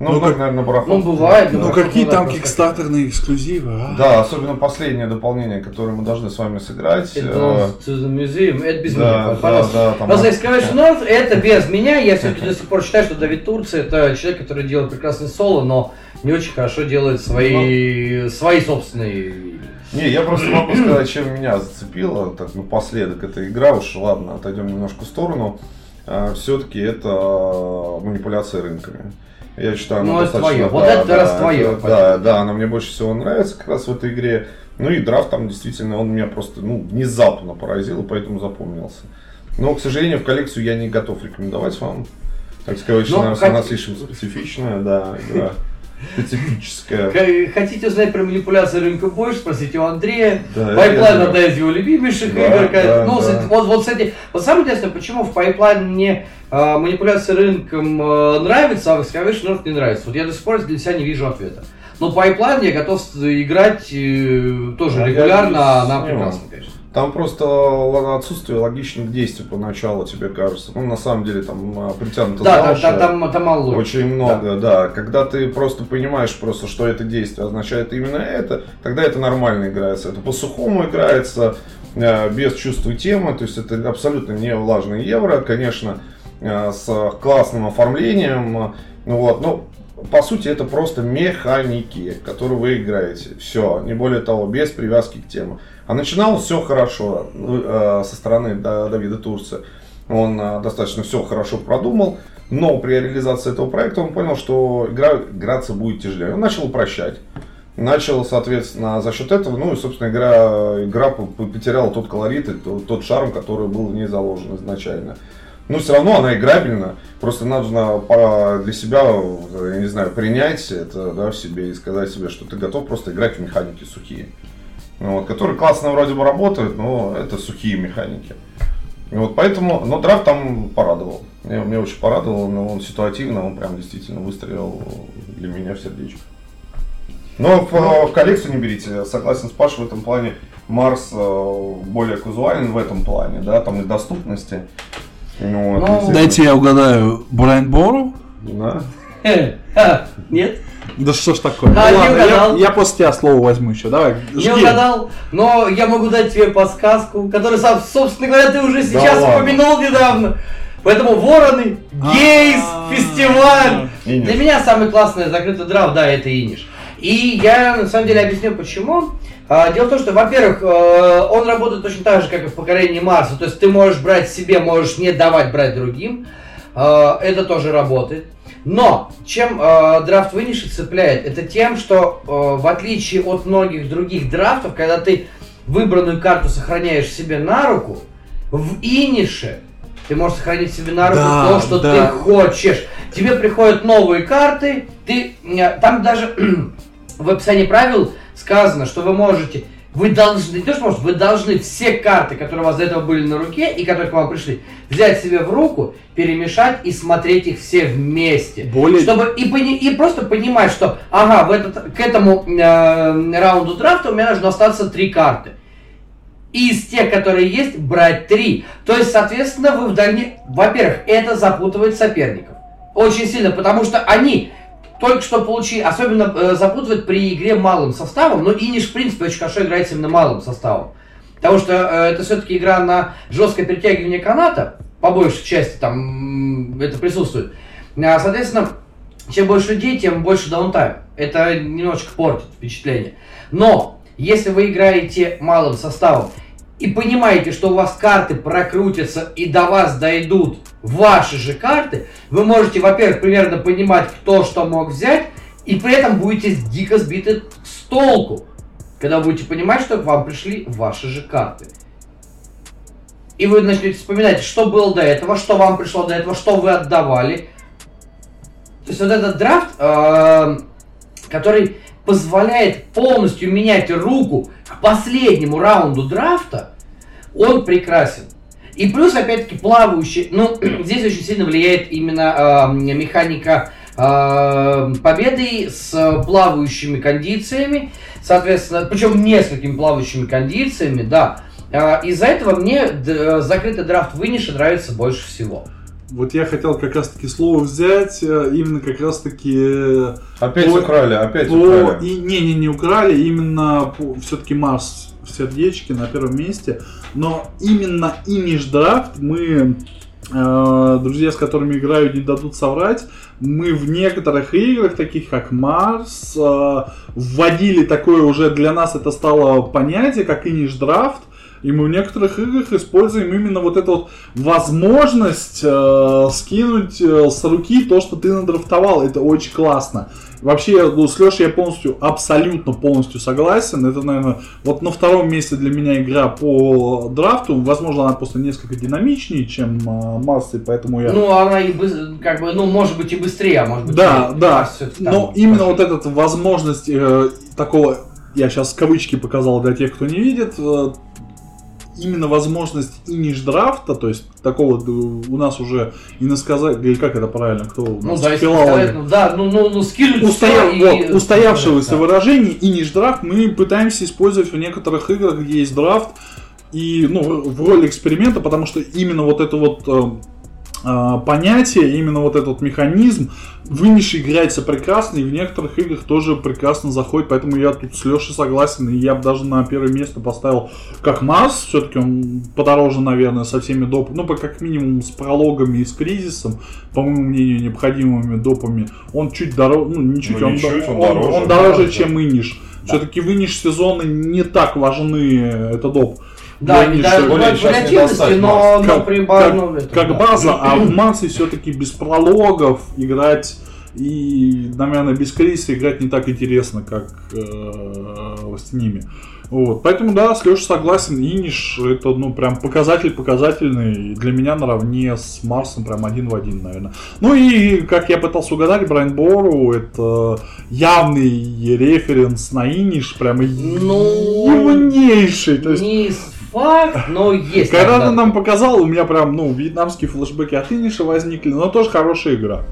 Ну, Ну, как, как- наверное, барахолка. Ну, бывает, Ну Да, какие да, там кикстартерные эксклюзивы, а? Да, особенно последнее дополнение, которое мы должны с вами сыграть. э, Это museum, это без Да, меня, да, да, там- Просто Excavation North это без меня. Я все-таки до сих пор считаю, что Давид Турция это человек, который делает прекрасный соло, но не очень хорошо делает свои, свои собственные. Не, я просто могу сказать, чем меня зацепило, так напоследок, эта игра, уж ладно, отойдем немножко в сторону, все-таки это э, манипуляция рынками. Я считаю, она Ну, это достаточно... твое. Вот это раз твое, это-. Да, да, она мне больше всего нравится как раз в этой игре. Ну и драфт там действительно, он меня просто, ну, внезапно поразил, и поэтому запомнился. Но, к сожалению, в коллекцию я не готов рекомендовать вам. Так сказать, Ну, она, как- она слишком специфичная, да, игра специфическая. Хотите узнать про манипуляции рынка больше, спросите у Андрея. Да, Pipeline одна из его любимейших Да, игр. да, ну, да. вот, вот, кстати, вот самое интересное, почему в Pipeline мне э, манипуляция рынком э, нравится, а в Excavation Earth не нравится. Вот я до сих пор для себя не вижу ответа. Но Пайплайн я готов играть э, тоже А регулярно, она прекрасна, конечно. Там просто отсутствие логичных действий поначалу, тебе кажется. Ну, на самом деле, там а, притянуто Да, за там, уши. там, там, мало. Очень много, да. Когда ты просто понимаешь просто, что это действие означает именно это, тогда это нормально играется. Это по-сухому играется, э, без чувства темы, то есть это абсолютно не влажный евро, конечно, э, с классным оформлением, э, ну вот, но по сути это просто механики, которые вы играете. Все, не более того, без привязки к теме. А начиналось все хорошо ну, э, со стороны Да- Давида Турция. Он э, достаточно все хорошо продумал, но при реализации этого проекта он понял, что игра, играться будет тяжелее. Он начал упрощать. Начал, соответственно, за счет этого, ну и, собственно, игра, игра по- по- потеряла тот колорит и то- тот шарм, который был в ней заложен изначально. Но все равно она играбельна. Просто нужно по- для себя, я не знаю, принять это да, в себе и сказать себе, что ты готов просто играть в механики сухие. Ну, вот, которые классно вроде бы работают, но это сухие механики. И Вот поэтому, но драфт там порадовал. Меня, меня очень порадовал, но он ситуативно, он прям действительно выстрелил для меня в сердечко. Но в, в коллекцию не берите. Я Согласен с Пашей в этом плане. Марс э, более казуален в этом плане, да, там и доступности. Ну, Ну. Дайте я угадаю, Брайан Бору? Да. Нет? Да что ж такое? А, Ну не ладно, я, угадал. я после тебя слово возьму еще. Давай, Не жги. угадал, но я могу дать тебе подсказку, которую, сам, собственно говоря, ты уже сейчас ладно. упомянул недавно. Поэтому Вороны, Гейс, А. фестиваль. Иниш. Для меня самый классный закрытый драфт, да, это Иниш. И я на самом деле объясню почему. А, Дело в том, что, во-первых, э, он работает точно так же, как и в покорении Марса. То есть ты можешь брать себе, можешь не давать брать другим. Э, это тоже работает. Но чем э, драфт Виниши цепляет, это тем, что э, в отличие от многих других драфтов, когда ты выбранную карту сохраняешь себе на руку, в Инише ты можешь сохранить себе на руку Да, то, что да. ты хочешь. Тебе приходят новые карты, ты там даже в описании правил сказано, что вы можете, вы должны, не то что можете, вы должны все карты, которые у вас до этого были на руке и которые к вам пришли, взять себе в руку, перемешать и смотреть их все вместе. Более- Чтобы и, пони- и просто понимать, что ага, в этот, к этому э, раунду драфта у меня должно остаться три карты. И из тех, которые есть, брать три. То есть, соответственно, вы в дальнейшем... Во-первых, это запутывает соперников. Очень сильно, потому что они только что получили... Особенно э, запутывает при игре малым составом. Но Иниш, в принципе, очень хорошо играет именно малым составом. Потому что э, это все-таки игра на жесткое перетягивание каната. По большей части там это присутствует. А, соответственно, чем больше людей, тем больше даунтайм. Это немножечко портит впечатление. Но, если вы играете малым составом и понимаете, что у вас карты прокрутятся и до вас дойдут ваши же карты, вы можете, во-первых, примерно понимать, кто что мог взять, и при этом будете дико сбиты с толку, когда будете понимать, что к вам пришли ваши же карты. И вы начнете вспоминать, что было до этого, что вам пришло до этого, что вы отдавали. То есть вот этот драфт, э, который позволяет полностью менять руку к последнему раунду драфта, он прекрасен. И плюс, опять-таки, плавающий, ну, здесь очень сильно влияет именно э, механика э, победы с плавающими кондициями, соответственно, причем несколькими плавающими кондициями, да. Э, Из-за этого мне закрытый драфт Виниша нравится больше всего. Вот я хотел как раз таки слово взять, э, именно как раз таки э, Опять По- украли, опять по... украли. И, не, не, не украли, именно все-таки Марс в сердечке на первом месте. Но именно имидж драфт мы, э, друзья, с которыми играю, не дадут соврать. Мы в некоторых играх, таких как Марс, вводили такое уже для нас это стало понятие, как имидж драфт. И мы в некоторых играх используем именно вот эту вот возможность э, скинуть э, с руки то, что ты надрафтовал. Это очень классно. Вообще, ну, с Лешей я полностью, абсолютно полностью согласен. Это, наверное, вот на втором месте для меня игра по драфту. Возможно, она просто несколько динамичнее, чем э, Марс, и поэтому я... Ну, она и как бы, ну, может быть и быстрее, а может быть Да, и- да. там Но именно вот эта возможность э, такого, я сейчас кавычки показал для тех, кто не видит, э, именно возможность иниш драфта, то есть такого э, у нас уже иносказать, или как это правильно, кто у Ну нас да, если филологи? сказать, ну да, ну, ну, ну скинуть Устоя- всё и- вот, устоявшегося Да. выражения иниш драфт мы пытаемся использовать в некоторых играх, где есть драфт, и ну, в роли эксперимента, потому что именно вот это вот э, понятие, именно вот этот механизм в Иниш играется прекрасно, и в некоторых играх тоже прекрасно заходит, поэтому я тут с Лешей согласен, и я бы даже на первое место поставил как Марс, все-таки он подороже, наверное, со всеми допами, ну, как минимум с прологами и с кризисом, по моему мнению, необходимыми допами, он чуть дороже, ну, не чуть, Ну, он, не чуть, он он- дороже. он дороже, Да, чем Иниш. Да. Все-таки в Иниш сезоны не так важны, это доп. Да, Для не Иниш, да, более бывают сейчас не вариативности, но, но Как- при как- ну, это как да. база, а в Марсе все-таки без прологов играть и, наверное, без кризиса играть не так интересно, как э, с ними. Вот. Поэтому, да, с Лешей согласен, Иниш это, ну, прям показатель показательный, для меня наравне с Марсом прям один в один, наверное. Ну и, как я пытался угадать, Брайан Бору это явный референс на Иниш, прям Ну, явнейший. То есть, Не факт, но есть. когда ты нам показал, у меня прям, ну, вьетнамские флешбеки от Иниша возникли, но тоже хорошая игра.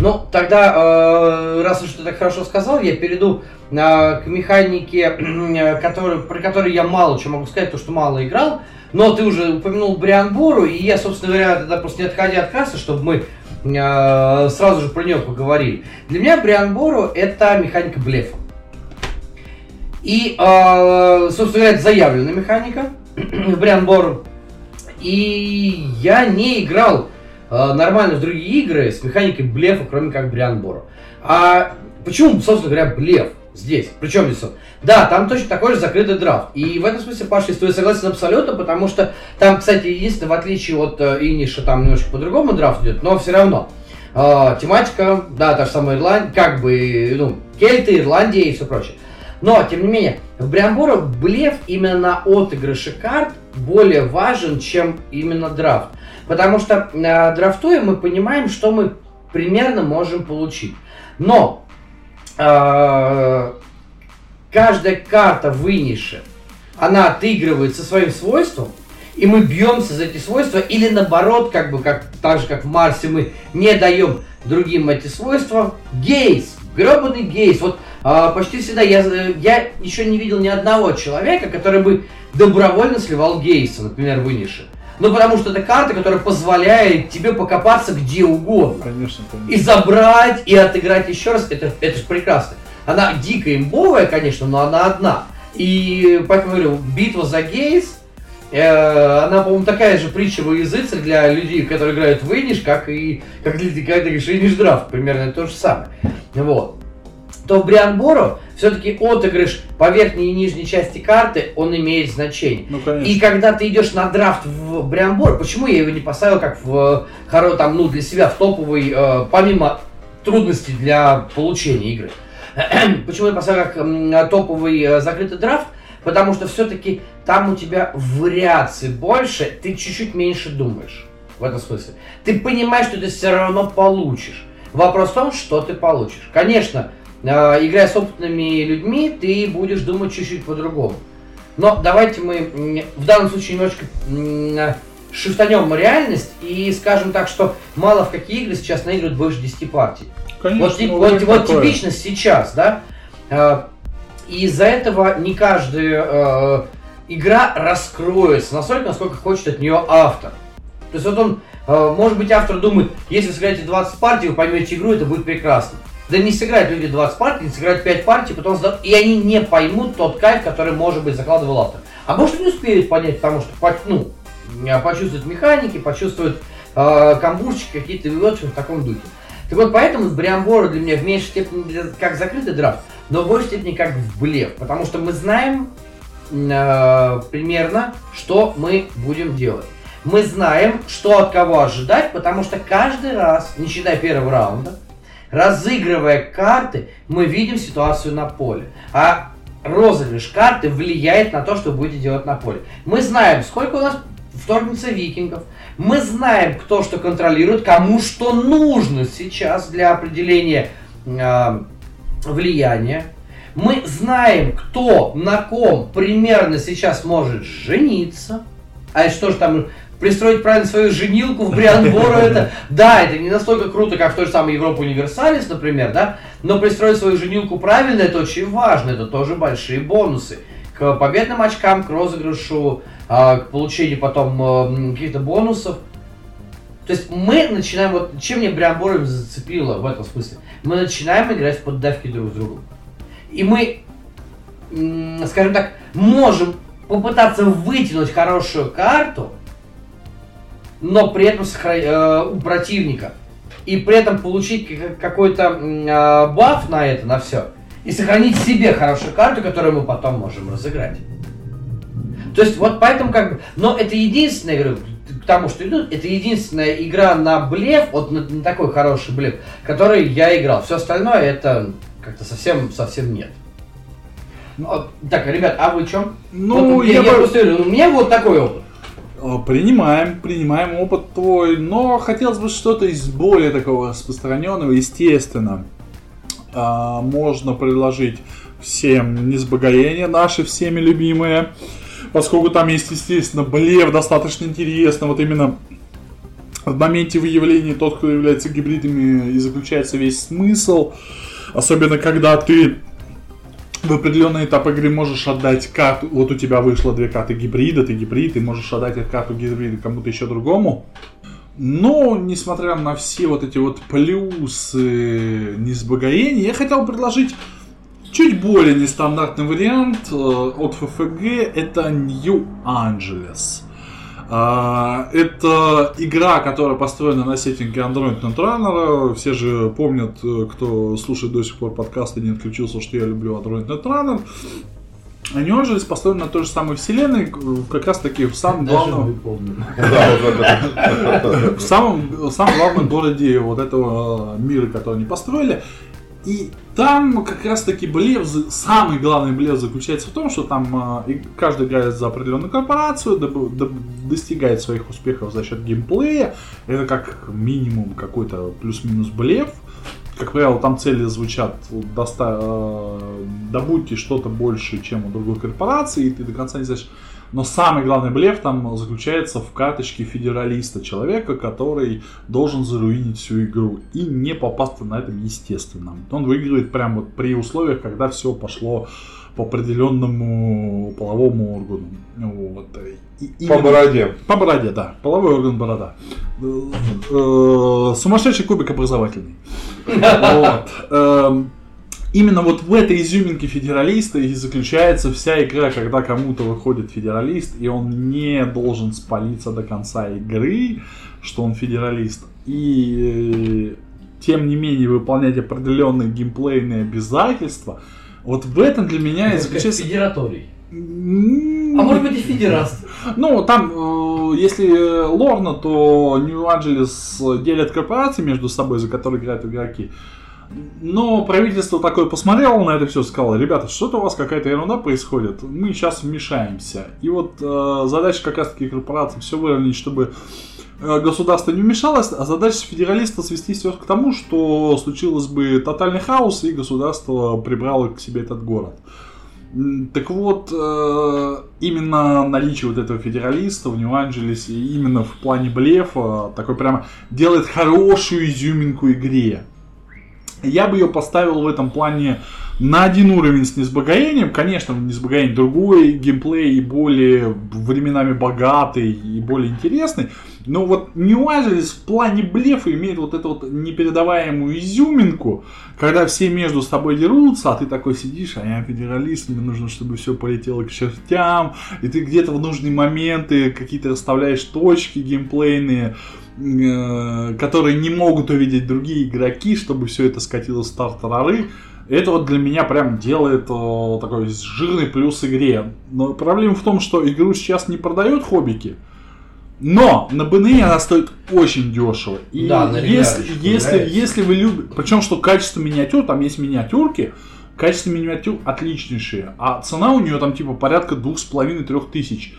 Ну, тогда, э, раз уж ты так хорошо сказал, я перейду э, к механике, э, который, про которую я мало чего могу сказать, потому что мало играл. Но ты уже упомянул Брианбору, и я, собственно говоря, тогда просто не отходя от кассы, чтобы мы э, сразу же про нее поговорили. Для меня Брианбору это механика блефа. И, э, собственно говоря, это заявленная механика в Брианбору. И я не играл э, нормально в другие игры с механикой блефа, кроме как Брианбору. А почему, собственно говоря, блеф? Здесь. Причем здесь он? Да, там точно такой же закрытый драфт. И в этом смысле, Паша, я согласен абсолютно, потому что там, кстати, единственное, в отличие от э, Иниша, там немножко по-другому драфт идет, но все равно. Э, тематика, да, та же самая Ирландия, как бы, ну, Кельты, Ирландия и все прочее. Но, тем не менее, в Бриамборо блеф именно на отыгрыше карт более важен, чем именно драфт. Потому что э, драфтуя мы понимаем, что мы примерно можем получить. Но э, каждая карта в Инише, она отыгрывается своим свойством, и мы бьемся за эти свойства, или наоборот, как бы, как, так же, как в Марсе, мы не даем другим эти свойства. Гейс, гребаный гейс. Вот а, почти всегда я, я еще не видел ни одного человека, который бы добровольно сливал гейса, например, в Инише. Ну, потому что это карта, которая позволяет тебе покопаться где угодно. Конечно, конечно. И забрать, и отыграть еще раз. Это, это же прекрасно. Она дико имбовая, конечно, но она одна. И поэтому говорю, битва за гейс, она, по-моему, такая же притча во языцах для людей, которые играют в Иниш, как и как для говоришь Иниш драфт, примерно то же самое. Вот. То в Брианборо все-таки отыгрыш по верхней и нижней части карты, он имеет значение. Ну, конечно. И когда ты идешь на драфт в Брианбор, почему я его не поставил как в хоро, там, ну, для себя в топовый, э, помимо трудностей для получения игры. почему я поставил как топовый э, закрытый драфт? Потому что все-таки там у тебя вариаций больше, ты чуть-чуть меньше думаешь. В этом смысле. Ты понимаешь, что ты все равно получишь. Вопрос в том, что ты получишь. Конечно, э, играя с опытными людьми, ты будешь думать чуть-чуть по-другому. Но давайте мы в данном случае немножко м, шифтанем реальность и скажем так, что мало в какие игры сейчас наигрывают больше 10 партий. Конечно, Вот, вот, вот типично сейчас, да? И из-за этого не каждая э, игра раскроется настолько, насколько хочет от нее автор. То есть вот он, э, может быть, автор думает, если вы сыграете 20 партий, вы поймете игру, это будет прекрасно. Да не сыграют люди 20 партий, не сыграют 5 партий, потом сдадут, и они не поймут тот кайф, который, может быть, закладывал автор. А может, не успеют понять, потому что, ну, почувствуют механики, почувствуют э, камбурчики какие-то, и вот в таком духе. Так вот, поэтому Бриамбора для меня в меньшей степени для- как закрытый драфт, но в большей степени как в блеф. Потому что мы знаем э, примерно, что мы будем делать. Мы знаем, что от кого ожидать, потому что каждый раз, не считая первого раунда, разыгрывая карты, мы видим ситуацию на поле. А розыгрыш карты влияет на то, что будете делать на поле. Мы знаем, сколько у нас вторгнется викингов. Мы знаем, кто что контролирует, кому что нужно сейчас для определения э, влияния. Мы знаем, кто на ком примерно сейчас может жениться. А что же там, пристроить правильно свою женилку в Брианбору, это, да, это не настолько круто, как в той же самой Европа Универсалис, например, да, но пристроить свою женилку правильно, это очень важно, это тоже большие бонусы. К победным очкам, к розыгрышу, к получению потом м, каких-то бонусов. То есть мы начинаем, вот чем мне Брианбор зацепило в этом смысле, мы начинаем играть в поддавки друг с другом. И мы, скажем так, можем попытаться вытянуть хорошую карту, но при этом сохра- э, у противника. И при этом получить как- какой-то э, баф на это, на все. И сохранить себе хорошую карту, которую мы потом можем разыграть. То есть вот поэтому как бы... Но это единственная игра, к тому, что идут, это единственная игра на блеф, вот на, на такой хороший блеф, который я играл. Все остальное это как-то совсем, совсем нет. Ну, Так, ребят, а вы чем? Ну, Вот я, я я бы- просто говорю, у меня вот такой опыт. Э, Принимаем, принимаем опыт твой, но хотелось бы что-то из более такого распространенного, естественно. А, можно предложить всем несбогоение, наши всеми любимые, поскольку там есть, естественно, блеф достаточно интересно, вот именно в моменте выявления тот, кто является гибридами, и заключается весь смысл, особенно когда ты в определенный этап игры можешь отдать карту. Вот у тебя вышло две карты гибрида, ты гибрид, ты можешь отдать эту карту гибрида кому-то еще другому. Но, несмотря на все вот эти вот плюсы несбогоения, я хотел предложить чуть более нестандартный вариант э, от ФФГ. Это Нью-Анджелес. А, это игра, которая построена на сеттинге Android Netrunner. Все же помнят, э, кто слушает до сих пор подкаст и не отключился, что я люблю Android Netrunner. Они уже построены на той же самой вселенной, э, как раз таки в самом главном, в самом, в самом главном городе вот этого мира, который они построили. И там как раз таки блеф, самый главный блеф заключается в том, что там э, каждый играет за определенную корпорацию, доб, доб, достигает своих успехов за счет геймплея. Это как минимум какой-то плюс-минус блеф. Как правило, там цели звучат доста, э, добудьте что-то больше, чем у другой корпорации, и ты до конца не знаешь, но самый главный блеф там заключается в карточке федералиста, человека, который должен заруинить всю игру и не попасться на этом естественно. Он выигрывает прямо вот при условиях, когда все пошло по определенному половому органу. Вот. И, по бороде. По бороде, да. Половой орган борода. Э, сумасшедший кубик образовательный. Вот. Именно вот в этой изюминке федералиста и заключается вся игра, когда кому-то выходит федералист, и он не должен спалиться до конца игры, что он федералист. И э, тем не менее выполнять определенные геймплейные обязательства. Вот в этом для меня Это заключается... Федераторий. А может быть и федераст. Ну, там, э, если лорно, то Нью-Анджелес делят корпорации между собой, за которые играют игроки. Но правительство такое посмотрело на это все, сказало, ребята, что-то у вас какая-то ерунда происходит, мы сейчас вмешаемся. И вот э, задача как раз таки корпорации все выровнять, чтобы э, государство не вмешалось, а задача федералиста свести все к тому, что случилось бы тотальный хаос, и государство прибрало к себе этот город. Так вот, э, именно наличие вот этого федералиста в Нью-Анджелесе, именно в плане блефа, такой прямо делает хорошую изюминку игре. Я бы ее поставил в этом плане на один уровень с Несбогоением. Конечно, Несбогоень другой, геймплей и более временами богатый и более интересный. Но вот Angeles в плане блефа имеет вот эту вот непередаваемую изюминку, когда все между собой дерутся, а ты такой сидишь, а я федералист, мне нужно, чтобы все полетело к чертям, и ты где-то в нужные моменты какие-то расставляешь точки геймплейные, которые не могут увидеть другие игроки, чтобы все это скатилось в тартарары. Это вот для меня прям делает о, э, такой жирный плюс игре. Но проблема в том, что игру сейчас не продают хоббики. Но на БНИ она стоит очень дешево. И да, если, если, если вы любите... Причем, что качество миниатюр, там есть миниатюрки, качество миниатюр отличнейшее. А цена у нее там типа порядка двух с половиной трех тысяч.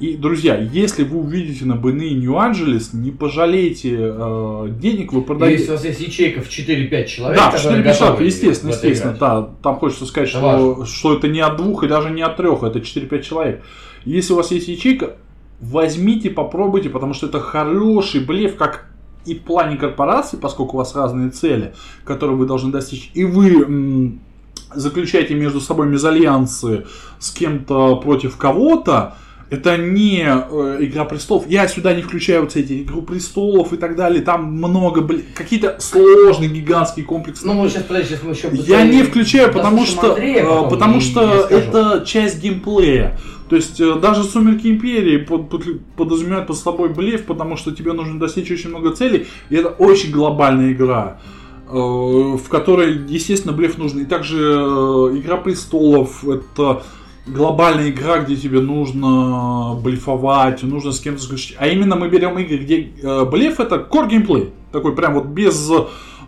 И, друзья, если вы увидите на БНИ Нью-Анджелес, не пожалейте э, денег, вы продаете... Если у вас есть ячейка в 4-5 человек, Да, в 4-5 человек, естественно, естественно, да. Там хочется сказать, это что, что это не от двух и даже не от трех, это 4-5 человек. Если у вас есть ячейка, возьмите, попробуйте, потому что это хороший блеф, как и в плане корпорации, поскольку у вас разные цели, которые вы должны достичь, и вы м, заключаете между собой мезальянсы с кем-то против кого-то, это не э, Игра престолов. Я сюда не включаю вот эти Игру престолов и так далее. Там много, блин, какие-то сложные гигантские комплексы. Ну, мы сейчас, подожди, сейчас мы еще... Я не включаю, потому что, Андрея, э, потому что это часть геймплея. То есть э, даже Сумерки Империи под, под, подразумевают под собой блеф, потому что тебе нужно достичь очень много целей, и это очень глобальная игра э, в которой, естественно, блеф нужен. И также Игра престолов это глобальная игра, где тебе нужно блефовать, нужно с кем-то заключить. А именно мы берем игры, где э, блеф это core геймплей. Такой прям вот без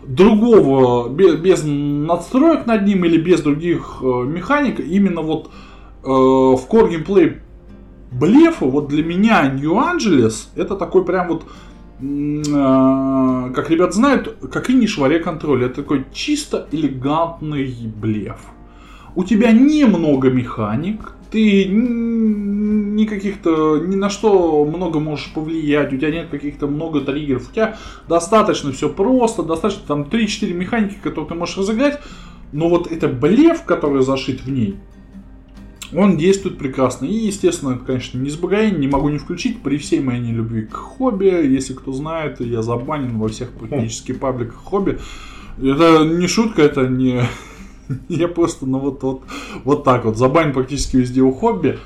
другого, без, без надстроек над ним или без других э, механик. Именно вот э, в core геймплей блефа, вот для меня Angeles это такой прям вот э, как ребят знают, как и не шваре контроль. Это такой чисто элегантный блеф у тебя немного механик, ты ни каких-то, ни на что много можешь повлиять, у тебя нет каких-то много триггеров, у тебя достаточно все просто, достаточно там 3-4 механики, которые ты можешь разыграть, но вот это блеф, который зашит в ней, он действует прекрасно. И, естественно, это, конечно, не сбогаин, не могу не включить. При всей моей нелюбви к хобби, если кто знает, я забанен во всех практически пабликах хобби. Это не шутка, это не, Я просто, ну вот, вот, вот так вот, забанен практически везде у хобби.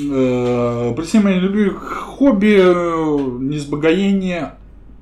Э, При всем моей любви к хобби, э, несбогоение,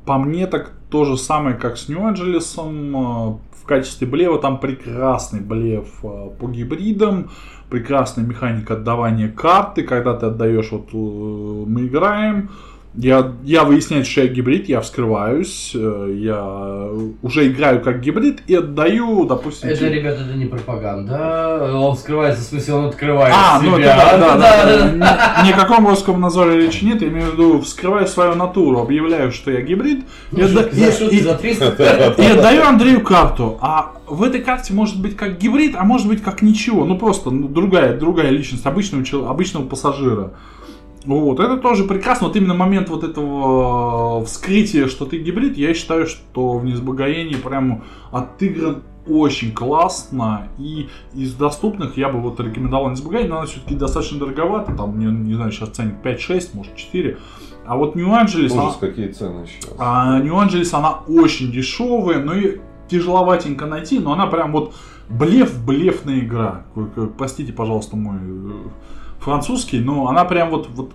по мне так то же самое, как с Нью-Анджелесом. Э, В качестве блева там прекрасный блев по гибридам, прекрасная механика отдавания карты, когда ты отдаешь, вот мы играем, я, я выясняю, что я гибрид, я вскрываюсь, э, я уже играю как гибрид и отдаю, допустим... Это, тебе- ребята, это не пропаганда. Он скрывается, в смысле, он открывает А, ну себя. да, да, да, да, да. Ни- Ни о каком русском назоре речи нет, я имею в виду, вскрываю свою натуру, объявляю, что я гибрид, и, Ну, отда- шутки, за и- шутки, и- за 300. и отдаю Андрею карту. А в этой карте может быть как гибрид, а может быть как ничего. Ну просто ну, другая, другая личность обычного, обычного пассажира. Вот, это тоже прекрасно. Вот именно момент вот этого э, вскрытия, что ты гибрид, я считаю, что в Несбогоении прям отыгран очень классно. И из доступных я бы вот рекомендовал Несбогоение, но она все-таки достаточно дороговата. Там, не, не знаю, сейчас ценник 5-6, может 4. А вот Нью-Анджелес... она- Ужас, какие цены сейчас. а Нью-Анджелес, она очень дешевая, но и тяжеловатенько найти, но она прям вот блеф-блефная игра. Простите, пожалуйста, мой э, французский, но она прям вот, вот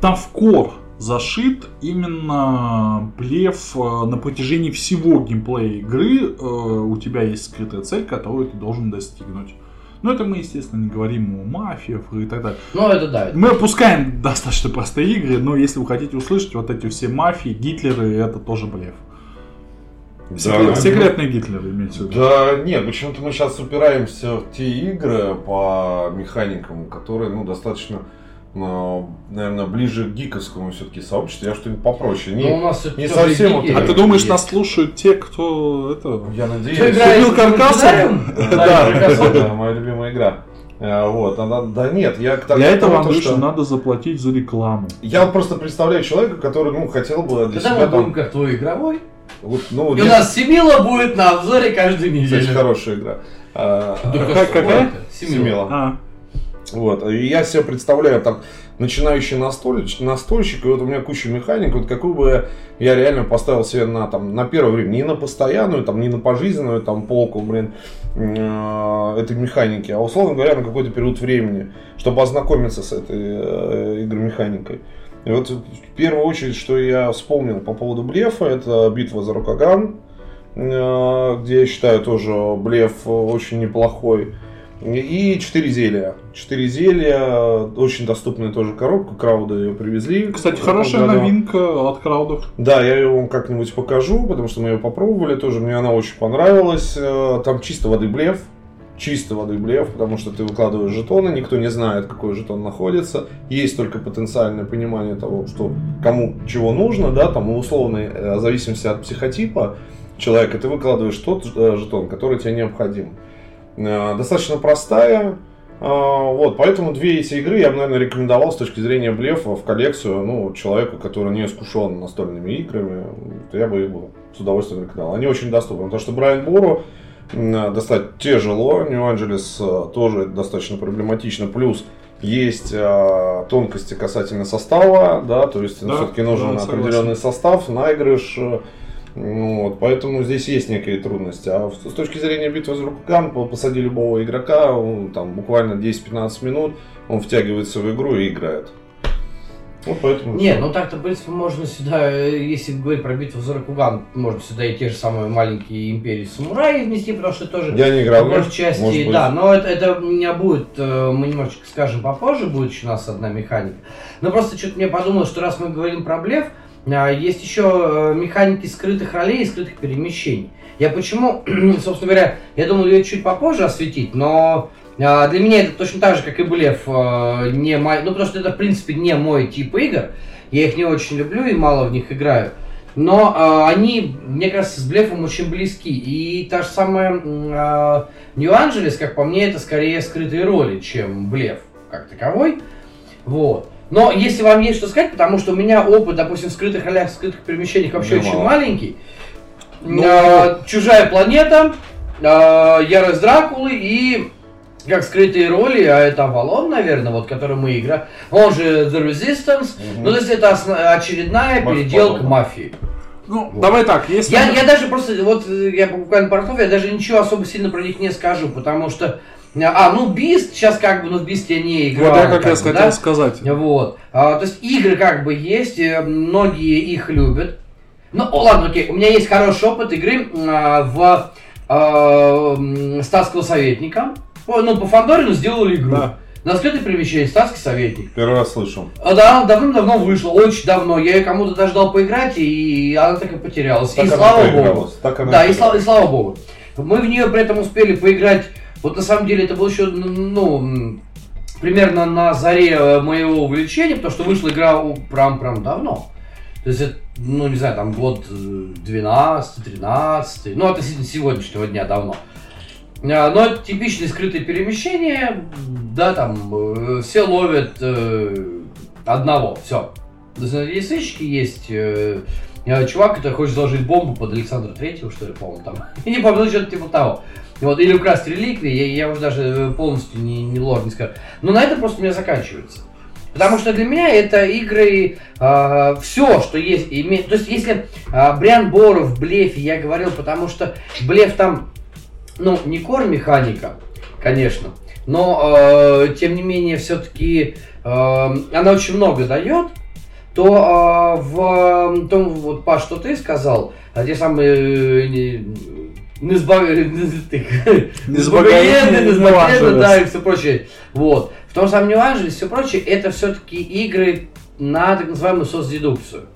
там в кор зашит именно блеф э, на протяжении всего геймплея игры. э, У тебя есть скрытая цель, которую ты должен достигнуть. Но это мы, естественно, не говорим о мафиях и так далее. Ну, это да. это- Мы опускаем достаточно простые игры, но если вы хотите услышать вот эти все мафии, Гитлеры, это тоже блеф. Секрет- секретные Гитлеры имеется в виду. Да, нет, почему-то мы сейчас упираемся в те игры по механикам, которые, ну, достаточно, наверное, ближе к гиковскому все-таки сообществу. Я что-нибудь попроще. Ну, у Не, нас не совсем вот А ты думаешь, есть. нас слушают те, кто это... я надеюсь. в каркасом? Календарем? Да. Да, каркасом. Да, моя любимая игра. А, Вот, она, да нет, я к тому, Для этого, Андрюша, что- надо заплатить за рекламу. Я просто представляю человека, который, ну, хотел бы для Тогда себя мы будем там... как твой игровой. Вот, ну, И у нет, нас Семила будет на обзоре каждую кстати, неделю. хорошая игра. А, Какая-? Семила. Семила. А, Вот, и я себе представляю там начинающий настольщик, настольщик, и вот у меня куча механик, вот какую бы я реально поставил себе на, там, на первое время, не на постоянную, там, не на пожизненную там, полку, блин, этой механики, а условно говоря, на какой-то период времени, чтобы ознакомиться с этой э, игромеханикой. И вот в первую очередь, что я вспомнил по поводу блефа, это битва за Рокоган, э, где я считаю тоже блеф очень неплохой. И 4 зелья. 4 зелья, очень доступная тоже коробка, крауды ее привезли. кстати, хорошая году. новинка от краудов. Да, я ее вам как-нибудь покажу, потому что мы ее попробовали тоже, мне она очень понравилась. Э, Там чисто воды блеф, чисто воды блеф, потому что ты выкладываешь жетоны, никто не знает, какой жетон находится. Есть только потенциальное понимание того, что кому чего нужно, да, там условно, э, в зависимости от психотипа человека, ты выкладываешь тот э, жетон, который тебе необходим. Э, Достаточно простая, а, Вот, поэтому две эти игры я бы, наверное, рекомендовал с точки зрения блефа в коллекцию, ну, человеку, который не искушен настольными играми, я бы их бы с удовольствием рекомендовал. Они очень доступны, потому что Брайан Бору м, достать тяжело, Нью-Анджелес э, тоже достаточно проблематично, плюс есть э, тонкости касательно состава, да, то есть Да, все-таки нужен да, согласен. определенный состав, наигрыш, э, вот, поэтому здесь есть некие трудности. А с точки зрения битвы за Рукан, посади любого игрока, он, там буквально 10-15 минут, он втягивается в игру и играет. Вот поэтому. Не, ну так-то, в принципе, можно сюда, э, если говорить про битву за Рокуган, можно сюда и те же самые маленькие империи самураи внести, потому что тоже Я не играл. большей части, может быть. да, но это, это у меня будет, э, мы немножечко скажем попозже, будет еще у нас одна механика. Но просто что-то мне подумалось, что раз мы говорим про блеф, есть еще э, механики скрытых ролей и скрытых перемещений. Я почему, собственно говоря, я думал ее чуть попозже осветить, но а, для меня это точно так же, как и блеф, э, не мой, ну потому что это в принципе не мой тип игр, я их не очень люблю и мало в них играю. Но э, они, мне кажется, с блефом очень близки. И та же самая Нью-Анджелес, как по мне, это скорее скрытые роли, чем блеф как таковой. Вот. Но если вам есть что сказать, потому что у меня опыт, допустим, в скрытых ролях, в скрытых перемещениях вообще Немало. очень маленький. Ну. Э, Чужая планета, э, Ярость Дракулы и как скрытые роли, а это Авалон, наверное, вот, который мы играем. Он же The Resistance. Мгм. Ну, то есть это осна- очередная Мафия переделка Авалон. мафии. Ну, Вот. давай так, если... Я, я даже просто, вот я буквально про Артов, я даже ничего особо сильно про них не скажу, потому что А, ну, Бист, сейчас как бы, ну, в Бист я не играю. Вот я как раз бы, хотел да? сказать. Вот. А, то есть игры как бы есть, э, многие их любят. Ну, о, ладно, окей, у меня есть хороший опыт игры а, в а, статского советника. О, Ну, по Фандорину сделали игру. Да. На скрытое перемещение, статский советник. Первый раз слышу. А, Да, давным-давно вышла, очень давно. Я ее кому-то даже дал поиграть, и она так и потерялась. Так и она слава богу. так она Да, и слава, и слава богу. Мы в нее при этом успели поиграть. Вот на самом деле это было еще, ну, м, примерно на заре э, моего увлечения, потому что вышла игра у- прям, прям давно. То есть, ну, не знаю, там год 12-13, ну, относительно сегодняшнего дня давно. А, Но это типичное скрытое перемещение, да, там э, все ловят э, одного, все. Есть, сыщики, есть э, э, чувак, который хочет заложить бомбу под Александра Третьего, что ли, по-моему, там. Я не помню, ну, что-то типа того. Вот, или украсть реликвии, я, я уже даже э, полностью не, не лор не скажу. Но на это просто у меня заканчивается. Потому что для меня это игры, все, что есть, име- то есть если э, Бриан Боров в блефе, я говорил, потому что блеф там, ну, не кор механика, конечно, но э, тем не менее все-таки она очень много дает, то э, в том, вот, Паш, что ты сказал, а те самые э, не- Незбагоенные, Незбагоенные, незбагоенные, да, и все прочее. Вот. В том самом Нью-Анджелесе все прочее, это все-таки игры на так называемую соцдедукцию.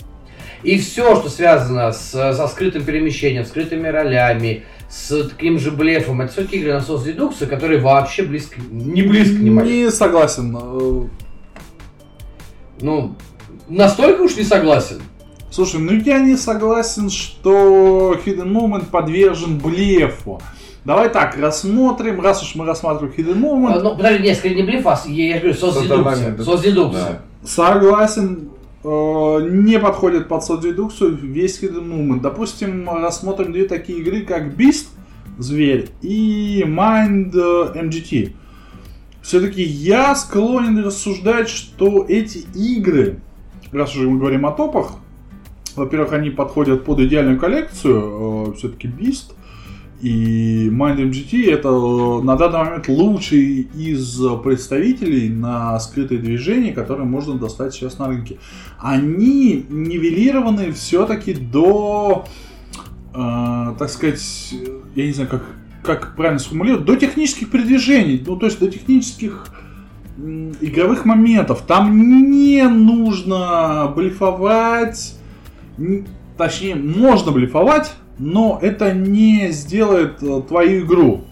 И все, что связано с, со скрытым перемещением, скрытыми ролями, с таким же блефом, это все-таки игры на соцдедукцию, которые вообще близко, не близко не. Не согласен. Э, Ну, настолько уж не согласен. Слушай, ну я не согласен, что Hidden Moment подвержен блефу. Давай так, рассмотрим, раз уж мы рассматриваем Hidden А, Moment, Ну, подожди, нет, скорее не блеф, а я, я говорю, соцдедукция. Соцдедукция. Да. согласен, э, не подходит под соцдедукцию весь Hidden Moment. Допустим, рассмотрим две такие игры, как Beast, Зверь, и Mind э, MGT. Все-таки я склонен рассуждать, что эти игры, раз уже мы говорим о топах, во-первых, они подходят под идеальную коллекцию, все-таки Beast и Mind MGT это э, на данный момент лучший из представителей на скрытые движения, которые можно достать сейчас на рынке. Они нивелированы все-таки до, э, так сказать, я не знаю, как, как правильно сформулировать, до технических передвижений, ну то есть до технических игровых моментов. Там не нужно блефовать, Точнее, можно блефовать, но это не сделает э, твою игру.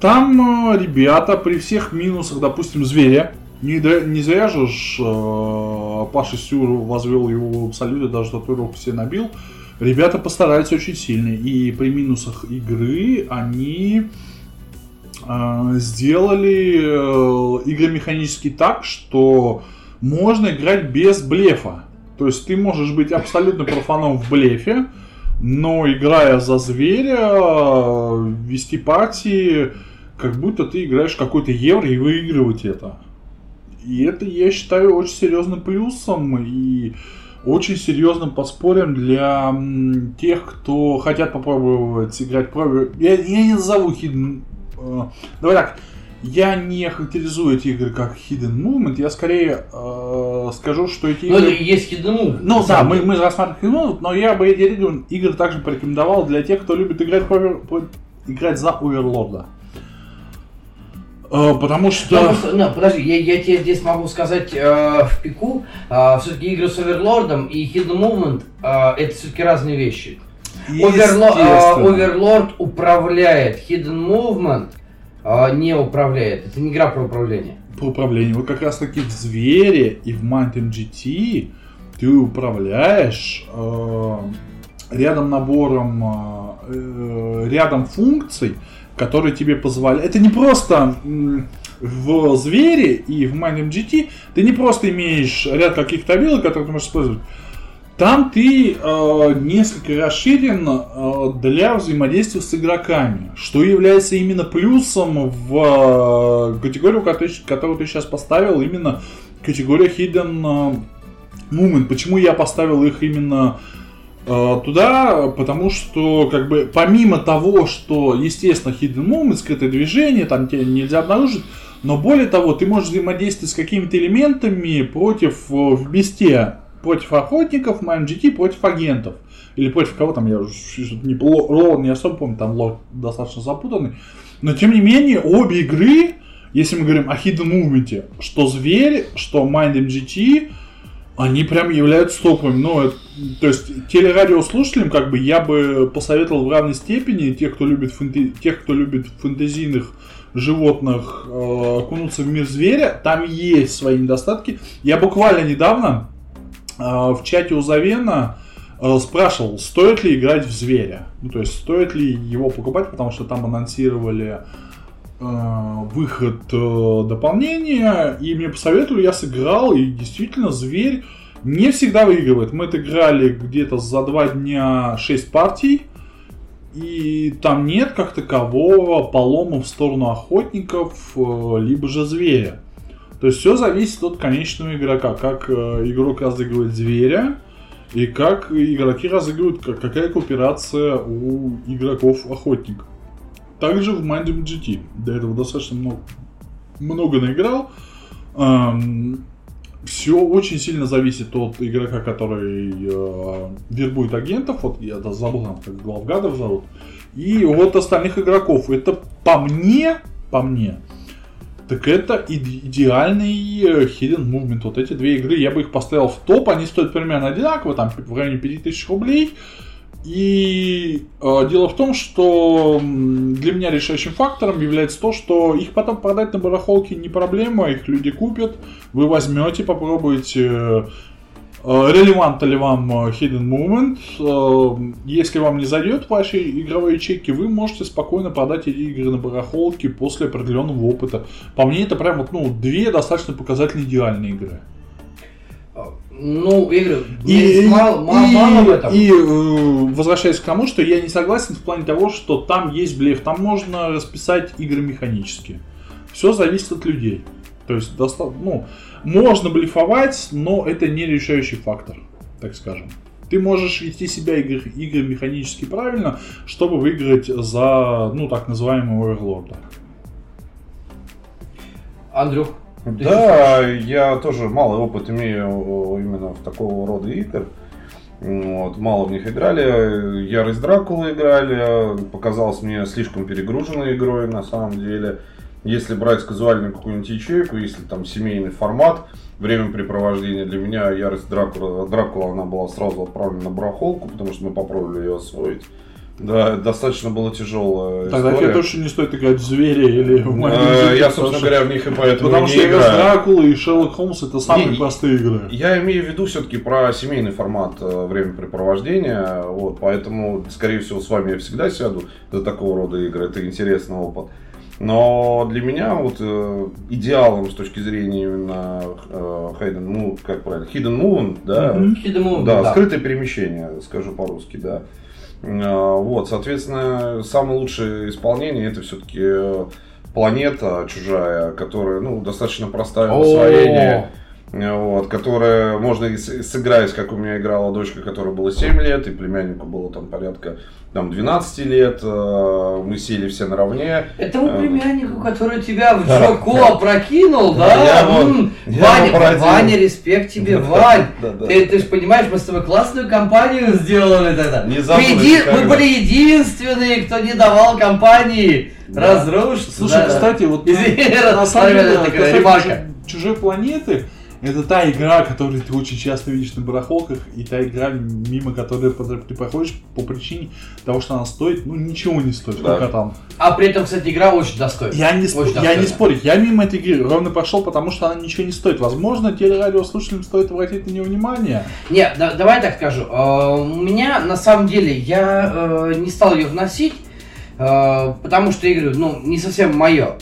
Там э, ребята при всех минусах, допустим, зверя, не, не зря же ж, э, Паша Сюр возвел его в абсолюте, даже татуировку себе набил. Ребята постараются очень сильно. И при минусах игры они э, сделали э, игры механически так, что можно играть без блефа. То есть ты можешь быть абсолютно профаном в блефе, но играя за зверя, вести партии, как будто ты играешь какой-то евро и выигрывать это. И это, я считаю, очень серьезным плюсом и очень серьезным подспорьем для тех, кто хотят попробовать играть про... Я, я не назову Hidden... э, давай так, я не характеризую эти игры как Hidden Movement, я скорее э, скажу, что эти Ну, игры... есть hidden move. Ну да, мы, мы рассматриваем Hidden Movement, но я бы эти игры, игры также порекомендовал для тех, кто любит играть, по- по- играть за Оверлорда. Э, потому Ну, что... просто, ну, подожди, я, я тебе здесь могу сказать э, в пику, все-таки игры с Оверлордом и Hidden Movement э, это все-таки разные вещи. Оверло- э. Оверлорд управляет, Hidden Movement э, не управляет. Это не игра про управление. по управлению. Вот как раз таки в Звере и в Mind MGT ты управляешь э, рядом набором, э, э, рядом функций, которые тебе позволяют... Это не просто в Звере и в Mind MGT ты не просто имеешь ряд каких-то обилок, которые ты можешь использовать. Там ты э, несколько расширен э, для взаимодействия с игроками, что является именно плюсом в э, категорию, которую, ты сейчас поставил, именно категория Hidden э, Moment. Почему я поставил их именно э, туда, потому что, как бы, помимо того, что, естественно, hidden moment, скрытое движение, там тебе нельзя обнаружить, но более того, ты можешь взаимодействовать с какими-то элементами против, э, в бесте, против охотников, в моем GT, против агентов. Или против кого там, я уже не, ло- лор не особо помню, там лор достаточно запутанный. Но, тем не менее, обе игры, если мы говорим о Hidden Movement, что Зверь, что Mind MGT, они прям являются топовыми. Ну, это- то есть телерадиослушателям как бы я бы посоветовал в равной степени тех, кто любит фэнте- тех, кто любит фэнтезийных животных, э, окунуться в мир зверя. Там есть свои недостатки. Я буквально недавно в чате у Завена э, спрашивал, стоит ли играть в зверя. Ну, то есть, стоит ли его покупать, потому что там анонсировали э, выход э, дополнения, и мне посоветовали, я сыграл, и действительно зверь не всегда выигрывает. Мы отыграли где-то за два дня 6 партий, и там нет как такового полома в сторону охотников, либо же зверя. То есть все зависит от конечного игрока, как э, игрок разыгрывает зверя, и как игроки разыгрывают, как- какая кооперация у игроков охотников. Также в Mind GT. До этого достаточно много, много наиграл. все очень сильно зависит от игрока, который э, вербует агентов. Вот я да, забыл, как главгадов зовут. И от остальных игроков. Это по мне, по мне, так это иде- идеальный э, Hidden Movement. Вот эти две игры, я бы их поставил в топ. Они стоят примерно одинаково, там в районе 5000 рублей. И э, дело в том, что для меня решающим фактором является то, что их потом продать на барахолке не проблема, их люди купят, вы возьмете, попробуете, э, релевантно ли вам э, Hidden Movement. Э, Если вам не зайдет ваши игровые чеки, вы можете спокойно продать эти игры на барахолке после определенного опыта. По мне это прям вот, ну, две достаточно показательно идеальные игры. Ну, я говорю, И, мало, мало, и- мало в этом. и, э, возвращаясь к тому, что я не согласен в плане того, что там есть блеф, там можно расписать игры механически. Все зависит от людей. То есть, доста- ну, можно блефовать, но это не решающий фактор, так скажем. Ты можешь вести себя игры, игры механически правильно, чтобы выиграть за, ну, так называемого оверлорда. Андрюх, ты Да, я тоже малый опыт имею именно в такого рода игр. Вот, мало в них играли. Ярость Дракулы играли. Показалось мне слишком перегруженной игрой на самом деле. Если брать казуальную какую-нибудь ячейку, если там семейный формат, времяпрепровождения для меня Ярость Дракула, Дракула она была сразу отправлена на барахолку, потому что мы попробовали ее освоить. Да, достаточно было тяжелая Тогда тебе точно не стоит играть в зверя или в Э, Я, собственно говоря, в них и поэтому Потому не что игра играю. Дракула и Шерлок Холмс это самые Не, простые игры. Я имею в виду все-таки про семейный формат э, времяпрепровождения, вот, поэтому, скорее всего, с вами я всегда сяду за такого рода игры, это интересный опыт. Но для меня вот э, идеалом с точки зрения именно э, Hidden Moon, как правильно, Hidden Moon, да, Мгм. Hidden Moon, да, да. скрытое перемещение, скажу по-русски, да. Э, Вот, соответственно, самое лучшее исполнение это все-таки планета чужая, которая, ну, достаточно простая в освоении. Вот, которая можно сыграть, как у меня играла дочка, которой было 7 лет, и племяннику было там порядка там, 12 лет. э, Мы сели все наравне. Этому Э, племяннику, который тебя в Да. Джоко опрокинул, Да, да? я вот- М, я Ваня. Ваня, респект тебе, Да, Вань. да, да. Ты, ты же понимаешь, мы с тобой классную компанию сделали тогда. Не Мы забуду еди- мы были единственные, кто не давал компании Да. разрушить. Слушай, Да. кстати, вот Извини, на самом деле, это такая касательно чужой планеты, это та игра, которую ты очень часто видишь на барахолках, и та игра, мимо которой ты проходишь по причине того, что она стоит, ну ничего не стоит, Да. сколько там. А при этом, кстати, игра очень достойная. Я не, Очень я не спорю, я мимо этой игры ровно прошел, потому что она ничего не стоит. Возможно, телерадиослушателям стоит обратить на нее внимание. Не, да- давай так скажу. Э, У меня на самом деле я э, не стал ее вносить, э, потому что я говорю, ну, не совсем мое.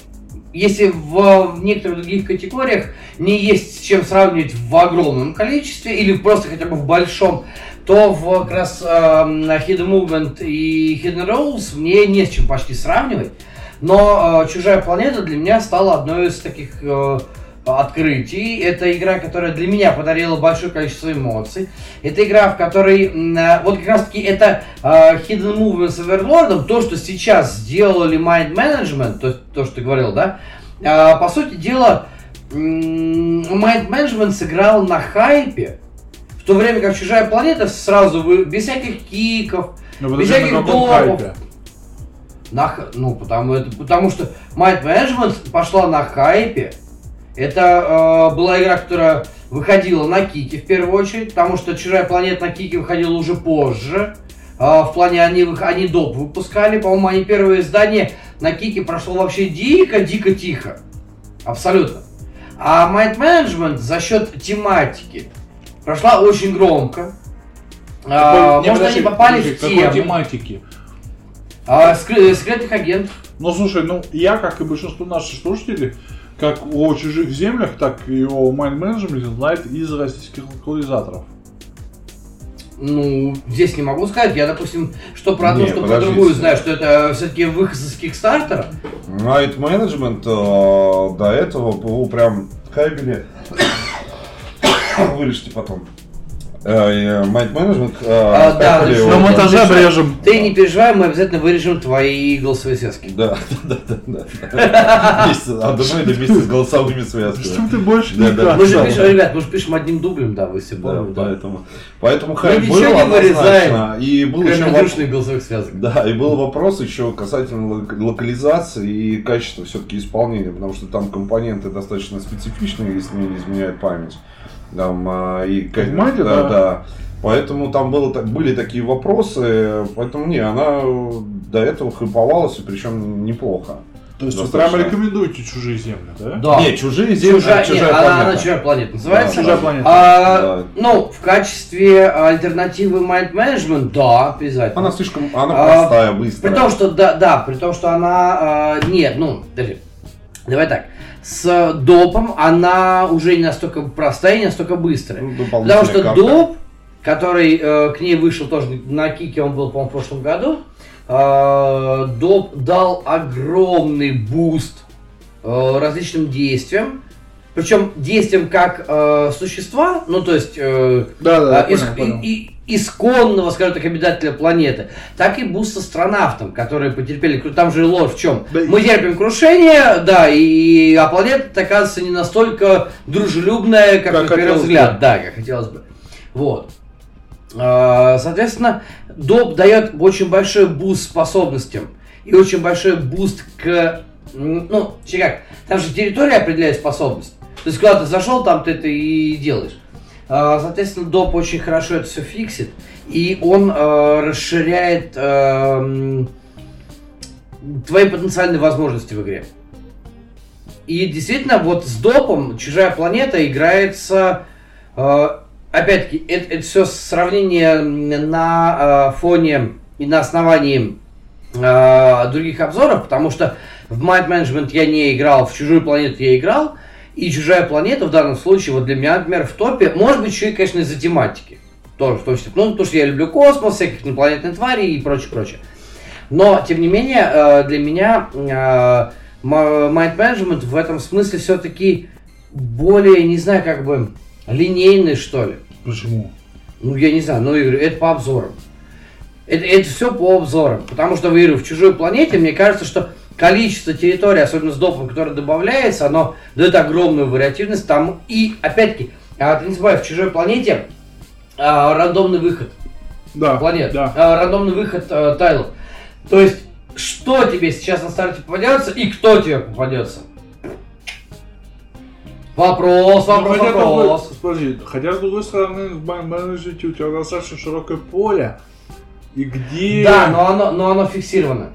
Если в, в некоторых других категориях не есть с чем сравнивать в огромном количестве или просто хотя бы в большом, то в как раз э, Hidden Movement и Hidden Rolls мне не с чем почти сравнивать. Но э, Чужая планета для меня стала одной из таких э, открытий. Это игра, которая для меня подарила большое количество эмоций. Это игра, в которой, э, вот как раз таки это э, Hidden Movement с Overlord, то, что сейчас сделали Mind Management, то, то что ты говорил, да, э, по сути дела, Mind Management сыграл на хайпе, в то время как Чужая планета сразу, вы- без всяких киков, Ну, без всяких допов, на ну, потому, это, потому что Might Management пошла на хайпе. Это э, была игра, которая выходила на Кике в первую очередь, потому что Чужая планета на Кике выходила уже позже. Э, в плане они, они доп выпускали, по-моему, они первое издание на Кике прошло вообще дико-дико тихо. Абсолютно. А Might Management за счет тематики прошла очень громко. А, Какой- не, может, подожди, они попали подожди, в какой тему. тематики? А, скры- секретных агентов. Ну, слушай, ну, я, как и большинство наших слушателей, как о чужих землях, так и о Mind Management знает из российских локализаторов. Ну, здесь не могу сказать. Я, допустим, что про одну, Не, что про другую знаю, что это все-таки выход из Кикстартера. Night Management э, до этого был прям кабели. Вырежьте потом. Э, Might Management. э, А, да, На монтаже обрежем. Ты не переживай, мы обязательно вырежем твои голосовые связки. Да, да, да, да, да. Вместе, одно или вместе с голосовыми связками. Что ты больше Да, не да. Мы же пишем, ребят, мы же пишем одним дублем, да, вы все помните. поэтому, поэтому хайп ничего был не вырезаем, однозначно. И был еще голосовых связок. Да, и был вопрос еще касательно лок- локализации и качества все-таки исполнения, потому что там компоненты достаточно специфичные, если не изменяет память. Там, а, и, ка- Понимаете, да, да. да. Поэтому там было, были такие вопросы, поэтому не, она до этого хайповалась, и причем неплохо. То есть вы Достаточно. прямо рекомендуете чужие земли, да? Да. Не, чужие земли, Чужая, чужая, нет, она, планета. она чужая планета называется. Да, Чужая планета. А, Да. Ну, в качестве альтернативы Mind Management, да, обязательно. Она слишком, она А, простая, быстрая. При том, что да, да, при том, что она э, нет, ну, подожди. давай так. С допом она уже не настолько простая, не настолько быстрая. Ну, Потому что карта. доп, который э, к ней вышел тоже на кике, он был, по-моему, в прошлом году, э, доп дал огромный буст э, различным действиям. Причем действиям как э, существа, ну то есть э, Да, да, а, я ис- понял, понял. и- исконного, скажем так, обитателя планеты, так и буст с астронавтом, которые потерпели, там же лор в чем? Да Мы терпим крушение, да, и, а планета, оказывается, не настолько дружелюбная, как, Как на первый взгляд, бы. да, как хотелось бы. Вот. А, Соответственно, доп дает очень большой буст способностям и очень большой буст к, ну, как, там же территория определяет способность. То есть, когда ты зашел, там ты это и делаешь. А, Соответственно, доп очень хорошо это все фиксит, и он э, расширяет э, твои потенциальные возможности в игре. И действительно, вот с допом Чужая планета играется, э, опять-таки, это, все сравнение на э, фоне и на основании э, других обзоров, потому что в Mind Management я не играл, в Чужую планету я играл, и Чужая планета в данном случае, вот для меня, например, в топе, может быть, еще и, конечно, из-за тематики. Тоже, в том числе. Ну, потому что я люблю космос, всяких инопланетных тварей и прочее, прочее. Но, тем не менее, э, для меня э, м- Mind Management в этом смысле все-таки более, не знаю, как бы линейный, что ли. Почему? Ну, я не знаю, ну, я говорю, это по обзорам. Это, это все по обзорам. Потому что, вы в чужой планете, мне кажется, что количество территорий, особенно с допом, которое добавляется, оно дает огромную вариативность. Там и, опять-таки, а, ты не забывай, в чужой планете а, рандомный выход Да, планет, да. а, рандомный выход а, тайлов. То есть, что тебе сейчас на старте попадется и кто тебе попадется? Вопрос, Ну, вопрос, хотя, вопрос. другой- подожди, хотя с другой стороны, в Management у тебя достаточно широкое поле, и где... Да, но оно, но оно фиксировано.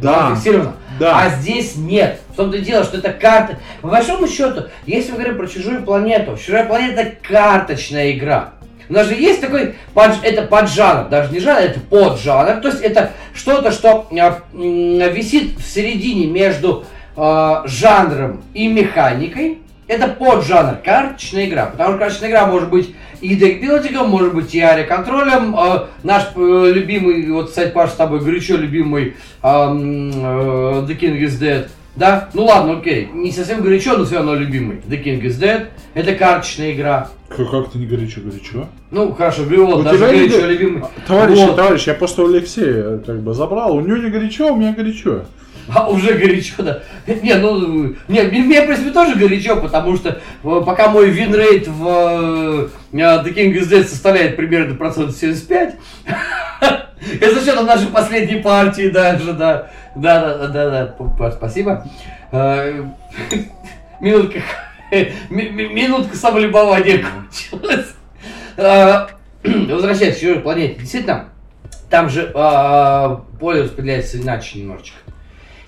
Да. Оно фиксировано. Да. А здесь нет. В том-то и дело, что это карта. По большому счету, если мы говорим про чужую планету, чужая планета карточная игра. У нас же есть такой, под- это поджанр, даже не жанр, это поджанр. То есть это что-то, что м, висит в середине между э, жанром и механикой. Это поджанр, карточная игра. Потому что карточная игра может быть и декбилдингом, может быть и аэроконтролем. Э, наш э, любимый, вот, кстати, Паш, с тобой горячо любимый эм, э, The King is Dead. Да? Ну ладно, окей. Не совсем горячо, но все равно любимый. The King is Dead. Это карточная игра. Как, как-то не горячо-горячо. Ну, хорошо, вот, У даже не горячо го- любимый. Товарищ, Вот. товарищ, я просто у Алексея как бы забрал. У него не горячо, у меня горячо. А уже горячо, да. Не, ну, не, мне, в принципе, тоже горячо, потому что э, пока мой винрейт в э, The King is Dead составляет примерно процент 75, это с учетом нашей последней партии даже, да. Да, да, да, да, спасибо. Э, Минутка, ми- ми- минутка самолюбования кончилась. Возвращаясь к планете, действительно, там же э, поле распределяется иначе немножечко.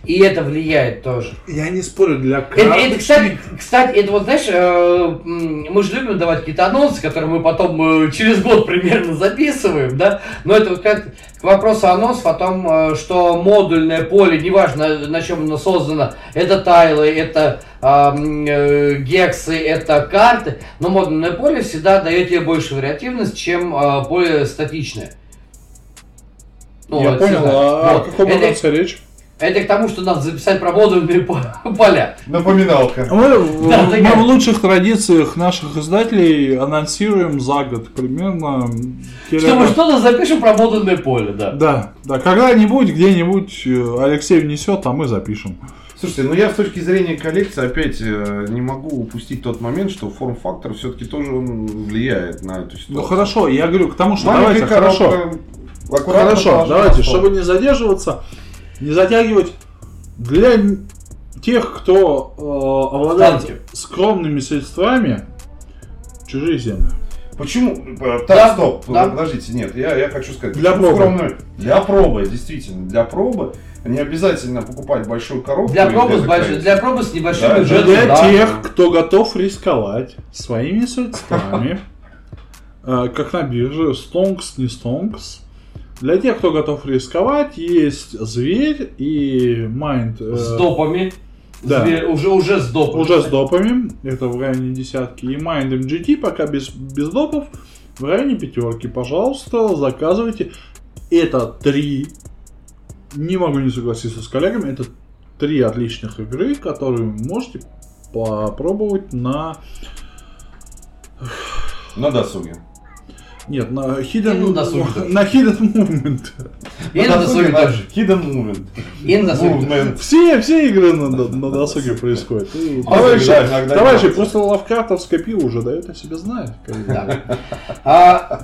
И это влияет тоже. Я не спорю, для Это, это, кстати, кстати, это вот, знаешь, э, мы же любим давать какие-то анонсы, которые мы потом э, через год примерно записываем, да, но это вот как к вопросу анонсов о том, э, что модульное поле, неважно на чем оно создано, это тайлы, это а, э, гексы, это карты, но модульное поле всегда дает тебе больше вариативность, чем э, поле статичное. Ну, Я это понял, всегда. а о Вот. каком Это- анонсе речь? Это к тому, что надо записать про модульные по- поля. Напоминалка. Мы, в- Да, мы такая. в лучших традициях наших издателей анонсируем за год примерно. Что мы что-то запишем про модульное поле, да. Да, да, когда-нибудь, где-нибудь э, Алексей внесет, а мы запишем. Слушайте, ну я с точки зрения коллекции опять э, не могу упустить тот момент, что форм-фактор все-таки тоже влияет на эту ситуацию. Ну хорошо, я говорю к тому, что Маленькая давайте, хорошо. аккуратно Хорошо, давайте, чтобы не задерживаться, не затягивать, для тех, кто э, обладает Танки. скромными средствами, чужие земли. Почему? Э, Так, Да, стоп, да. подождите, нет, я, я хочу сказать. Для пробы. скромную? Для пробы, действительно, для пробы. Не обязательно покупать большую коробку. Для пробы, с для больш- для пробы с небольшим Да, бюджетом, Для да. тех, кто готов рисковать своими средствами, э, как на бирже, стонкс, не стонкс. Для тех, кто готов рисковать, есть зверь и майнд. э, С допами. да. Зверь- уже, уже с допами. Уже с допами, это в районе десятки. И Mind MGT пока без, без допов в районе пятерки. Пожалуйста, заказывайте. Это три, не могу не согласиться с коллегами, это три отличных игры, которые можете попробовать на... На досуге. Нет, на Hidden, И на на Hidden Movement. И на досуге на тоже. Hidden Movement. И на досуге. Все, все игры на, на- на досуге происходят. Товарищи, товарищи, просто лавкрафтовское пиво уже дает о себе знать. Да. А,